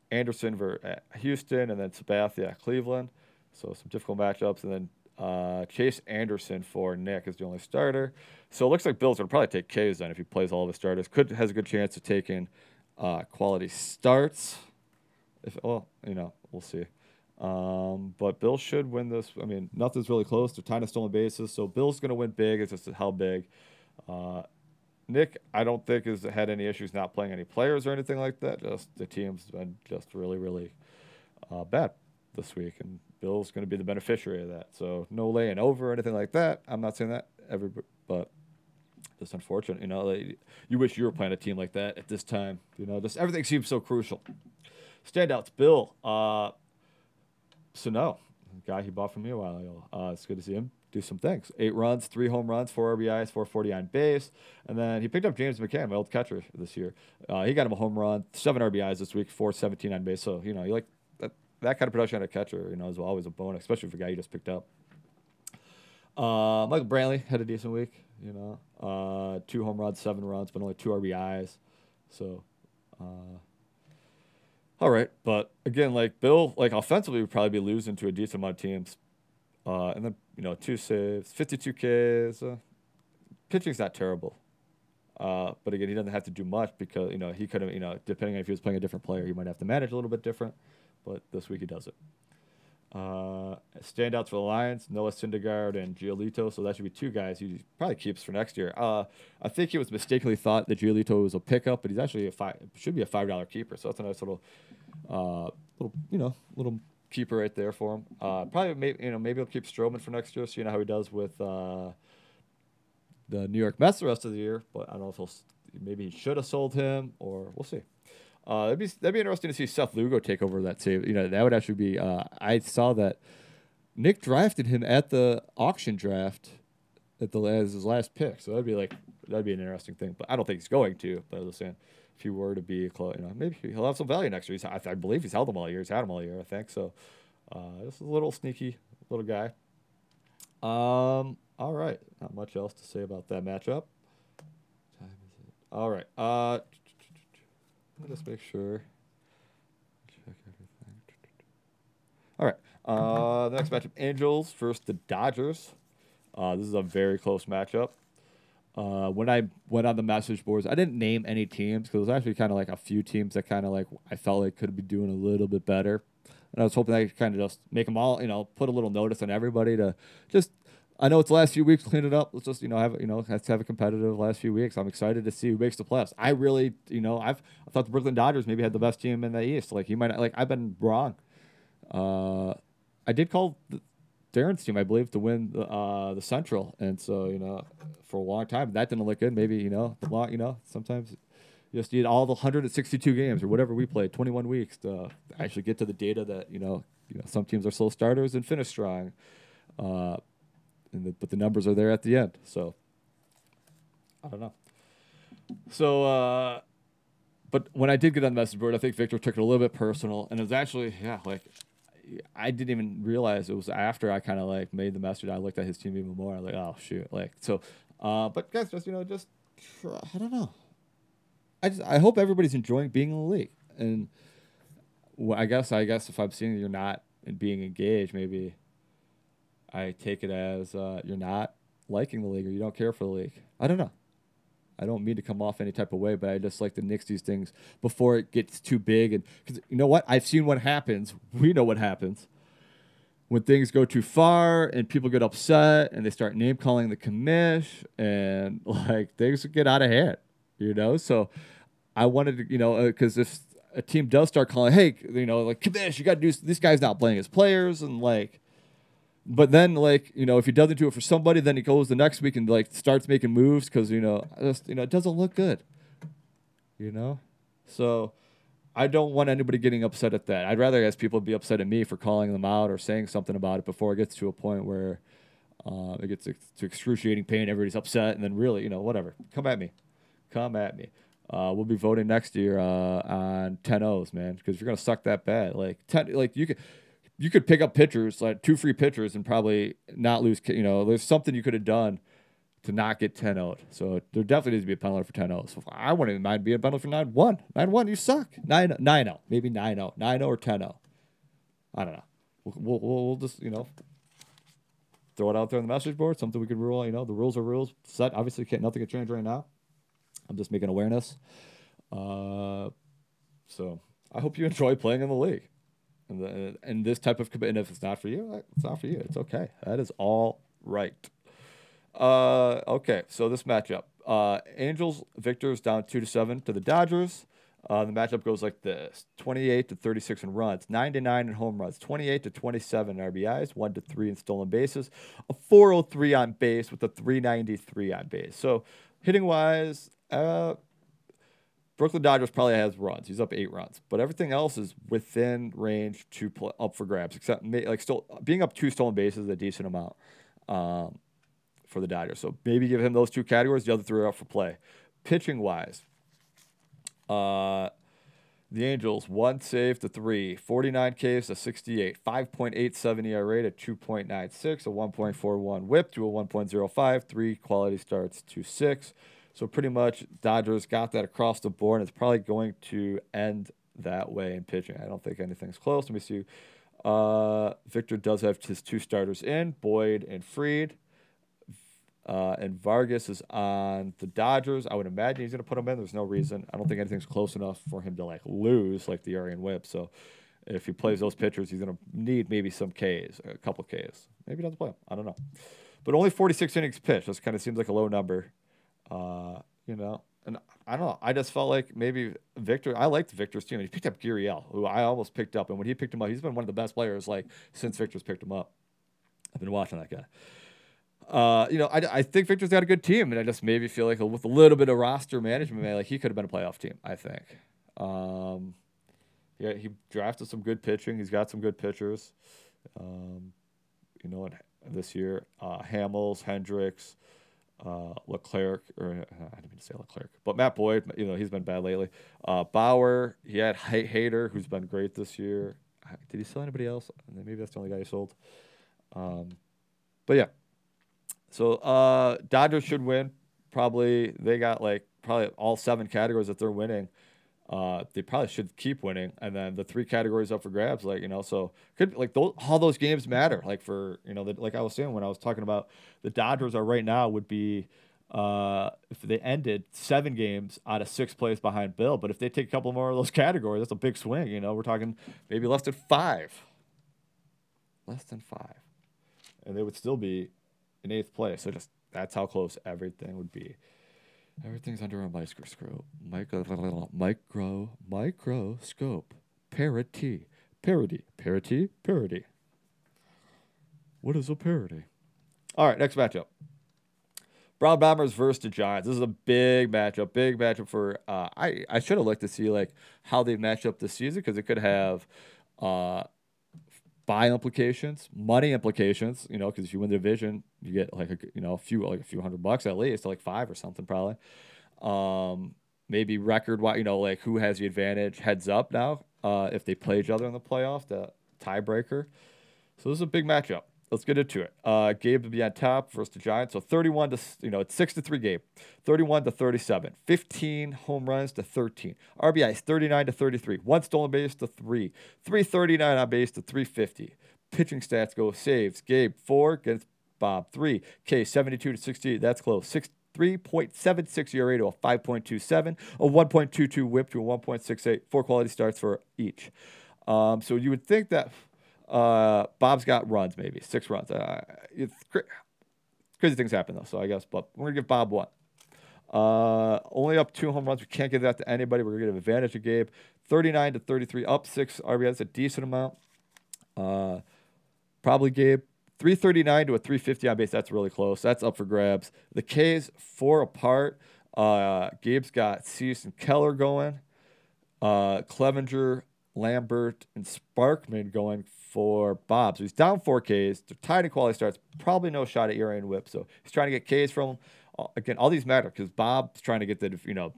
Anderson for Houston, and then Sabathia at Cleveland. So some difficult matchups, and then uh, Chase Anderson for Nick is the only starter. So it looks like Bill's going to probably take K's then if he plays all of his starters. Could has a good chance of taking uh, quality starts. If well, you know, we'll see. Um, but Bill should win this. I mean, nothing's really close. They're tying of stolen bases, so Bill's going to win big. It's just how big. Uh, Nick, I don't think has had any issues not playing any players or anything like that. Just the team's been just really, really uh, bad this week, and Bill's going to be the beneficiary of that. So no laying over or anything like that. I'm not saying that every, but just unfortunate. You know, you wish you were playing a team like that at this time. You know, just everything seems so crucial. Standouts, Bill. Uh, so no, guy he bought from me a while ago. Uh, it's good to see him do some things. Eight runs, three home runs, four RBIs, 440 on base. And then he picked up James McCann, my old catcher this year. Uh, he got him a home run, seven RBIs this week, 417 on base. So, you know, you like that that kind of production on a catcher, you know, is always a bonus, especially for a guy you just picked up. Uh, Michael Brantley had a decent week, you know, uh, two home runs, seven runs, but only two RBIs. So, uh, all right. But again, like Bill, like offensively, would probably be losing to a decent amount of teams. Uh, and then, you know, two saves, 52 Ks. Uh, pitching's not terrible. Uh, but again, he doesn't have to do much because, you know, he could have, you know, depending on if he was playing a different player, he might have to manage a little bit different. But this week he does it. Uh, standouts for the Lions, Noah Syndergaard and Giolito. So that should be two guys he probably keeps for next year. Uh, I think he was mistakenly thought that Giolito was a pickup, but he's actually a five, should be a five dollar keeper. So that's a nice little, uh, little you know, little keeper right there for him. Uh, probably maybe you know maybe he'll keep Stroman for next year, so you know how he does with uh, the New York Mets the rest of the year. But I don't know if he'll maybe he should have sold him or we'll see. Uh, that'd be that'd be interesting to see Seth Lugo take over that save. You know, that would actually be. Uh, I saw that Nick drafted him at the auction draft at the as his last pick, so that'd be like that'd be an interesting thing. But I don't think he's going to. But I was saying, if he were to be, close, you know, maybe he'll have some value next year. I, I believe he's held him all year. He's had him all year, I think. So uh, this is a little sneaky little guy. Um. All right. Not much else to say about that matchup. All right. Uh. Let me just make sure. Check everything. All right. Uh, the next matchup: Angels versus the Dodgers. Uh, this is a very close matchup. Uh, when I went on the message boards, I didn't name any teams because was actually kind of like a few teams that kind of like I felt like could be doing a little bit better, and I was hoping I could kind of just make them all, you know, put a little notice on everybody to just I know it's the last few weeks, clean it up. Let's just, you know, have you know, let's have a competitive last few weeks. I'm excited to see who makes the playoffs. I really, you know, I've I thought the Brooklyn Dodgers maybe had the best team in the East. Like he might like I've been wrong. Uh, I did call the, Darren's team, I believe, to win the uh, the Central, and so you know, for a long time that didn't look good. Maybe you know, the long, you know, sometimes you just need all the 162 games or whatever we played, 21 weeks to actually get to the data that you know, you know, some teams are slow starters and finish strong. Uh, the, but the numbers are there at the end. So I don't know. So, uh, but when I did get on the message board, I think Victor took it a little bit personal, and it was actually yeah, like I didn't even realize it was after I kind of like made the message. I looked at his team even more. I was like, oh shoot, like so. Uh, but guys, just you know, just I don't know. I just I hope everybody's enjoying being in the league, and well, I guess I guess if I'm seeing you're not being engaged, maybe I take it as uh, you're not liking the league or you don't care for the league. I don't know. I don't mean to come off any type of way, but I just like to nix these things before it gets too big. And because you know what, I've seen what happens. We know what happens when things go too far and people get upset and they start name calling the commish and like things get out of hand. You know, so I wanted to, you know, because uh, if a team does start calling, hey, you know, like commish, you got to do this guy's not playing his players and like but then like you know if he doesn't do it for somebody then he goes the next week and like starts making moves because you know just you know it doesn't look good you know? So i don't want anybody getting upset at that. I'd rather as people be upset at me for calling them out or saying something about it before it gets to a point where uh, it gets to excruciating pain everybody's upset and then really you know whatever. Come at me. Come at me. Uh, we'll be voting next year uh, on 10 O's, man, because you're gonna suck that bad. Like 10, like you could you could pick up pitchers like two free pitchers and probably not lose. You know, there's something you could have done to not get 10 out. So there definitely needs to be a penalty for 10 0. So I wouldn't even mind being a penalty for 9 1. 9 1, you suck. 9 9 0. Maybe 9 0. 9 0 or 10 0. I don't know. We'll, we'll, we'll, just, you know, throw it out there on the message board. Something we could rule. You know, the rules are rules. Set. Obviously, can't, nothing can change right now. I'm just making awareness. Uh, so I hope you enjoy playing in the league. And, the, and this type of commitment, if it's not for you, it's not for you. It's okay. That is all right. Uh, okay, so this matchup, uh, Angels victors down two to seven to the Dodgers. Uh, the matchup goes like this: 28 to 36 in runs, 9 to 9 in home runs, 28 to 27 in RBIs, 1 to 3 in stolen bases, a 403 on base with a 393 on base. So hitting wise, uh, Brooklyn Dodgers probably has runs. He's up eight runs, but everything else is within range to play, up for grabs. Except like still being up two stolen bases is a decent amount um, for the Dodgers. So maybe give him those two categories. The other three are up for play. Pitching wise, uh, the Angels, one save to three, 49 Ks to 68, 5.87 ERA to 2.96, a 1.41 whip to a 1.05, three quality starts to six. So pretty much Dodgers got that across the board, and it's probably going to end that way in pitching. I don't think anything's close. Let me see. Uh, Victor does have his two starters in, Boyd and Fried. Uh, and Vargas is on the Dodgers. I would imagine he's going to put him in. There's no reason. I don't think anything's close enough for him to like lose like the Arian Whip. So if he plays those pitchers, he's going to need maybe some Ks, a couple Ks. Maybe doesn't play them. I don't know. But only 46 innings pitched. This kind of seems like a low number. Uh, you know, and I don't know. I just felt like maybe Victor. I liked Victor's team. He picked up Gurriel, who I almost picked up, and when he picked him up, he's been one of the best players like since Victor's picked him up. I've been watching that guy uh, you know, I, I think Victor's got a good team, and I just maybe feel like with a little bit of roster management, man, like he could have been a playoff team. I think. Um, yeah, he drafted some good pitching. He's got some good pitchers. Um, you know, this year, uh, Hamels, Hendricks, uh, Leclerc, or uh, I didn't mean to say Leclerc, but Matt Boyd. You know, he's been bad lately. Uh, Bauer, he had H- Hader, who's been great this year. Did he sell anybody else? Maybe that's the only guy he sold. Um, but yeah, so uh, Dodgers should win. Probably they got like probably all seven categories that they're winning. Uh, they probably should keep winning, and then the three categories up for grabs. Like you know, so could like those all those games matter. Like for you know, the, like I was saying when I was talking about the Dodgers are right now would be uh, if they ended seven games out of six plays behind Bill. But if they take a couple more of those categories, that's a big swing. You know, we're talking maybe less than five, less than five, and they would still be in eighth place. So just that's how close everything would be. Everything's under a microscope. Micro, micro, microscope. Parity. Parody. Parity. Parody. What is a parody? All right, next matchup. Brown Bombers versus the Giants. This is a big matchup. Big matchup for. Uh, I I should have looked to see like how they match up this season because it could have uh, buy implications, money implications, you know, because if you win the division, you get like a you know a few like a few hundred bucks at least, like five or something probably. Um, maybe record wise, you know, like who has the advantage heads up now uh, if they play each other in the playoff, the tiebreaker. So this is a big matchup let's get into it. Uh, Gabe to be on top versus the Giants. So 31 to, you know, it's 6 to 3 Gabe. 31 to 37. 15 home runs to 13. RBIs 39 to 33. One stolen base to 3. 339 on base to 350. Pitching stats go saves. Gabe 4 against Bob 3. K 72 to 68. That's close. 6 3.76 ERA to a 5.27, a 1.22 whip to a 1.68. Four quality starts for each. Um, so you would think that uh, Bob's got runs, maybe six runs. Uh, it's cra- crazy things happen though, so I guess. But we're gonna give Bob one. Uh, only up two home runs. We can't give that to anybody. We're gonna give advantage to Gabe. 39 to 33, up six RBI. That's a decent amount. Uh, probably Gabe. 339 to a 350 on base. That's really close. That's up for grabs. The K's four apart. Uh, Gabe's got Cease and Keller going. Uh, Clevinger, Lambert, and Sparkman going for Bob. So he's down four Ks. They're tied in quality starts. Probably no shot at ERA and whip. So he's trying to get Ks from him. Uh, again, all these matter because Bob's trying to get the, you know,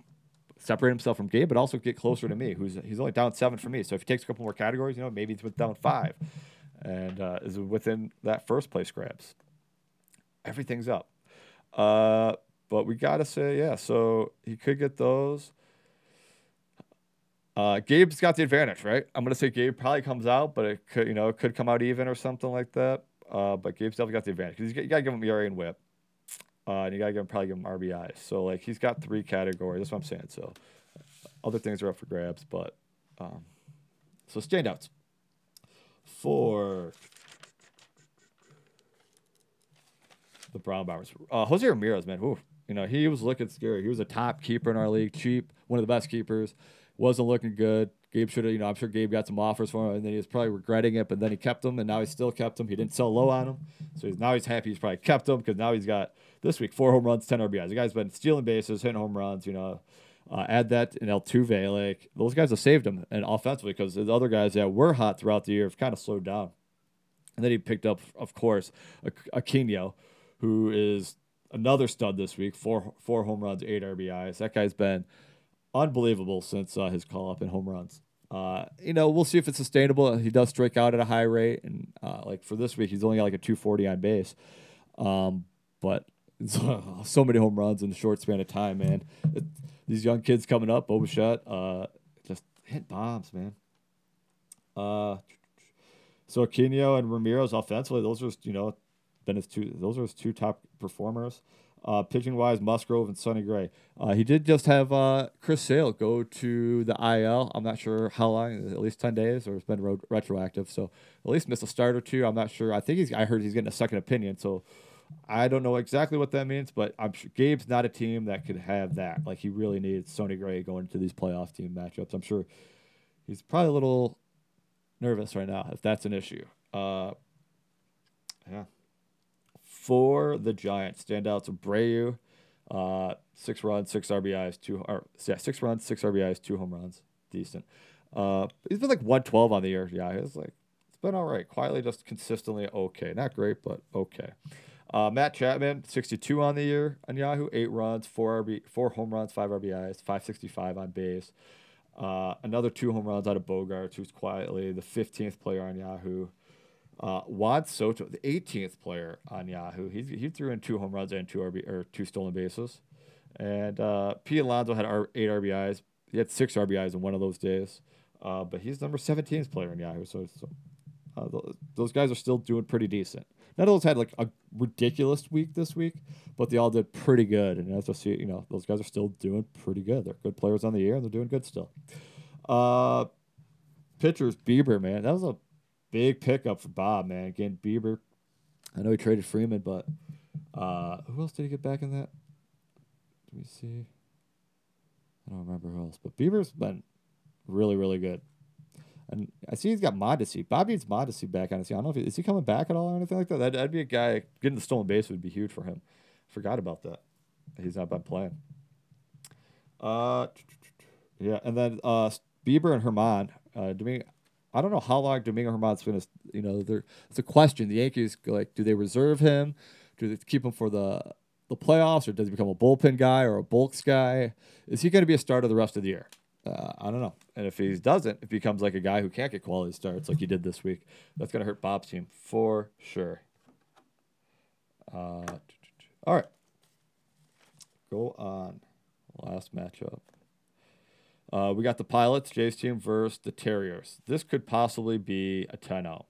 separate himself from Gabe, but also get closer to me, who's he's only down seven for me. So if he takes a couple more categories, you know, maybe he's down five and uh, is within that first place grabs. Everything's up. Uh, but we got to say, yeah, so he could get those. Uh, Gabe's got the advantage, right? I'm gonna say Gabe probably comes out, but it could, you know, it could come out even or something like that. Uh, but Gabe's definitely got the advantage because you gotta give him ERA and WHIP, uh, and you gotta give him probably give him RBI. So like he's got three categories. That's what I'm saying. So other things are up for grabs, but um, so standouts for the Brown Bombers. Uh, Jose Ramirez, man, oof, you know he was looking scary. He was a top keeper in our league, cheap, one of the best keepers wasn't looking good. Gabe should have, you know, I'm sure Gabe got some offers for him, and then he was probably regretting it. But then he kept him, and now he still kept him. He didn't sell low on him, so he's, now he's happy. He's probably kept him because now he's got this week four home runs, ten RBIs. The guy's been stealing bases, hitting home runs. You know, uh, add that in Altuve, like those guys have saved him and offensively because the other guys that were hot throughout the year have kind of slowed down. And then he picked up, of course, Aquino, who is another stud this week. Four four home runs, eight RBIs. That guy's been unbelievable since uh, his call up in home runs. Uh, you know, we'll see if it's sustainable. He does strike out at a high rate, and uh, like for this week, he's only got like a 240 on base. Um, but so many home runs in a short span of time, man. It, these young kids coming up, Bo Bichette, uh, just hit bombs, man. Uh, so Aquino and Ramirez offensively, those are you know, been his two. Those are his two top performers. Uh, pitching wise, Musgrove and Sonny Gray. Uh, he did just have uh, Chris Sale go to the IL. I'm not sure how long, at least 10 days, or it's been ro- retroactive. So at least missed a start or two. I'm not sure. I think he's. I heard he's getting a second opinion. So I don't know exactly what that means, but I'm sure Gabe's not a team that could have that. Like he really needs Sonny Gray going into these playoff team matchups. I'm sure he's probably a little nervous right now if that's an issue. Uh, yeah. For the Giants, standouts Abreu, uh, six runs, six RBIs, two or yeah, six runs, six RBIs, two home runs, decent. Uh, he's been like 112 on the year. Yeah, it's like it's been all right. Quietly, just consistently okay. Not great, but okay. Uh, Matt Chapman, 62 on the year on Yahoo, eight runs, four RB, four home runs, five RBIs, 565 on base. Uh, another two home runs out of Bogaerts, who's quietly the 15th player on Yahoo. Uh, Soto, the 18th player on Yahoo, he, he threw in two home runs and two RB or two stolen bases. And uh, Pete Alonso had R- eight RBIs. He had six RBIs in one of those days. Uh, but he's number 17th player in Yahoo. So, so uh, those guys are still doing pretty decent. None of those had like a ridiculous week this week, but they all did pretty good. And as I see, you know, those guys are still doing pretty good. They're good players on the year, and they're doing good still. Uh, pitchers, Bieber, man, that was a big pickup for Bob, man. Again, Bieber. I know he traded Freeman, but uh, who else did he get back in that? Let me see. I don't remember who else, but Bieber's been really, really good. And I see he's got Mondesi. Bobby needs Mondesi back on his. I don't know if he, is he coming back at all or anything like that. That'd, that'd be a guy getting the stolen base would be huge for him. Forgot about that. He's not been playing. Uh, yeah, and then uh, Bieber and Herman. Uh, Domingo, I don't know how long Domingo Germán's going to. You know, there, it's a question. The Yankees like, do they reserve him? Do they keep him for the the playoffs, or does he become a bullpen guy or a bulks guy? Is he going to be a starter the rest of the year? Uh, I don't know. And if he doesn't, it becomes like a guy who can't get quality starts like he did this week. That's going to hurt Bob's team for sure. Uh, all right. Go on. Last matchup. Uh, we got the Pilots, Jay's team, versus the Terriers. This could possibly be a 10 0,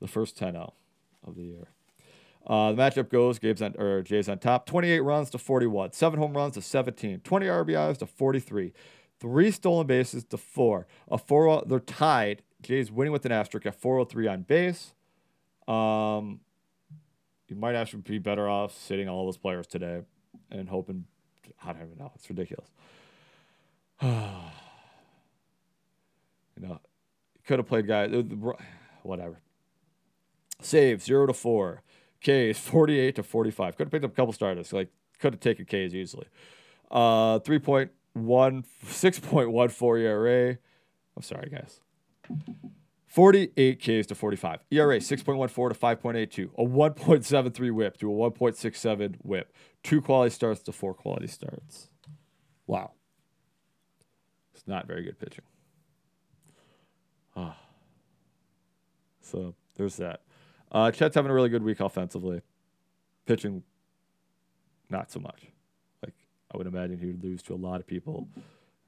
the first 10 0 of the year. Uh, the matchup goes Gabe's on, or Jay's on top, 28 runs to 41, seven home runs to 17, 20 RBIs to 43, three stolen bases to four. A four, they're tied. Jay's winning with an asterisk at 403 on base. Um, you might actually be better off sitting all those players today and hoping. I don't even know. It's ridiculous. you know, could have played guys. Whatever. Save zero to four. K's 48 to 45. Could have picked up a couple starters. Like, could have taken K's easily. Uh, three point one six point one four ERA. I'm sorry, guys. 48 Ks to 45. ERA 6.14 to 5.82. A 1.73 whip to a 1.67 whip. Two quality starts to four quality starts. Wow. Not very good pitching. Ah. So there's that. Uh, Chet's having a really good week offensively. Pitching, not so much. Like I would imagine he would lose to a lot of people,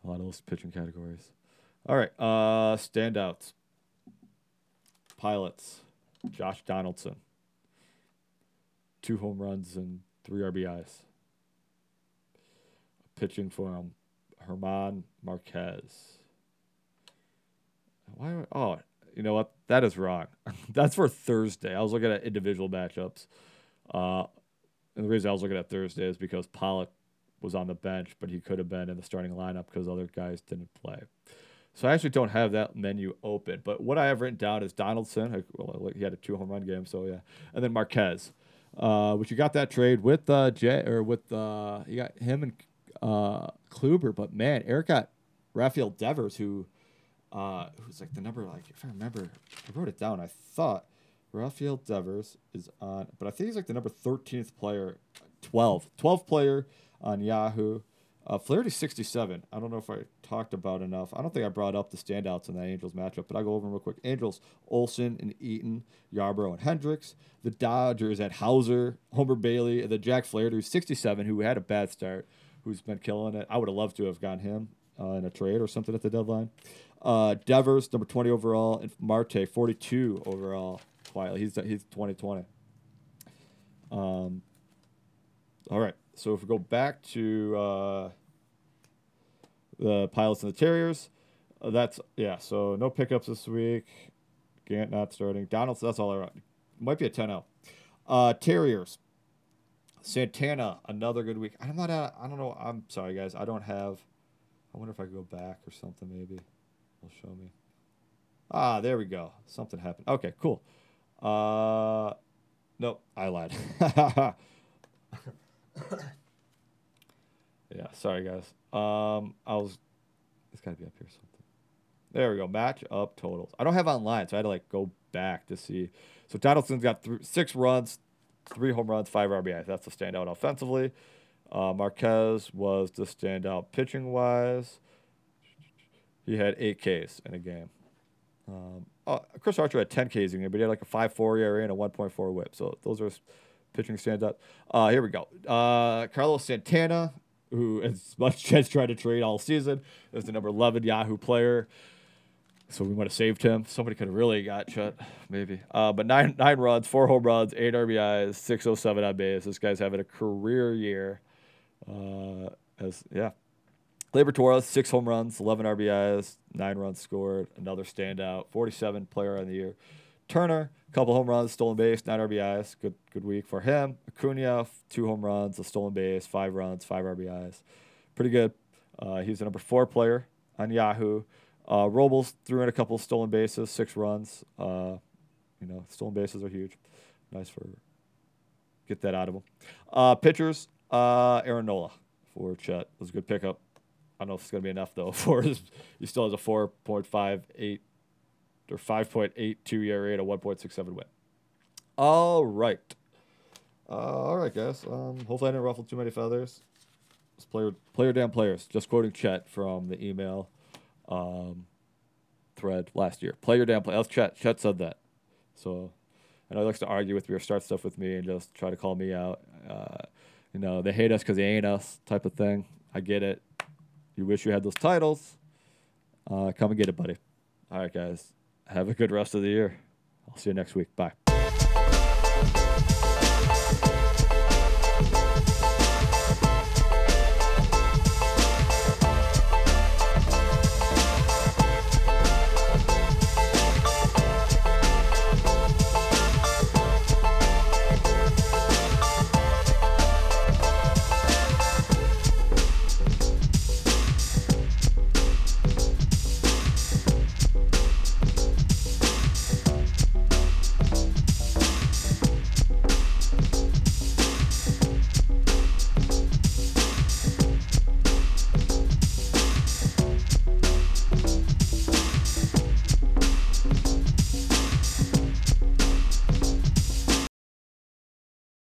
a lot of those pitching categories. All right, uh, standouts. Pilots, Josh Donaldson. Two home runs and three RBIs. Pitching for him, Germán Marquez. Why? Oh, you know what? That is wrong. That's for Thursday. I was looking at individual matchups. Uh, and the reason I was looking at Thursday is because Pollock was on the bench, but he could have been in the starting lineup because other guys didn't play. So I actually don't have that menu open. But what I have written down is Donaldson. Well, he had a two home run game, so yeah, and then Marquez, uh, which you got that trade with uh, Jay or with uh, you got him and uh, Kluber. But man, Eric got Rafael Devers, who uh, who's like the number like if I remember, I wrote it down. I thought Rafael Devers is on, but I think he's like the number thirteenth player, 12, 12 player on Yahoo. Uh, Flaherty 67. I don't know if I talked about enough. I don't think I brought up the standouts in that Angels matchup, but I'll go over them real quick. Angels, Olson and Eaton, Yarbrough and Hendricks. The Dodgers at Hauser, Homer Bailey, and the Jack Flaherty, 67, who had a bad start, who's been killing it. I would have loved to have gotten him uh, in a trade or something at the deadline. Uh, Devers, number 20 overall, and Marte, 42 overall. Quietly, he's he's 2020. Um, all right. So if we go back to uh, the pilots and the Terriers, uh, that's yeah. So no pickups this week. Gant not starting. Donaldson. That's all I. Might be a 10-0. Uh, Terriers. Santana, another good week. I'm not. At, I don't know. I'm sorry, guys. I don't have. I wonder if I could go back or something. Maybe it'll show me. Ah, there we go. Something happened. Okay, cool. Uh, nope, I lied. yeah, sorry guys. Um, I was. It's got to be up here something. There we go. Match up totals. I don't have online, so I had to like go back to see. So Donaldson's got th- six runs, three home runs, five RBIs. That's the standout offensively. Uh, Marquez was the standout pitching wise. He had eight Ks in a game. Um, uh, Chris Archer had 10 Ks in game, but he had like a 5.4 ERA and a 1.4 WHIP. So those are pitching standouts. Uh, here we go. Uh, Carlos Santana, who as much as tried to trade all season, is the number 11 Yahoo player. So we might have saved him. Somebody could have really got shut, maybe. Uh, but nine nine runs, four home runs, eight RBIs, 607 on base. This guy's having a career year. Uh, as yeah, Gleyber Torres, six home runs, 11 RBIs, nine runs scored, another standout, 47 player on the year. Turner, couple home runs, stolen base, nine RBIs, good good week for him. Acuna, two home runs, a stolen base, five runs, five RBIs, pretty good. Uh, he's the number four player on Yahoo. Uh, Robles threw in a couple stolen bases, six runs. Uh, you know, stolen bases are huge. Nice for get that out of him. Uh, pitchers, uh, Aaron Nola for Chet was a good pickup. I don't know if it's gonna be enough though. For he still has a four point five eight or five point eight two ERA and a one point six seven win. All right, uh, all right, guys. Um, hopefully I didn't ruffle too many feathers. It's player player damn players. Just quoting Chet from the email um, thread last year. Player damn play. That's Chet. Chet said that. So I know he likes to argue with me or start stuff with me and just try to call me out. Uh, you know, they hate us because they ain't us type of thing. I get it. You wish you had those titles. Uh, come and get it, buddy. All right, guys. Have a good rest of the year. I'll see you next week. Bye.